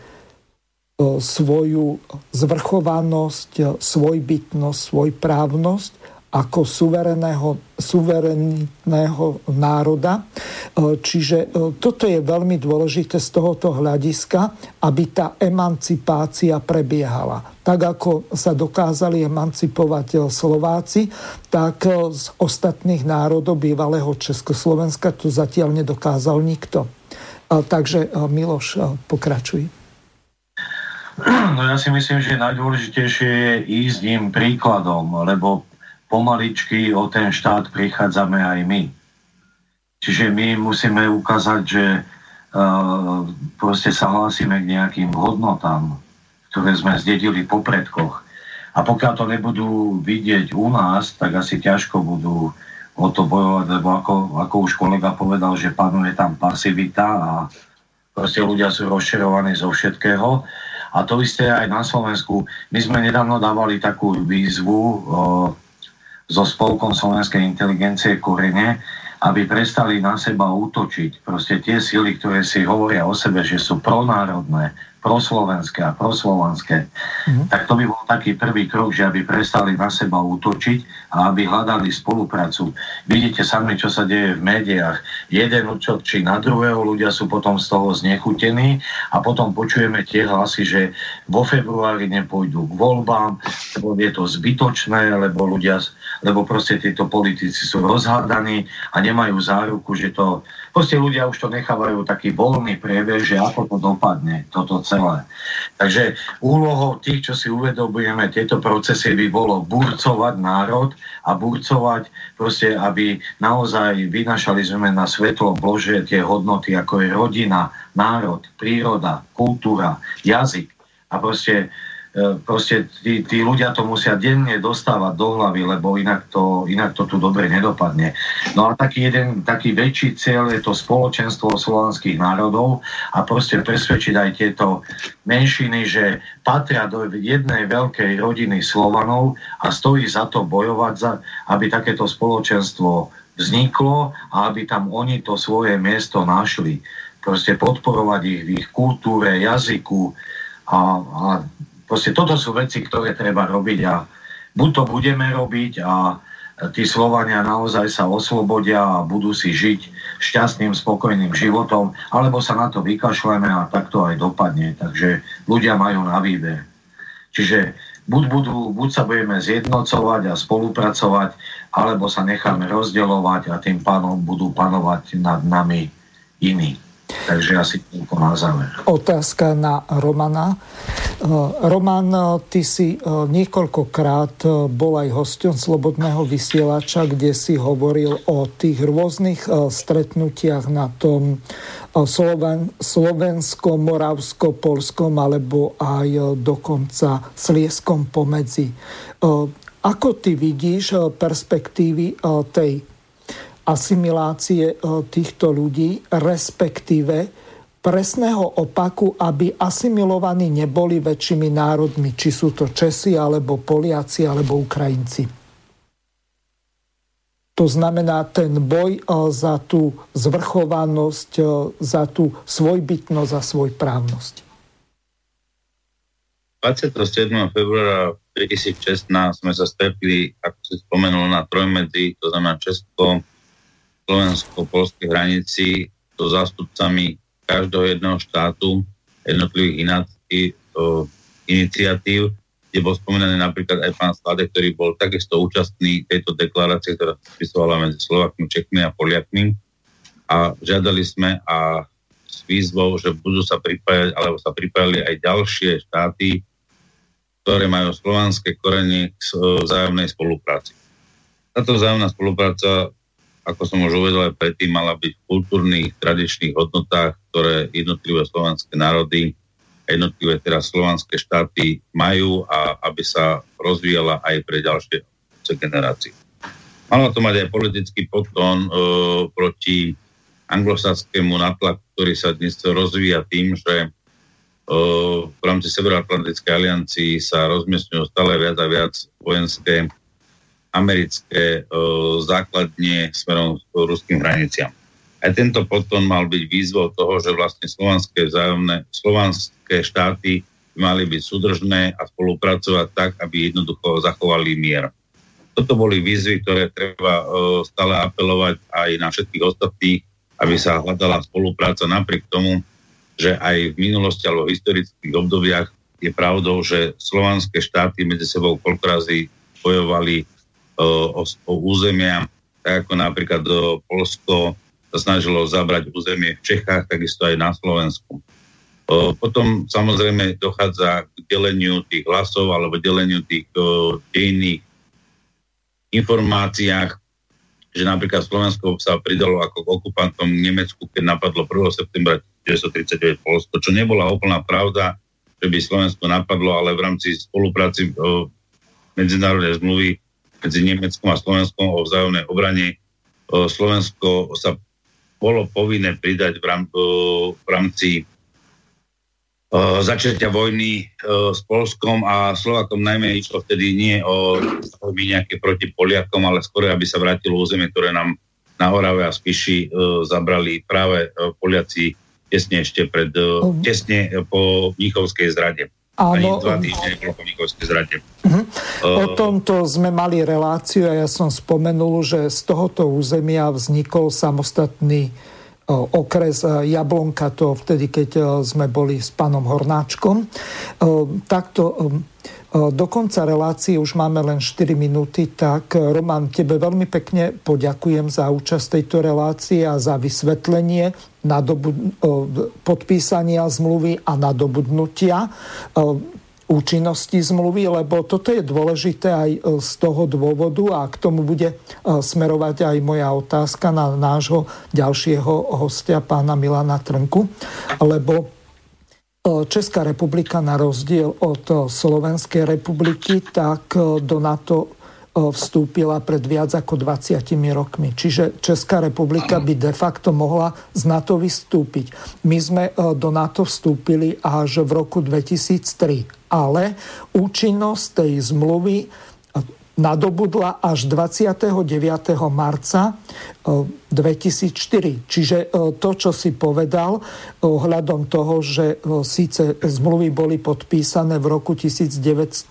svoju zvrchovanosť, svojbytnosť, svojprávnosť ako suvereného, suverenného národa. E, čiže e, toto je veľmi dôležité z tohoto hľadiska, aby tá emancipácia prebiehala. Tak ako sa dokázali emancipovať e, Slováci, tak z ostatných národov bývalého Československa to zatiaľ nedokázal nikto. Takže Miloš, pokračuj. No ja si myslím, že najdôležitejšie je ísť im príkladom, lebo pomaličky o ten štát prichádzame aj my. Čiže my musíme ukázať, že uh, proste sa hlásime k nejakým hodnotám, ktoré sme zdedili po predkoch. A pokiaľ to nebudú vidieť u nás, tak asi ťažko budú o to bojovať, lebo ako, ako už kolega povedal, že panuje tam pasivita a proste ľudia sú rozširovaní zo všetkého. A to isté aj na Slovensku. My sme nedávno dávali takú výzvu o, so spolkom slovenskej inteligencie Korene, aby prestali na seba útočiť. Proste tie síly, ktoré si hovoria o sebe, že sú pronárodné, proslovenské a proslovanské, mm-hmm. tak to by bol taký prvý krok, že aby prestali na seba útočiť a aby hľadali spoluprácu. Vidíte sami, čo sa deje v médiách. Jeden účok či na druhého, ľudia sú potom z toho znechutení a potom počujeme tie hlasy, že vo februári nepôjdu k voľbám, lebo je to zbytočné, lebo ľudia, lebo proste títo politici sú rozhádaní a nemajú záruku, že to Proste ľudia už to nechávajú taký voľný priebeh, že ako to dopadne, toto celé. Takže úlohou tých, čo si uvedomujeme tieto procesy, by bolo burcovať národ a burcovať proste, aby naozaj vynašali sme na svetlo Bože tie hodnoty, ako je rodina, národ, príroda, kultúra, jazyk. A proste proste tí, tí ľudia to musia denne dostávať do hlavy, lebo inak to, inak to tu dobre nedopadne. No a taký jeden, taký väčší cieľ je to spoločenstvo slovanských národov a proste presvedčiť aj tieto menšiny, že patria do jednej veľkej rodiny Slovanov a stojí za to bojovať, za, aby takéto spoločenstvo vzniklo a aby tam oni to svoje miesto našli. Proste podporovať ich v ich kultúre, jazyku a, a Proste toto sú veci, ktoré treba robiť a buď to budeme robiť a tí Slovania naozaj sa oslobodia a budú si žiť šťastným, spokojným životom, alebo sa na to vykašľeme a tak to aj dopadne. Takže ľudia majú na výber. Čiže buď, budú, buď sa budeme zjednocovať a spolupracovať, alebo sa necháme rozdeľovať a tým pánom budú panovať nad nami iní. Takže asi toľko na záver. Otázka na Romana. Eh, Roman, eh, ty si eh, niekoľkokrát bol aj hostom Slobodného vysielača, kde si hovoril o tých rôznych stretnutiach na tom Sloven, slovenskom, moravsko-polskom alebo aj dokonca slieskom pomedzi. Ako ty vidíš perspektívy tej asimilácie týchto ľudí, respektíve presného opaku, aby asimilovaní neboli väčšími národmi, či sú to Česi, alebo Poliaci, alebo Ukrajinci. To znamená ten boj eh, za tú zvrchovanosť, eh, za tú svojbytnosť a svojprávnosť. 27. februára 2016 sme sa stretli, ako si spomenul, na trojmedzi, to znamená Česko, Slovensko, polskej hranici, so zástupcami každého jedného štátu, jednotlivých ináci, o, iniciatív, kde bol spomínaný napríklad aj pán Slade, ktorý bol takisto účastný tejto deklarácie, ktorá sa spisovala medzi Slovakmi, Čekmi a Poliakmi. A žiadali sme a s výzvou, že budú sa pripájať, alebo sa pripájali aj ďalšie štáty, ktoré majú slovanské korene k vzájomnej spolupráci. Táto vzájomná spolupráca ako som už uvedol aj predtým, mala byť v kultúrnych, tradičných hodnotách, ktoré jednotlivé slovanské národy jednotlivé teraz slovanské štáty majú a aby sa rozvíjala aj pre ďalšie generácie. Malo to mať aj politický podton e, proti anglosaskému natlaku, ktorý sa dnes rozvíja tým, že e, v rámci Severoatlantickej aliancii sa rozmiestňujú stále viac a viac vojenské americké uh, základne smerom k ruským hraniciam. Aj tento potom mal byť výzvou toho, že vlastne slovanské vzájomné, slovanské štáty mali byť súdržné a spolupracovať tak, aby jednoducho zachovali mier. Toto boli výzvy, ktoré treba uh, stále apelovať aj na všetkých ostatných, aby sa hľadala spolupráca napriek tomu, že aj v minulosti alebo v historických obdobiach je pravdou, že slovanské štáty medzi sebou razy bojovali o, o územia, tak ako napríklad Polsko snažilo zabrať územie v Čechách, takisto aj na Slovensku. Potom samozrejme dochádza k deleniu tých hlasov alebo deleniu tých dejných informáciách, že napríklad Slovensko sa pridalo ako k okupantom Nemecku, keď napadlo 1. septembra 1939 Polsko, čo nebola úplná pravda, že by Slovensko napadlo, ale v rámci spolupráci medzinárodnej zmluvy medzi Nemeckom a Slovenskom o vzájomnej obrane Slovensko sa bolo povinné pridať v, rám, v rámci začatia vojny s Polskom a Slovakom najmä išlo vtedy nie o nejaké proti Poliakom, ale skôr, aby sa vrátilo územie, ktoré nám na Orave a Spiši zabrali práve Poliaci tesne ešte pred, tesne po Mnichovskej zrade. Áno. dva týždne po Mnichovskej zrade. Uh-huh. O tomto sme mali reláciu a ja som spomenul, že z tohoto územia vznikol samostatný okres Jablonka, to vtedy, keď sme boli s pánom Hornáčkom. Takto do konca relácie už máme len 4 minúty, tak Roman, tebe veľmi pekne poďakujem za účasť tejto relácie a za vysvetlenie podpísania zmluvy a nadobudnutia účinnosti zmluvy, lebo toto je dôležité aj e, z toho dôvodu a k tomu bude e, smerovať aj moja otázka na nášho ďalšieho hostia, pána Milana Trnku, lebo e, Česká republika na rozdiel od Slovenskej republiky, tak do NATO vstúpila pred viac ako 20 rokmi. Čiže Česká republika by de facto mohla z NATO vystúpiť. My sme do NATO vstúpili až v roku 2003, ale účinnosť tej zmluvy nadobudla až 29. marca 2004. E, Čiže e, to, čo si povedal ohľadom toho, že e, síce zmluvy boli podpísané v roku 1919,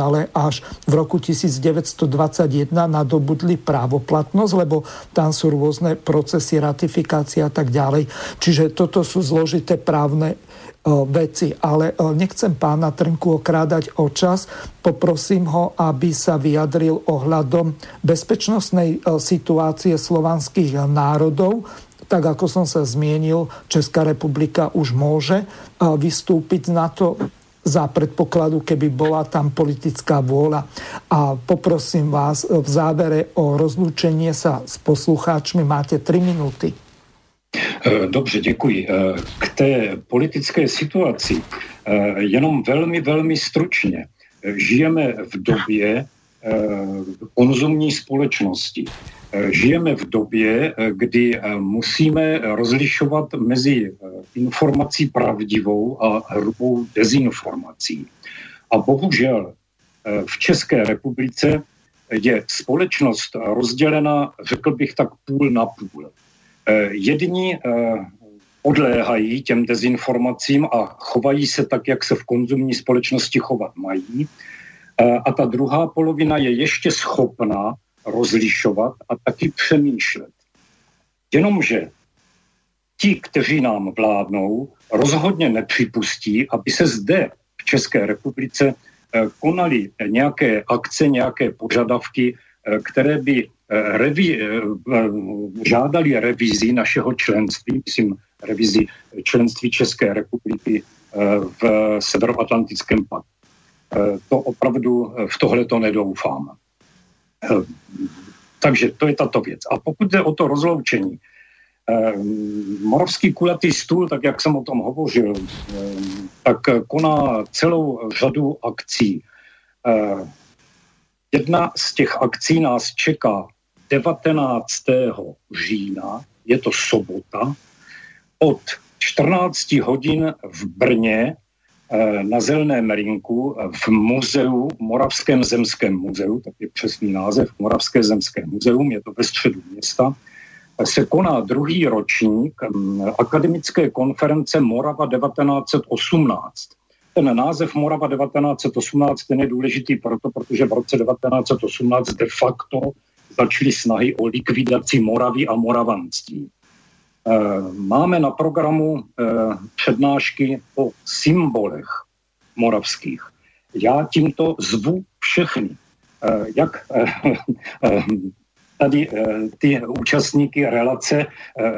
ale až v roku 1921 nadobudli právoplatnosť, lebo tam sú rôzne procesy ratifikácie a tak ďalej. Čiže toto sú zložité právne veci. Ale nechcem pána Trnku okrádať o čas. Poprosím ho, aby sa vyjadril ohľadom bezpečnostnej situácie slovanských národov. Tak ako som sa zmienil, Česká republika už môže vystúpiť na to za predpokladu, keby bola tam politická vôľa. A poprosím vás v závere o rozlúčenie sa s poslucháčmi. Máte 3 minúty. Eh, dobře, děkuji. Eh, k té politické situaci eh, jenom velmi, velmi stručně. Žijeme v době konzumní společnosti. Žijeme v době, kdy musíme rozlišovat mezi informací pravdivou a hrubou dezinformací. A bohužel v České republice je společnost rozdělena, řekl bych tak půl na půl. Eh, jedni eh, odléhají těm dezinformacím a chovají se tak, jak se v konzumní společnosti chovat mají. Eh, a ta druhá polovina je ještě schopná rozlišovat a taky přemýšlet. Jenomže ti, kteří nám vládnou, rozhodně nepřipustí, aby se zde v České republice konaly nějaké akce, nějaké požadavky, které by revi, eh, žádali revizi našeho členství, myslím revizi členství České republiky eh, v Severoatlantickém paktu. Eh, to opravdu v tohle to nedoufám. Takže to je tato věc. A pokud jde o to rozloučení, Moravský kulatý stůl, tak jak jsem o tom hovořil, tak koná celou řadu akcí. Jedna z těch akcí nás čeká 19. října, je to sobota, od 14 hodin v Brně eh, na Zeleném rinku v muzeu, Moravském zemském muzeu, tak je přesný název, Moravské zemské muzeum, je to ve středu města, se koná druhý ročník hm, akademické konference Morava 1918. Ten název Morava 1918 ten je důležitý proto, protože v roce 1918 de facto začaly snahy o likvidaci Moravy a moravanství. Eh, máme na programu eh, přednášky o symbolech moravských. Já tímto zvu všechny, eh, jak tady ty účastníky relace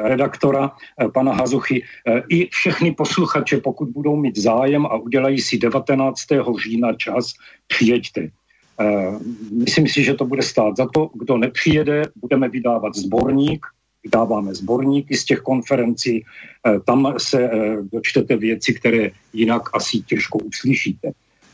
redaktora pana Hazuchy i všechny posluchače, pokud budou mít zájem a udělají si 19. října čas, přijeďte. Eh, myslím si, že to bude stát za to. Kdo nepřijede, budeme vydávat zborník, vydáváme zborníky z těch konferencí, eh, tam se eh, dočtete věci, které jinak asi těžko uslyšíte.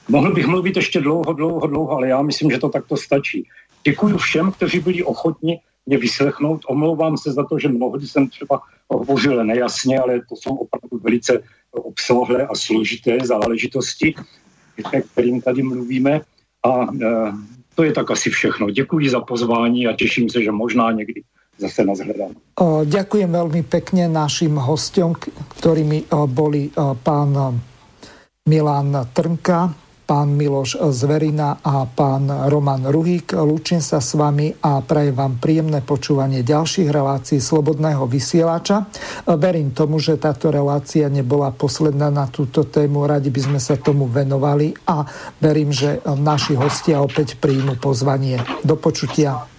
Mohl bych mluvit ještě dlouho, dlouho, dlouho, ale já myslím, že to takto stačí. Děkuji všem, kteří byli ochotni mě vyslechnout. Omlouvám se za to, že mnohdy jsem třeba hovořil nejasně, ale to jsou opravdu velice obsáhlé a složité záležitosti, kterým tady mluvíme. A e, to je tak asi všechno. Děkuji za pozvání a těším se, že možná někdy zase nás hľadám. Ďakujem veľmi pekne našim hostom, ktorými boli pán Milan Trnka, pán Miloš Zverina a pán Roman Ruhík. Lúčim sa s vami a prajem vám príjemné počúvanie ďalších relácií Slobodného vysielača. Verím tomu, že táto relácia nebola posledná na túto tému. Radi by sme sa tomu venovali a verím, že naši hostia opäť príjmu pozvanie. Do počutia.